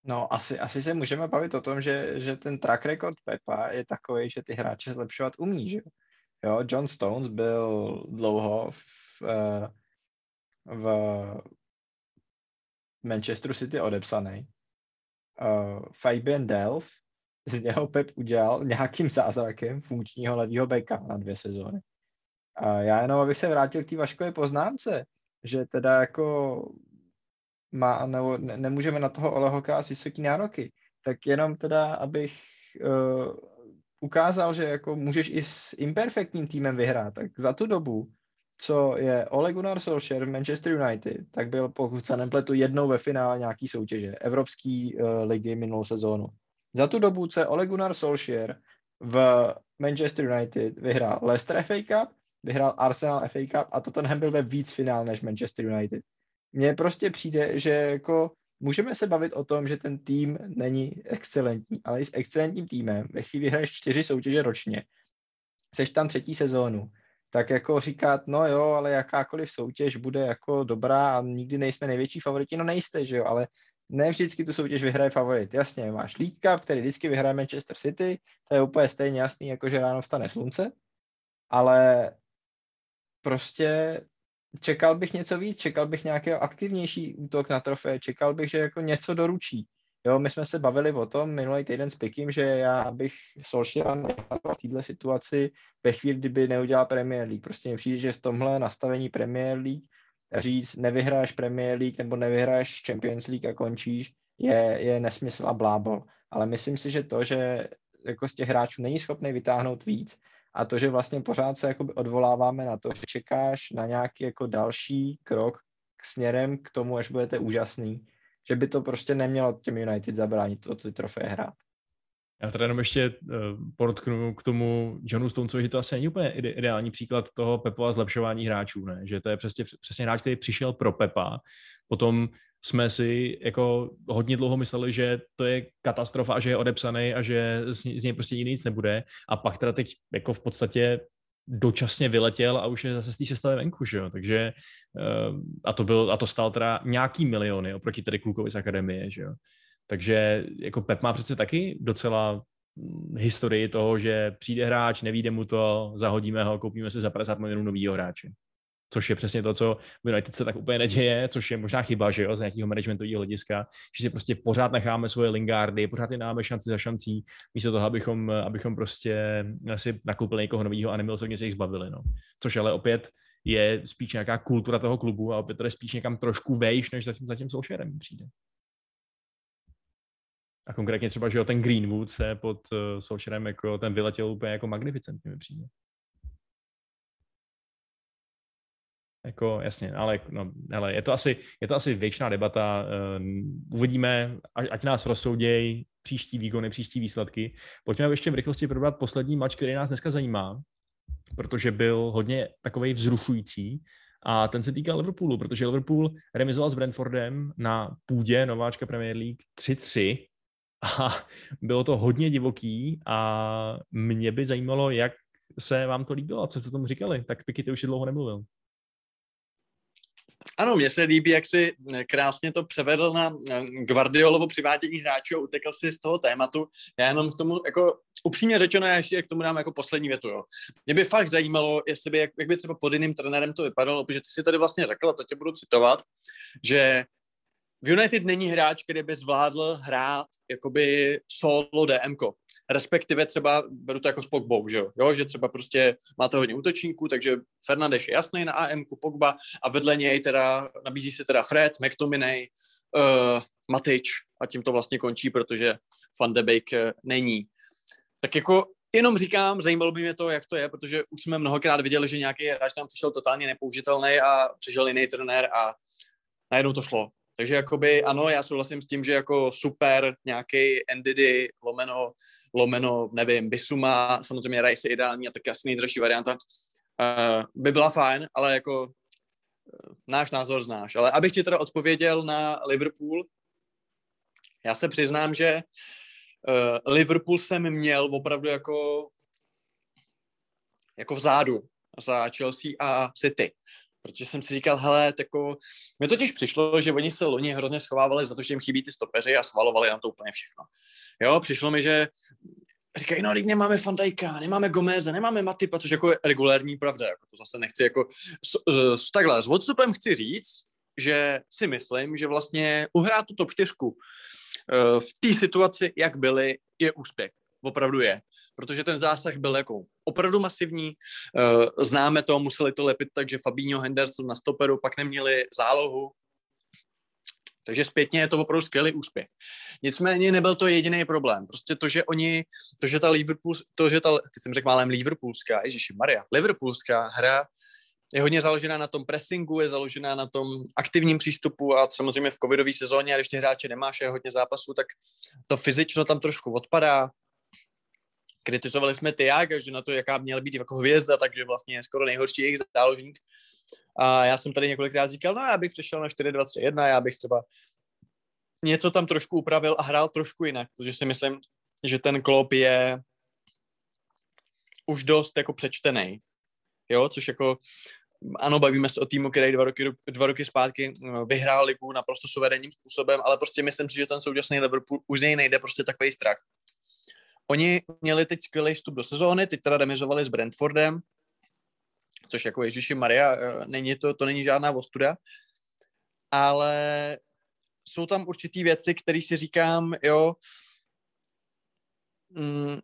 No, asi, asi se můžeme bavit o tom, že, že ten track record Pepa je takový, že ty hráče zlepšovat umí, že jo? Jo, John Stones byl dlouho v, eh, v Manchesteru City odepsaný. Uh, Fabian Delf z něho Pep udělal nějakým zázrakem funkčního levýho beka na dvě sezóny. A já jenom, abych se vrátil k té Vaškové poznámce, že teda jako má, nebo ne, nemůžeme na toho Oleho klást vysoký nároky, tak jenom teda, abych uh, ukázal, že jako můžeš i s imperfektním týmem vyhrát, tak za tu dobu, co je Ole Gunnar Solskjaer v Manchester United, tak byl pokud se nepletu jednou ve finále nějaký soutěže, Evropské uh, ligy minulou sezónu. Za tu dobu, co Ole Gunnar Solskjaer v Manchester United vyhrál Leicester FA Cup, vyhrál Arsenal FA Cup a Tottenham byl ve víc finál než Manchester United. Mně prostě přijde, že jako můžeme se bavit o tom, že ten tým není excelentní, ale i s excelentním týmem, ve chvíli hraješ čtyři soutěže ročně, seš tam třetí sezónu, tak jako říkat, no jo, ale jakákoliv soutěž bude jako dobrá a nikdy nejsme největší favoriti, no nejste, že jo, ale ne vždycky tu soutěž vyhraje favorit. Jasně, máš Cup, který vždycky vyhraje Manchester City, to je úplně stejně jasný, jako že ráno vstane slunce, ale prostě čekal bych něco víc, čekal bych nějaký aktivnější útok na trofé, čekal bych, že jako něco doručí. Jo, my jsme se bavili o tom minulý týden s Pikim, že já bych Solskjaer nechal v této situaci ve chvíli, kdyby neudělal Premier League. Prostě mi přijde, že v tomhle nastavení Premier League říct, nevyhráš Premier League nebo nevyhráš Champions League a končíš, je, je nesmysl a blábol. Ale myslím si, že to, že jako z těch hráčů není schopný vytáhnout víc a to, že vlastně pořád se jakoby odvoláváme na to, že čekáš na nějaký jako další krok k směrem k tomu, až budete úžasný, že by to prostě nemělo těm United zabránit to ty trofeje hrát. Já teda jenom ještě uh, podotknu k tomu Johnu Stonecovi, že to asi není úplně ideální příklad toho Pepova zlepšování hráčů, ne? že to je přesně, přesně hráč, který přišel pro Pepa, potom jsme si jako hodně dlouho mysleli, že to je katastrofa a že je odepsaný a že z, něj prostě nic nebude a pak teda teď jako v podstatě dočasně vyletěl a už je zase z té sestavy venku, že jo? takže eh, a to, byl, a to stál teda nějaký miliony oproti tedy klukovi z akademie, že jo. Takže jako Pep má přece taky docela hm, historii toho, že přijde hráč, nevíde mu to, zahodíme ho, koupíme si za 50 milionů novýho hráče. Což je přesně to, co v United se tak úplně neděje, což je možná chyba, že jo, z nějakého managementového hlediska, že si prostě pořád necháme svoje lingardy, pořád je dáme šanci za šancí, místo toho, abychom, abychom prostě si nakoupili někoho nového a nemilosrdně se jich zbavili. No. Což ale opět je spíš nějaká kultura toho klubu a opět to je spíš někam trošku vejš, než zatím, zatím Solskjaerem přijde. A konkrétně třeba, že jo, ten Greenwood se pod uh, jako ten vyletěl úplně jako magnificentně mi přijde. Jako, jasně, ale, no, ale je, to asi, je to asi věčná debata. Uh, uvidíme, ať, nás rozsoudějí příští výkony, příští výsledky. Pojďme ještě v rychlosti probrat poslední mač, který nás dneska zajímá, protože byl hodně takový vzrušující. A ten se týká Liverpoolu, protože Liverpool remizoval s Brentfordem na půdě nováčka Premier League 3-3 a bylo to hodně divoký a mě by zajímalo, jak se vám to líbilo a co jste tomu říkali. Tak Piky, ty už je dlouho nemluvil. Ano, mně se líbí, jak si krásně to převedl na Guardiolovo přivádění hráčů a utekl si z toho tématu. Já jenom k tomu, jako upřímně řečeno, já ještě k tomu dám jako poslední větu. Jo. Mě by fakt zajímalo, jestli by, jak, jak by třeba pod jiným trenérem to vypadalo, protože ty si tady vlastně řekl, a to tě budu citovat, že v United není hráč, který by zvládl hrát jakoby solo DMko. Respektive třeba, beru to jako s Pogbou, že jo? jo? Že třeba prostě máte hodně útočníků, takže Fernandeš je jasný na AMku, Pogba a vedle něj teda nabízí se teda Fred, McTominay, uh, Matič a tím to vlastně končí, protože Van de Beek eh, není. Tak jako jenom říkám, zajímalo by mě to, jak to je, protože už jsme mnohokrát viděli, že nějaký hráč tam přišel totálně nepoužitelný a přišel jiný trenér a najednou to šlo. Takže jakoby ano, já souhlasím s tím, že jako super nějaký NDD, lomeno, lomeno, nevím, Bisuma, samozřejmě Rice je ideální a tak asi nejdražší varianta, uh, by byla fajn, ale jako uh, náš názor znáš. Ale abych ti teda odpověděl na Liverpool, já se přiznám, že uh, Liverpool jsem měl opravdu jako jako vzadu za Chelsea a City protože jsem si říkal, hele, tako, mi totiž přišlo, že oni se loni hrozně schovávali za to, že jim chybí ty stopeři a svalovali na to úplně všechno. Jo, přišlo mi, že říkají, no, teď nemáme Fandajka, nemáme Gomeze, nemáme Matipa, což jako je regulární pravda, jako to zase nechci jako, s, s, takhle, s odstupem chci říct, že si myslím, že vlastně uhrát tu top 4 eh, v té situaci, jak byly, je úspěch. Opravdu je protože ten zásah byl jako opravdu masivní. Uh, známe to, museli to lepit tak, že Fabinho Henderson na stoperu pak neměli zálohu, takže zpětně je to opravdu skvělý úspěch. Nicméně nebyl to jediný problém. Prostě to, že oni, to, že ta Liverpool, to, že ta, ty jsem řekl málem Liverpoolská, Ježiši Maria, Liverpoolská hra je hodně založená na tom pressingu, je založená na tom aktivním přístupu a samozřejmě v covidové sezóně, a když ty hráče nemáš a je hodně zápasů, tak to fyzično tam trošku odpadá kritizovali jsme Tiaga, že na to, jaká měla být jako hvězda, takže vlastně je skoro nejhorší jejich záložník. A já jsem tady několikrát říkal, no já bych přešel na 4-2-3-1, já bych třeba něco tam trošku upravil a hrál trošku jinak, protože si myslím, že ten klop je už dost jako přečtený. Jo, což jako ano, bavíme se o týmu, který dva roky, dva roky zpátky no, vyhrál ligu naprosto suverénním způsobem, ale prostě myslím si, že ten současný Liverpool už z něj nejde prostě takový strach. Oni měli teď skvělý vstup do sezóny, teď teda demizovali s Brentfordem, což jako Ježíši Maria, eh, není to, to není žádná ostuda, ale jsou tam určitý věci, které si říkám, jo, mm,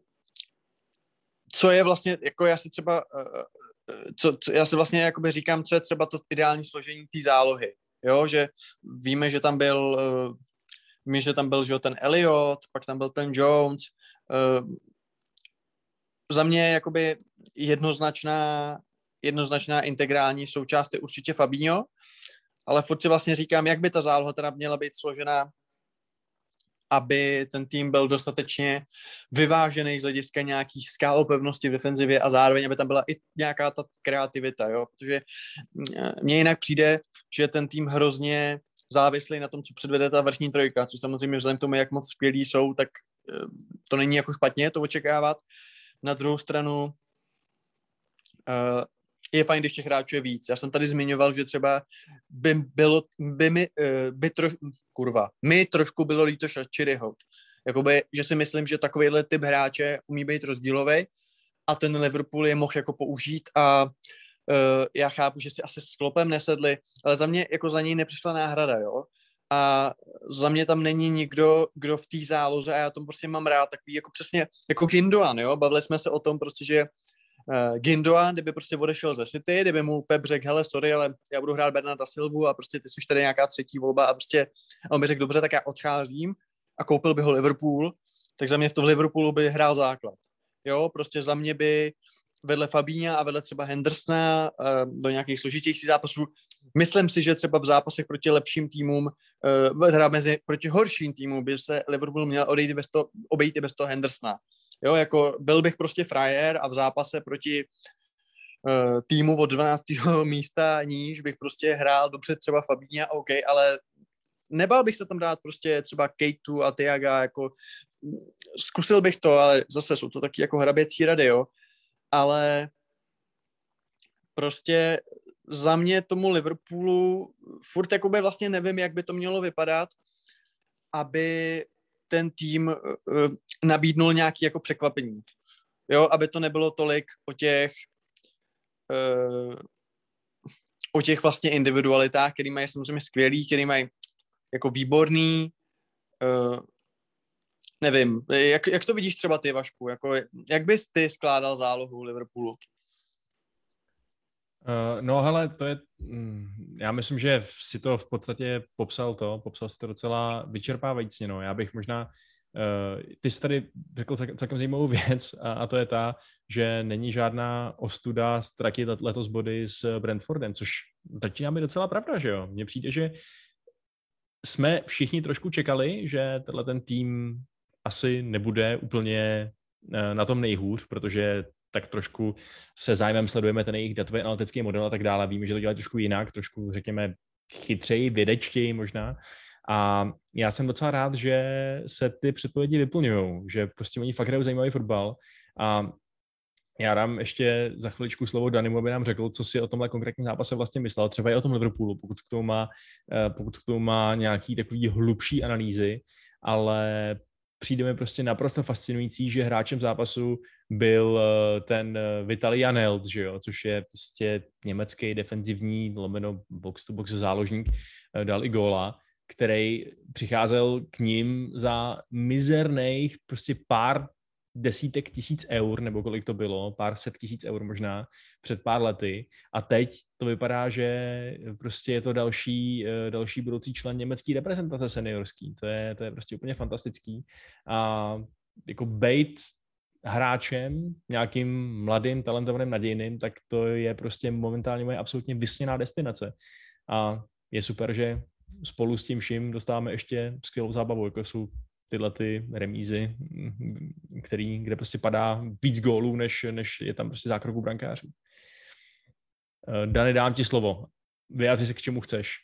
co je vlastně, jako já si třeba, eh, eh, co, co já si vlastně jakoby říkám, co je třeba to ideální složení té zálohy, jo, že víme, že tam byl, víme, že tam byl, že ten Elliot, pak tam byl ten Jones, za mě jakoby jednoznačná, jednoznačná integrální součást je určitě Fabinho, ale furt si vlastně říkám, jak by ta záloha teda měla být složená, aby ten tým byl dostatečně vyvážený z hlediska nějaký skálopevnosti v defenzivě a zároveň, aby tam byla i nějaká ta kreativita, jo? protože mně jinak přijde, že ten tým hrozně závislý na tom, co předvede ta vrchní trojka, což samozřejmě vzhledem k tomu, jak moc skvělí jsou, tak eh, to není jako špatně to očekávat. Na druhou stranu uh, je fajn, když těch hráčů je víc. Já jsem tady zmiňoval, že třeba by bylo, by mi, uh, by troš, kurva, mi trošku bylo líto Šačiryho. Jakoby, že si myslím, že takovýhle typ hráče umí být rozdílový a ten Liverpool je mohl jako použít a uh, já chápu, že si asi s Klopem nesedli, ale za mě jako za něj nepřišla náhrada, jo. A za mě tam není nikdo, kdo v té záloze a já to prostě mám rád, takový jako přesně, jako Gindoan, jo. Bavili jsme se o tom prostě, že uh, Gindoan, kdyby prostě odešel ze City, kdyby mu Pep řekl, hele, sorry, ale já budu hrát Bernarda Silvu a prostě ty jsi tady nějaká třetí volba a prostě a on by řekl, dobře, tak já odcházím a koupil by ho Liverpool, tak za mě v tom Liverpoolu by hrál základ. Jo, prostě za mě by vedle Fabíňa a vedle třeba Hendersona uh, do nějakých složitějších zápasů. Myslím si, že třeba v zápasech proti lepším týmům, uh, teda mezi proti horším týmům by se Liverpool měl odejít bez toho, obejít i bez toho Hendersona. Jo, jako byl bych prostě frajer a v zápase proti uh, týmu od 12. místa níž bych prostě hrál dobře třeba Fabíňa, OK, ale nebal bych se tam dát prostě třeba Kejtu a Tiaga, jako zkusil bych to, ale zase jsou to taky jako hraběcí rady, jo ale prostě za mě tomu Liverpoolu furt jakoby vlastně nevím, jak by to mělo vypadat, aby ten tým uh, nabídnul nějaký jako překvapení. Jo, aby to nebylo tolik o těch uh, o těch vlastně individualitách, který mají samozřejmě skvělý, který mají jako výborný, nevím, jak, jak to vidíš třeba ty, Vašku? Jako, jak bys ty skládal zálohu Liverpoolu? Uh, no hele, to je, mm, já myslím, že si to v podstatě popsal to, popsal si to docela vyčerpávajícně, no. Já bych možná, uh, ty jsi tady řekl celkem zajímavou věc a, a to je ta, že není žádná ostuda ztratit letos body s Brentfordem, což začíná být docela pravda, že jo. Mně přijde, že jsme všichni trošku čekali, že tenhle ten tým asi nebude úplně eh, na tom nejhůř, protože tak trošku se zájmem sledujeme ten jejich datový analytický model a tak dále. Víme, že to dělají trošku jinak, trošku, řekněme, chytřeji, vědečtěji možná. A já jsem docela rád, že se ty předpovědi vyplňují, že prostě oni fakt hrajou zajímavý fotbal a já dám ještě za chviličku slovo Danimu, aby nám řekl, co si o tomhle konkrétním zápase vlastně myslel, třeba i o tom Liverpoolu, pokud k tomu má, eh, pokud k tomu má nějaký takový hlubší analýzy, ale přijde mi prostě naprosto fascinující, že hráčem zápasu byl eh, ten eh, Vitali Janelt, že jo, což je prostě německý defenzivní lomeno box to box záložník, eh, dal i góla, který přicházel k ním za mizerných prostě pár desítek tisíc eur, nebo kolik to bylo, pár set tisíc eur možná, před pár lety. A teď to vypadá, že prostě je to další, eh, další budoucí člen německé reprezentace seniorský. To je, to je prostě úplně fantastický. A jako bejt hráčem, nějakým mladým, talentovaným, nadějným, tak to je prostě momentálně moje absolutně vysněná destinace. A je super, že spolu s tím vším dostáváme ještě skvělou zábavu, jako jsou tyhle ty remízy, který, kde prostě padá víc gólů, než, než je tam prostě zákroku brankářů. Eh, Dany, dám ti slovo. Vyjádři se k čemu chceš.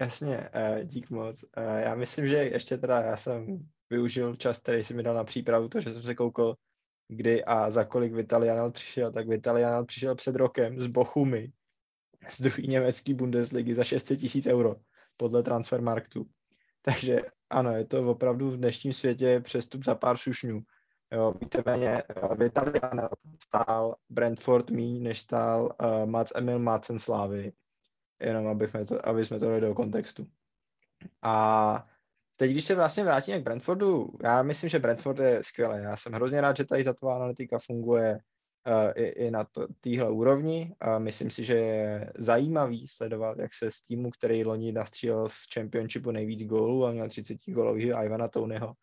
Jasně, eh, dík moc. Eh, já myslím, že ještě teda já jsem využil čas, který jsi mi dal na přípravu, to, že jsem se koukal, kdy a za kolik Vitalianal přišel, tak Vitalianal přišel před rokem z Bochumy z druhé německé Bundesligy za 600 tisíc euro podle Transfermarktu. Takže ano, je to opravdu v dnešním světě přestup za pár šušňů. Jo, víceméně v Italian stál Brentford míň, než stál uh, Mats Emil Madsen Slávy. Jenom aby jsme, to, aby jsme to dali do kontextu. A teď, když se vlastně vrátíme k Brentfordu, já myslím, že Brentford je skvělý. Já jsem hrozně rád, že tady tato analytika funguje i, i na téhle úrovni. Uh, myslím si, že je zajímavý sledovat, jak se z týmu, který loni nastřílel v Championshipu nejvíc gólů a měl 30 gólového Ivana Tonyho,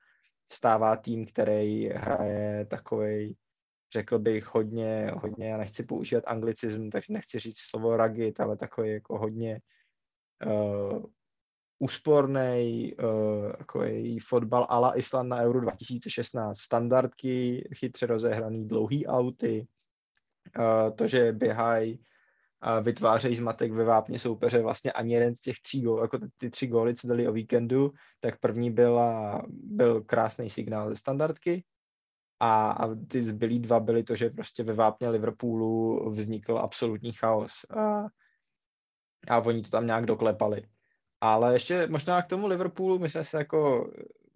stává tým, který hraje takový, řekl bych, hodně, hodně, já nechci používat anglicism, takže nechci říct slovo ragit, ale takový jako hodně uh, úsporný uh, takový fotbal ala Island na Euro 2016. Standardky, chytře rozehraný, dlouhý auty, uh, to, že běhají vytvářejí zmatek ve vápně soupeře vlastně ani jeden z těch tří gólů, jako ty tři góly, co dali o víkendu, tak první byla, byl krásný signál ze standardky a, a ty zbylí dva byly to, že prostě ve vápně Liverpoolu vznikl absolutní chaos a, a oni to tam nějak doklepali. Ale ještě možná k tomu Liverpoolu, my jsme se jako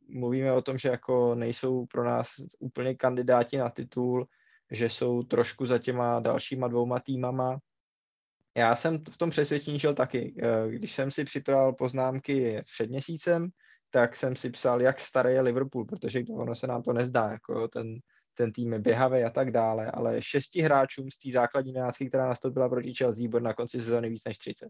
mluvíme o tom, že jako nejsou pro nás úplně kandidáti na titul, že jsou trošku za těma dalšíma dvouma týmama, já jsem v tom přesvědčení šel taky. Eh, když jsem si připravil poznámky před měsícem, tak jsem si psal, jak starý je Liverpool, protože ono se nám to nezdá, jako ten, ten tým je běhavý a tak dále, ale šesti hráčům z té základní jedenáctky, která nastoupila proti Chelsea, bude na konci sezóny víc než 30.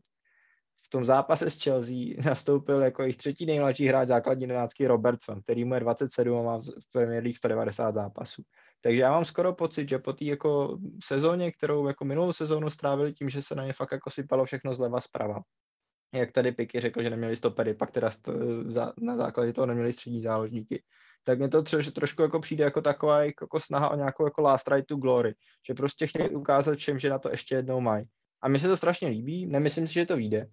V tom zápase s Chelsea nastoupil jako jejich třetí nejmladší hráč základní jedenáctky Robertson, který mu je 27 a má v Premier League 190 zápasů. Takže já mám skoro pocit, že po té jako sezóně, kterou jako minulou sezónu strávili tím, že se na ně fakt jako sypalo všechno zleva zprava. Jak tady Piky řekl, že neměli stopery, pak teda na základě toho neměli střední záložníky. Tak mě to tře- trošku jako přijde jako taková jako snaha o nějakou jako last right to glory, že prostě chtěli ukázat všem, že na to ještě jednou mají. A mně se to strašně líbí, nemyslím si, že to vyjde,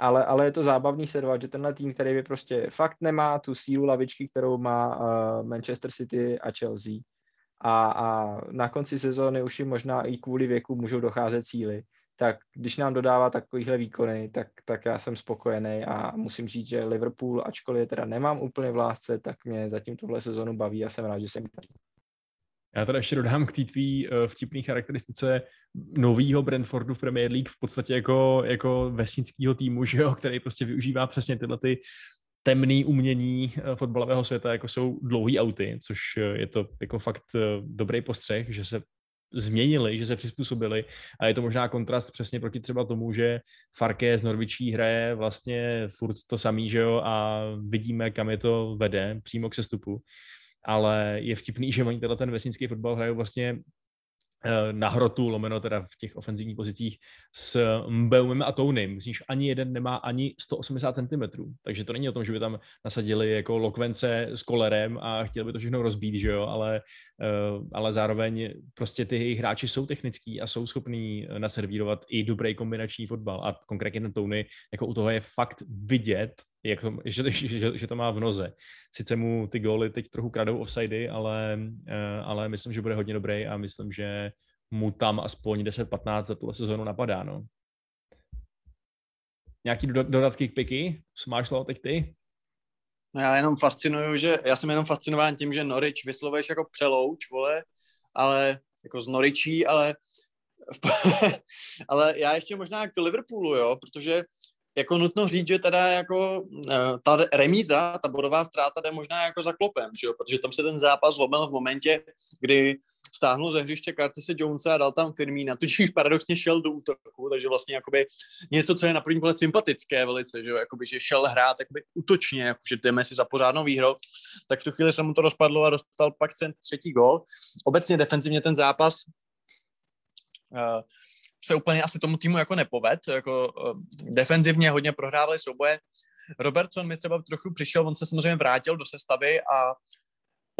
ale, ale je to zábavný sledovat, že tenhle tým, který by prostě fakt nemá tu sílu lavičky, kterou má uh, Manchester City a Chelsea, a, a na konci sezóny už jim možná i kvůli věku můžou docházet cíly, tak když nám dodává takovýhle výkony, tak, tak já jsem spokojený a musím říct, že Liverpool, ačkoliv je teda nemám úplně v lásce, tak mě zatím tuhle sezonu baví a jsem rád, že jsem já tady ještě dodám k té tvý uh, vtipný charakteristice novýho Brentfordu v Premier League v podstatě jako, jako vesnického týmu, že jo, který prostě využívá přesně tyhle ty temný umění eh, fotbalového světa, jako jsou dlouhý auty, což eh, je to jako fakt eh, dobrý postřeh, že se změnili, že se přizpůsobili a je to možná kontrast přesně proti třeba tomu, že Farke z Norvičí hraje vlastně furt to samý, že jo, a vidíme, kam je to vede, přímo k sestupu. Ale je vtipný, že oni teda ten vesnický fotbal hrajou vlastně Eh, na hrotu, lomeno teda v těch ofenzivních pozicích s Mbeumem a Tounym, z níž ani jeden nemá ani 180 cm. Takže to není o tom, že by tam nasadili jako lokvence s kolerem a chtěli by to všechno rozbít, že jo, ale, ale zároveň prostě ty jejich hráči jsou technický a jsou schopní naservírovat i dobrý kombinační fotbal a konkrétně ten Tony, jako u toho je fakt vidět, jak to, že, že, že to má v noze. Sice mu ty góly teď trochu kradou offsidy, ale, eh, ale myslím, že bude hodně dobrý a myslím, že mu tam aspoň 10-15 za tuhle sezónu napadá. No. Nějaký dodatky k piky? Máš slovo teď ty? No já jenom fascinuju, že já jsem jenom fascinován tím, že Norwich vyslovuješ jako přelouč, vole, ale jako z Noričí, ale ale já ještě možná k Liverpoolu, jo, protože jako nutno říct, že teda jako eh, ta remíza, ta bodová ztráta jde možná jako za klopem, že jo? protože tam se ten zápas zlomil v momentě, kdy stáhnul ze hřiště Curtise Jonesa a dal tam Firmína, tudíž paradoxně šel do útoku, takže vlastně jakoby něco, co je na první pohled sympatické velice, že? Jakoby, že šel hrát jakoby útočně, jako, že jdeme si za pořádnou výhrou, tak v tu chvíli se mu to rozpadlo a dostal pak ten třetí gol. Obecně defenzivně ten zápas uh, se úplně asi tomu týmu jako nepoved, jako uh, defenzivně hodně prohrávali souboje. Robertson mi třeba trochu přišel, on se samozřejmě vrátil do sestavy a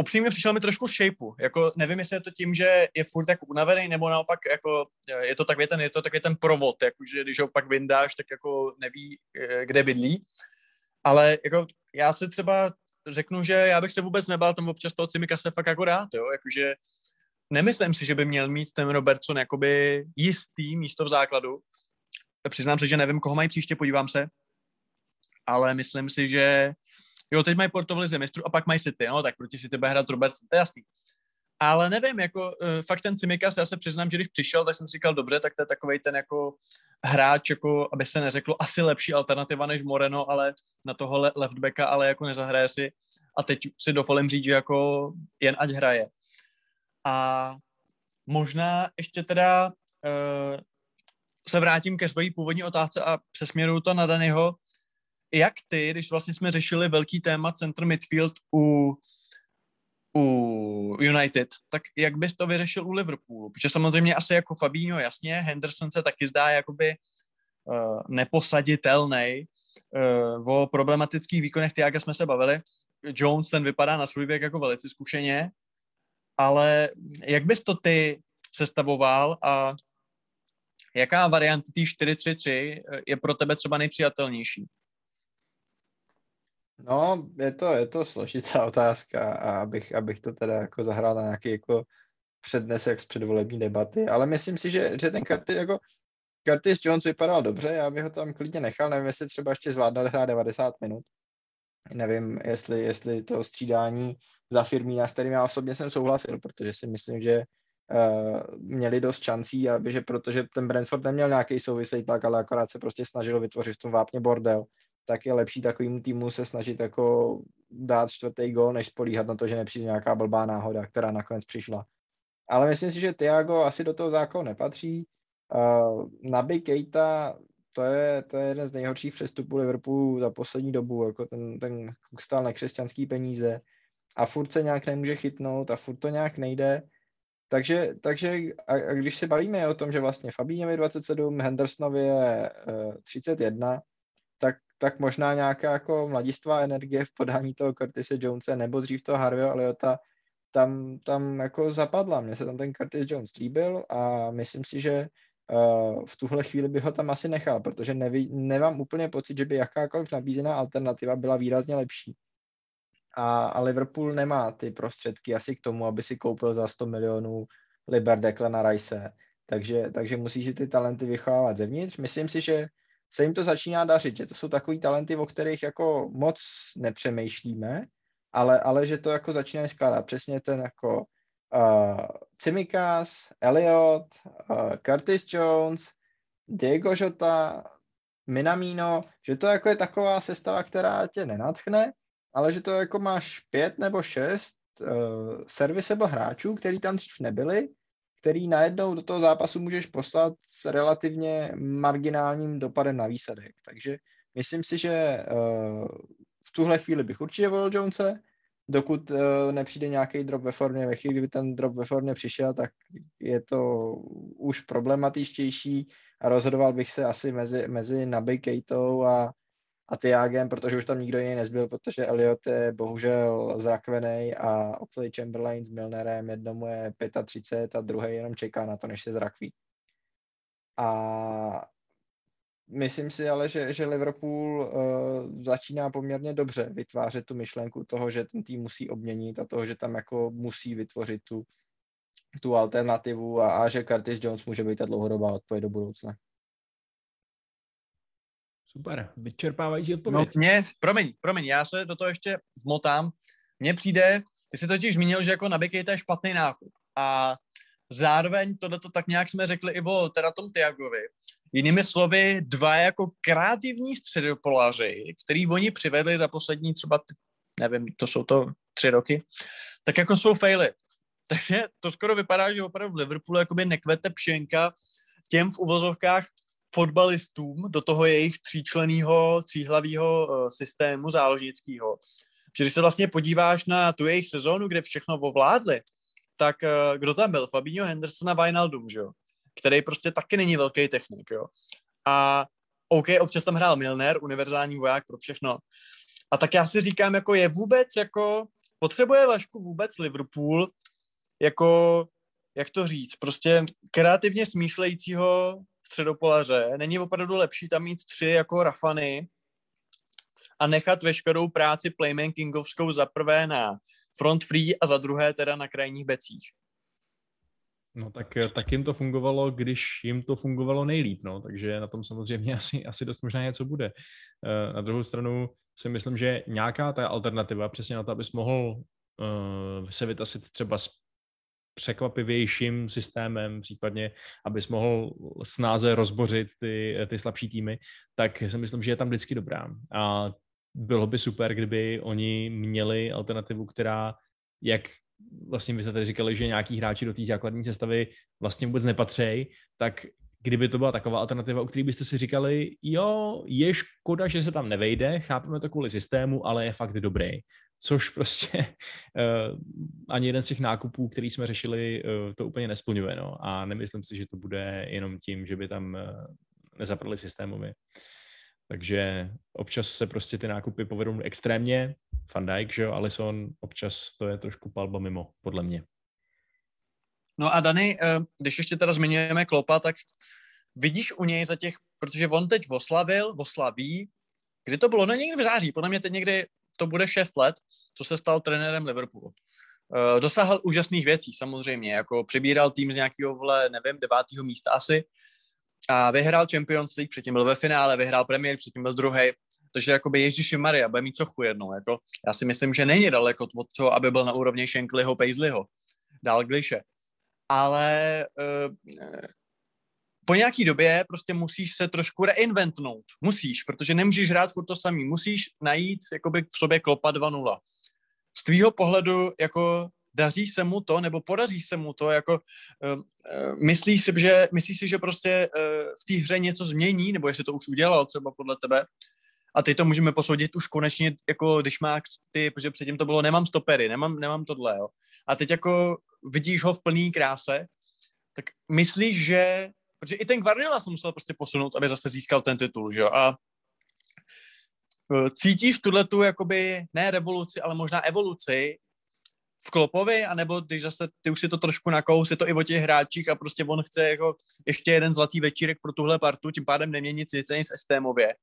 upřímně přišel mi trošku shapeu. Jako nevím, jestli je to tím, že je furt jako unavený, nebo naopak jako je to takový ten, je to takový ten provod, jakože když ho pak vyndáš, tak jako neví, eh, kde bydlí. Ale jako já se třeba řeknu, že já bych se vůbec nebál tam občas toho Cimika se fakt jako rád, jo, jakože nemyslím si, že by měl mít ten Robertson jakoby jistý místo v základu. přiznám se, že nevím, koho mají příště, podívám se, ale myslím si, že jo, teď mají Porto v lize mistrů a pak mají City, no, tak proti City bude hrát Robertson, to je jasný. Ale nevím, jako uh, fakt ten Cimikas, já se přiznám, že když přišel, tak jsem si říkal, dobře, tak to je takový ten jako hráč, jako, aby se neřeklo, asi lepší alternativa než Moreno, ale na toho leftbacka, ale jako nezahraje si. A teď si dovolím říct, že jako jen ať hraje. A možná ještě teda uh, se vrátím ke své původní otázce a přesměruju to na Danyho. Jak ty, když vlastně jsme řešili velký téma center midfield u u United, tak jak bys to vyřešil u Liverpoolu? Protože samozřejmě asi jako Fabinho, jasně, Henderson se taky zdá jakoby uh, neposaditelný. Uh, o problematických výkonech Tiaga jsme se bavili. Jones, ten vypadá na svůj věk jako velice zkušeně, ale jak bys to ty sestavoval a jaká varianta té 4-3-3 je pro tebe třeba nejpřijatelnější? No, je to, je to složitá otázka a abych, abych to teda jako zahrál na nějaký jako přednesek z předvolební debaty, ale myslím si, že, že ten Curtis, jako Curtis Jones vypadal dobře, já bych ho tam klidně nechal, nevím, jestli třeba ještě zvládne hrát 90 minut. Nevím, jestli, jestli to střídání za Firmína, s kterým já osobně jsem souhlasil, protože si myslím, že uh, měli dost šancí, aby, že protože ten Brentford neměl nějaký souvislý tlak, ale akorát se prostě snažil vytvořit v tom vápně bordel tak je lepší takovým týmu se snažit jako dát čtvrtý gol, než spolíhat na to, že nepřijde nějaká blbá náhoda, která nakonec přišla. Ale myslím si, že Thiago asi do toho zákona nepatří. Uh, Naby Keita, to je, to je jeden z nejhorších přestupů Liverpoolu za poslední dobu, jako ten, ten stál nekřesťanský peníze a furt se nějak nemůže chytnout a furt to nějak nejde. Takže, takže a, a když se bavíme o tom, že vlastně Fabíně je 27, Hendersonovi je uh, 31, tak tak možná nějaká jako mladistvá energie v podání toho Curtise Jonese nebo dřív toho Harveyho Eliota tam, tam jako zapadla. Mně se tam ten Curtis Jones líbil a myslím si, že uh, v tuhle chvíli bych ho tam asi nechal, protože neví, nemám úplně pocit, že by jakákoliv nabízená alternativa byla výrazně lepší. A, a Liverpool nemá ty prostředky asi k tomu, aby si koupil za 100 milionů Liber Declana Rice. Takže, takže musí si ty talenty vychovávat zevnitř. Myslím si, že se jim to začíná dařit, že to jsou takový talenty, o kterých jako moc nepřemýšlíme, ale, ale že to jako začíná skládat. Přesně ten jako uh, Cimikas, Elliot, uh, Curtis Jones, Diego Jota, Minamino, že to jako je taková sestava, která tě nenatchne, ale že to jako máš pět nebo šest uh, serviceable hráčů, který tam dřív nebyli který najednou do toho zápasu můžeš poslat s relativně marginálním dopadem na výsledek. Takže myslím si, že uh, v tuhle chvíli bych určitě volil Jonese, dokud uh, nepřijde nějaký drop ve formě. Ve chvíli, kdyby ten drop ve formě přišel, tak je to už problematičtější a rozhodoval bych se asi mezi, mezi Naby Kejtou a a Tiagem, protože už tam nikdo jiný nezbyl, protože Elliot je bohužel zrakvený a Oxley Chamberlain s Milnerem jednomu je 35 a druhý jenom čeká na to, než se zrakví. A myslím si ale, že, že Liverpool uh, začíná poměrně dobře vytvářet tu myšlenku toho, že ten tým musí obměnit a toho, že tam jako musí vytvořit tu, tu alternativu a, a že Curtis Jones může být ta dlouhodobá odpověď do budoucna. Super, vyčerpávající odpověď. No mě, promiň, promiň, já se do toho ještě vmotám. Mně přijde, ty jsi totiž zmínil, že jako na je špatný nákup. A zároveň tohle to tak nějak jsme řekli i o teda tom Tiagovi. Jinými slovy, dva jako kreativní středopoláři, který oni přivedli za poslední třeba, nevím, to jsou to tři roky, tak jako jsou faily. Takže to skoro vypadá, že opravdu v Liverpoolu jakoby nekvete pšenka těm v uvozovkách fotbalistům do toho jejich tříčleného, tříhlavého uh, systému záložnického. Že když se vlastně podíváš na tu jejich sezónu, kde všechno ovládli, tak uh, kdo tam byl? Fabinho Henderson a Wijnaldum, že jo? Který prostě taky není velký technik, jo? A OK, občas tam hrál Milner, univerzální voják pro všechno. A tak já si říkám, jako je vůbec, jako potřebuje Vašku vůbec Liverpool, jako, jak to říct, prostě kreativně smýšlejícího středopolaře, není opravdu lepší tam mít tři jako Rafany a nechat veškerou práci playmakingovskou za prvé na front free a za druhé teda na krajních becích? No tak, tak jim to fungovalo, když jim to fungovalo nejlíp, no, takže na tom samozřejmě asi, asi dost možná něco bude. Na druhou stranu si myslím, že nějaká ta alternativa přesně na to, abys mohl uh, se vytasit třeba s překvapivějším systémem, případně abys mohl snáze rozbořit ty, ty slabší týmy, tak si myslím, že je tam vždycky dobrá. A bylo by super, kdyby oni měli alternativu, která, jak vlastně vy jste tady říkali, že nějaký hráči do té základní sestavy vlastně vůbec nepatří, tak kdyby to byla taková alternativa, o které byste si říkali, jo, je škoda, že se tam nevejde, chápeme to kvůli systému, ale je fakt dobrý. Což prostě uh, ani jeden z těch nákupů, který jsme řešili, uh, to úplně nesplňuje. No. A nemyslím si, že to bude jenom tím, že by tam uh, nezaprali systémově. Takže občas se prostě ty nákupy povedou extrémně. Van Dijk, že jo, Alisson, občas to je trošku palba mimo, podle mě. No a Dany, když ještě teda zmiňujeme Klopa, tak vidíš u něj za těch, protože on teď oslavil, oslaví, kdy to bylo? No někdy v září, podle mě teď někdy to bude 6 let, co se stal trenérem Liverpoolu. Uh, dosáhl úžasných věcí samozřejmě, jako přebíral tým z nějakého, vle, nevím, devátého místa asi a vyhrál Champions League, předtím byl ve finále, vyhrál Premier, předtím byl druhý, takže jakoby Ježíši Maria, bude mít cochu jednou, jako já si myslím, že není daleko od toho, aby byl na úrovni Shanklyho, Paisleyho, dál Gliše. Ale uh, po nějaký době prostě musíš se trošku reinventnout. Musíš, protože nemůžeš hrát furt to samý. Musíš najít jakoby v sobě klopa 2.0. Z tvýho pohledu jako daří se mu to, nebo podaří se mu to, jako uh, uh, myslíš si, že, myslíš si, že prostě uh, v té hře něco změní, nebo jestli to už udělal třeba podle tebe, a teď to můžeme posoudit už konečně, jako když má ty, protože předtím to bylo, nemám stopery, nemám, nemám tohle, jo. A teď jako vidíš ho v plný kráse, tak myslíš, že Protože i ten Guardiola se musel prostě posunout, aby zase získal ten titul, že jo? A e, cítíš tuhle tu jakoby ne revoluci, ale možná evoluci v Klopovi, anebo když zase ty už si to trošku nakous, je to i o těch hráčích a prostě on chce jako ještě jeden zlatý večírek pro tuhle partu, tím pádem neměnit nic systémově.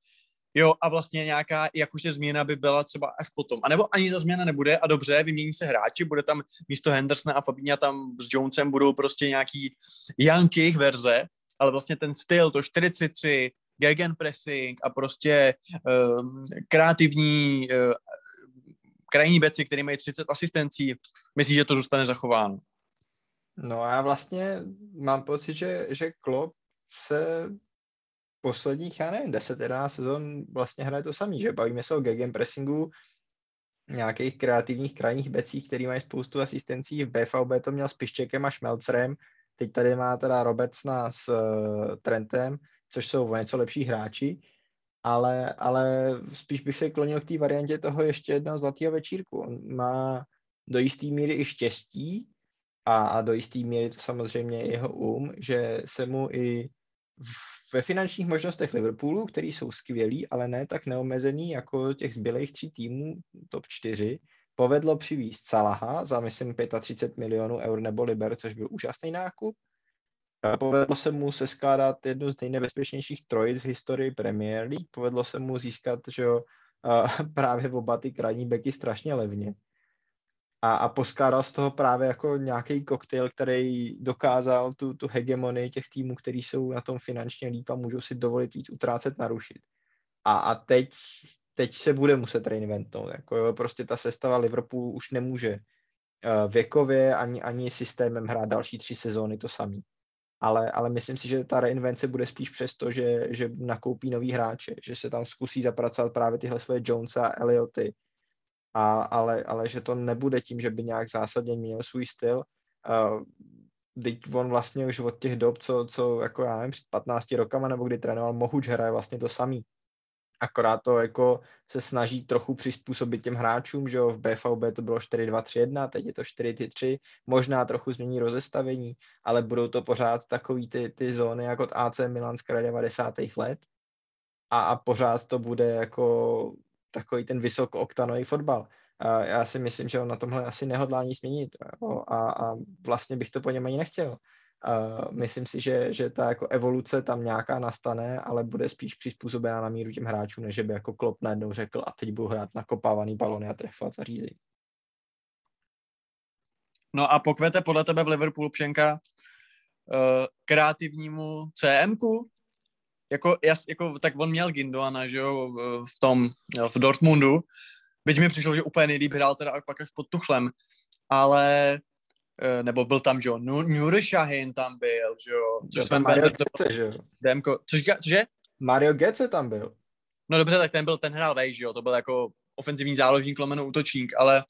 Jo, a vlastně nějaká jakože změna by byla třeba až potom. A nebo ani ta změna nebude a dobře, vymění se hráči, bude tam místo Hendersona a Fabíňa tam s Jonesem budou prostě nějaký Jankých verze, ale vlastně ten styl, to 43, gegenpressing a prostě um, kreativní uh, krajní beci, který mají 30 asistencí, myslí, že to zůstane zachováno? No a já vlastně mám pocit, že, že Klopp se posledních, já nevím, 10-11 sezon vlastně hraje to samý, že bavíme se o gegenpressingu, nějakých kreativních krajních becích, který mají spoustu asistencí. V BVB to měl s Piščekem a Šmelcerem, Teď tady má teda Robertsna s uh, Trentem, což jsou o něco lepší hráči, ale, ale spíš bych se klonil k té variantě toho ještě jednoho zlatého večírku. On má do jisté míry i štěstí a, a do jisté míry to samozřejmě je jeho um, že se mu i ve finančních možnostech Liverpoolu, který jsou skvělí, ale ne tak neomezený jako těch zbylých tří týmů top 4, povedlo přivízt Salaha za, myslím, 35 milionů eur nebo liber, což byl úžasný nákup. Povedlo se mu seskládat jednu z nejnebezpečnějších trojic v historii Premier League. Povedlo se mu získat že jo, právě oba ty krajní beky strašně levně. A, a poskládal z toho právě jako nějaký koktejl, který dokázal tu, tu hegemonii těch týmů, který jsou na tom finančně líp a můžou si dovolit víc utrácet, narušit. A, a teď teď se bude muset reinventnout. Jako jo, prostě ta sestava Liverpoolu už nemůže uh, věkově ani, ani systémem hrát další tři sezóny to samý. Ale, ale myslím si, že ta reinvence bude spíš přesto, že, že nakoupí nový hráče, že se tam zkusí zapracovat právě tyhle svoje Jonesa a Ellioty. A, ale, ale že to nebude tím, že by nějak zásadně měl svůj styl. Uh, teď on vlastně už od těch dob, co, co jako já nevím, před 15 rokama, nebo kdy trénoval Mohuč, hraje vlastně to samý akorát to jako se snaží trochu přizpůsobit těm hráčům, že jo, v BVB to bylo 4-2-3-1, teď je to 4-3, možná trochu změní rozestavení, ale budou to pořád takový ty, ty zóny jako od AC Milan z 90. let a, a pořád to bude jako takový ten vysokooktanový fotbal. A já si myslím, že on na tomhle asi nehodlá nic změnit jo, a, a vlastně bych to po něm ani nechtěl. Uh, myslím si, že, že ta jako evoluce tam nějaká nastane, ale bude spíš přizpůsobená na míru těm hráčům, než by jako Klopp najednou řekl a teď budu hrát nakopávaný balony a trefovat zařízení. No a pokvete podle tebe v Liverpoolu Pšenka kreativnímu CMku. Jako, jas, jako, tak on měl Gindoana, že jo, v tom, v Dortmundu. Byť mi přišlo, že úplně nejlíp hrál teda pak až pod Tuchlem, ale nebo byl tam, že jo, Nuri Shahin tam byl, že jo. Což Sven Mario Gece, že jo. Demko, což, cože? Mario Gece tam byl. No dobře, tak ten byl, ten hrál vej, že jo, to byl jako ofenzivní záložník, lomeno útočník, ale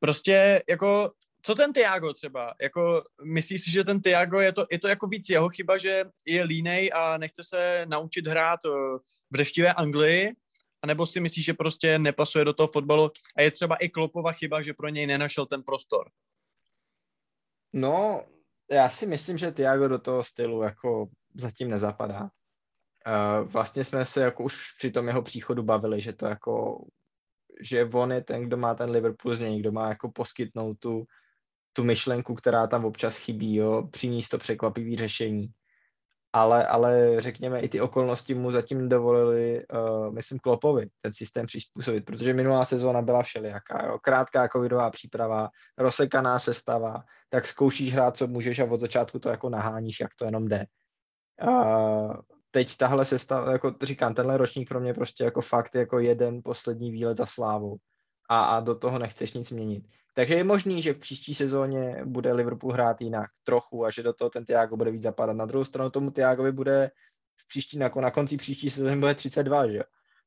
prostě jako, co ten Tiago třeba, jako myslíš si, že ten Tiago je to, je to jako víc jeho chyba, že je línej a nechce se naučit hrát eh, v deštivé Anglii, anebo si myslíš, že prostě nepasuje do toho fotbalu a je třeba i Klopova chyba, že pro něj nenašel ten prostor? No, já si myslím, že Tiago do toho stylu jako zatím nezapadá. Uh, vlastně jsme se jako už při tom jeho příchodu bavili, že to jako, že on je ten, kdo má ten Liverpool z něj, kdo má jako poskytnout tu, tu myšlenku, která tam občas chybí, jo, přinést to překvapivý řešení ale, ale řekněme i ty okolnosti mu zatím dovolili, uh, myslím, Klopovi ten systém přizpůsobit, protože minulá sezóna byla všelijaká, jo? krátká covidová příprava, rozsekaná sestava, tak zkoušíš hrát, co můžeš a od začátku to jako naháníš, jak to jenom jde. Uh, teď tahle sestava, jako říkám, tenhle ročník pro mě prostě jako fakt jako jeden poslední výlet za slávou a, a do toho nechceš nic měnit. Takže je možný, že v příští sezóně bude Liverpool hrát jinak trochu a že do toho ten Tiago bude víc zapadat. Na druhou stranu tomu Tiagovi bude v příští, na, na konci příští sezóny bude 32, že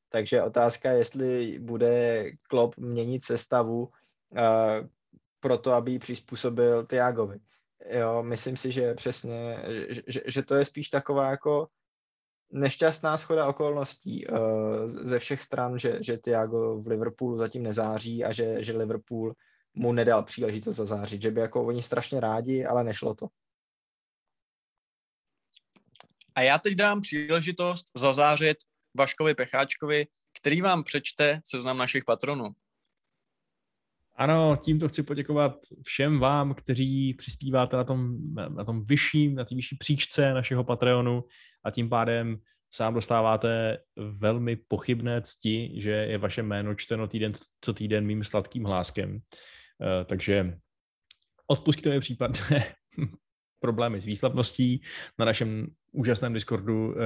Takže otázka, jestli bude Klopp měnit sestavu uh, pro to, aby ji přizpůsobil Tiagovi. Jo, myslím si, že přesně, že, že, že to je spíš taková jako nešťastná schoda okolností uh, ze všech stran, že, že Tiago v Liverpoolu zatím nezáří a že, že Liverpool mu nedal příležitost zazářit, že by jako oni strašně rádi, ale nešlo to. A já teď dám příležitost zazářit Vaškovi Pecháčkovi, který vám přečte seznam našich patronů. Ano, tímto chci poděkovat všem vám, kteří přispíváte na tom, na tom vyšším, na té vyšší příčce našeho Patreonu a tím pádem sám dostáváte velmi pochybné cti, že je vaše jméno čteno týden co týden mým sladkým hláskem. Eh, takže odpustíte mi případné problémy s výslavností na našem úžasném Discordu, eh,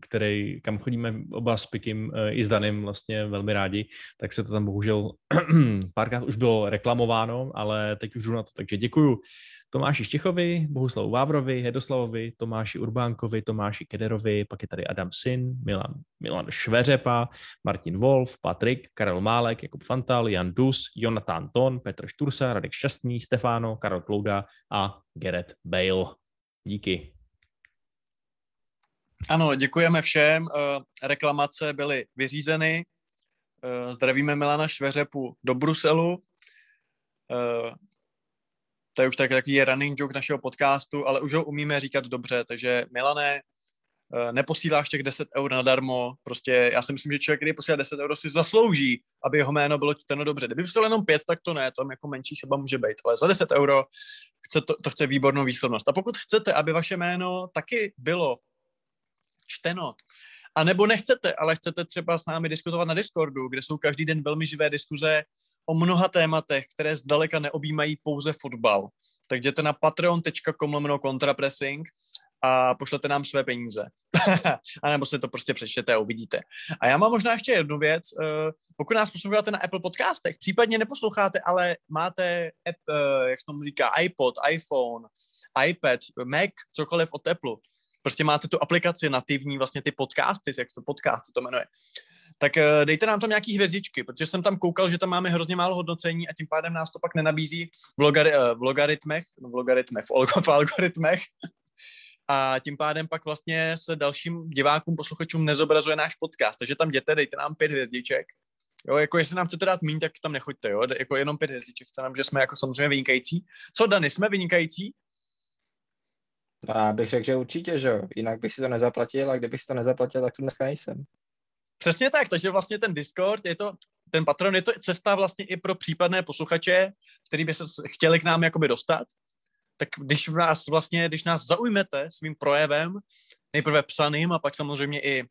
který, kam chodíme oba s Pikim eh, i s Danem vlastně velmi rádi, tak se to tam bohužel párkrát už bylo reklamováno, ale teď už jdu na to, takže děkuju Tomáši Štěchovi, Bohuslavu Vávrovi, Hedoslavovi, Tomáši Urbánkovi, Tomáši Kederovi, pak je tady Adam Syn, Milan, Milan Šveřepa, Martin Wolf, Patrik, Karel Málek, Jakub Fantal, Jan Dus, Jonathan Ton, Petr Štursa, Radek Šťastný, Stefano, Karel Klouda a Gerrit Bale. Díky. Ano, děkujeme všem. Eh, reklamace byly vyřízeny. Eh, zdravíme Milana Šveřepu do Bruselu. Eh, to je už tak, takový running joke našeho podcastu, ale už ho umíme říkat dobře, takže Milané, neposíláš těch 10 eur nadarmo, prostě já si myslím, že člověk, který posílá 10 eur, si zaslouží, aby jeho jméno bylo čteno dobře. Kdyby posílal jenom 5, tak to ne, tam jako menší chyba může být, ale za 10 euro chce to, to chce výbornou výslovnost. A pokud chcete, aby vaše jméno taky bylo čteno, a nebo nechcete, ale chcete třeba s námi diskutovat na Discordu, kde jsou každý den velmi živé diskuze o mnoha tématech, které zdaleka neobjímají pouze fotbal. Tak jděte na patreon.com lomeno kontrapressing a pošlete nám své peníze. a nebo si to prostě přečtěte a uvidíte. A já mám možná ještě jednu věc. Eh, pokud nás posloucháte na Apple podcastech, případně neposloucháte, ale máte, app, eh, jak se tomu říká, iPod, iPhone, iPad, Mac, cokoliv od Apple, prostě máte tu aplikaci nativní, vlastně ty podcasty, jak to podcast se to jmenuje, tak eh, dejte nám tam nějaký hvězdičky, protože jsem tam koukal, že tam máme hrozně málo hodnocení a tím pádem nás to pak nenabízí v, logari, eh, v logaritmech, no v logaritmech, v, algoritmech. A tím pádem pak vlastně se dalším divákům, posluchačům nezobrazuje náš podcast. Takže tam jděte, dejte nám pět hvězdiček. Jo, jako jestli nám chcete dát míň, tak tam nechoďte, jo, jako jenom pět hvězdiček, chce nám, že jsme jako samozřejmě vynikající. Co, Dany, jsme vynikající? Já bych řekl, že určitě, že jo. Jinak bych si to nezaplatil a kdybych si to nezaplatil, tak tu dneska nejsem. Přesně tak, takže vlastně ten Discord, je to, ten patron je to cesta vlastně i pro případné posluchače, který by se chtěli k nám jakoby dostat. Tak když nás vlastně, když nás zaujmete svým projevem, nejprve psaným a pak samozřejmě i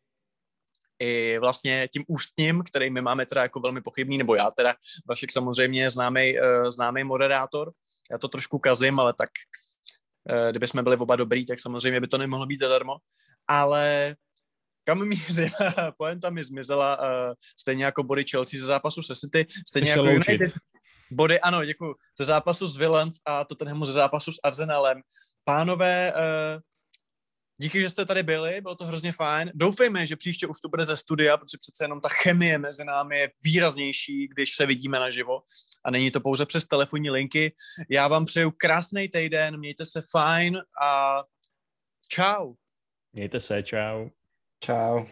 i vlastně tím ústním, který my máme teda jako velmi pochybný, nebo já teda, Vašek samozřejmě známý, uh, známý moderátor, já to trošku kazím, ale tak kdyby jsme byli oba dobrý, tak samozřejmě by to nemohlo být zadarmo. Ale kam míří? Poenta mi zmizela, uh, stejně jako body Chelsea ze zápasu se City, stejně jako United. Body, ano, děkuji. Ze zápasu s Villans a Tottenhamu ze zápasu s Arsenalem. Pánové, uh, díky, že jste tady byli, bylo to hrozně fajn. Doufejme, že příště už to bude ze studia, protože přece jenom ta chemie mezi námi je výraznější, když se vidíme naživo a není to pouze přes telefonní linky. Já vám přeju krásný týden, mějte se fajn a čau. Mějte se, čau. Čau.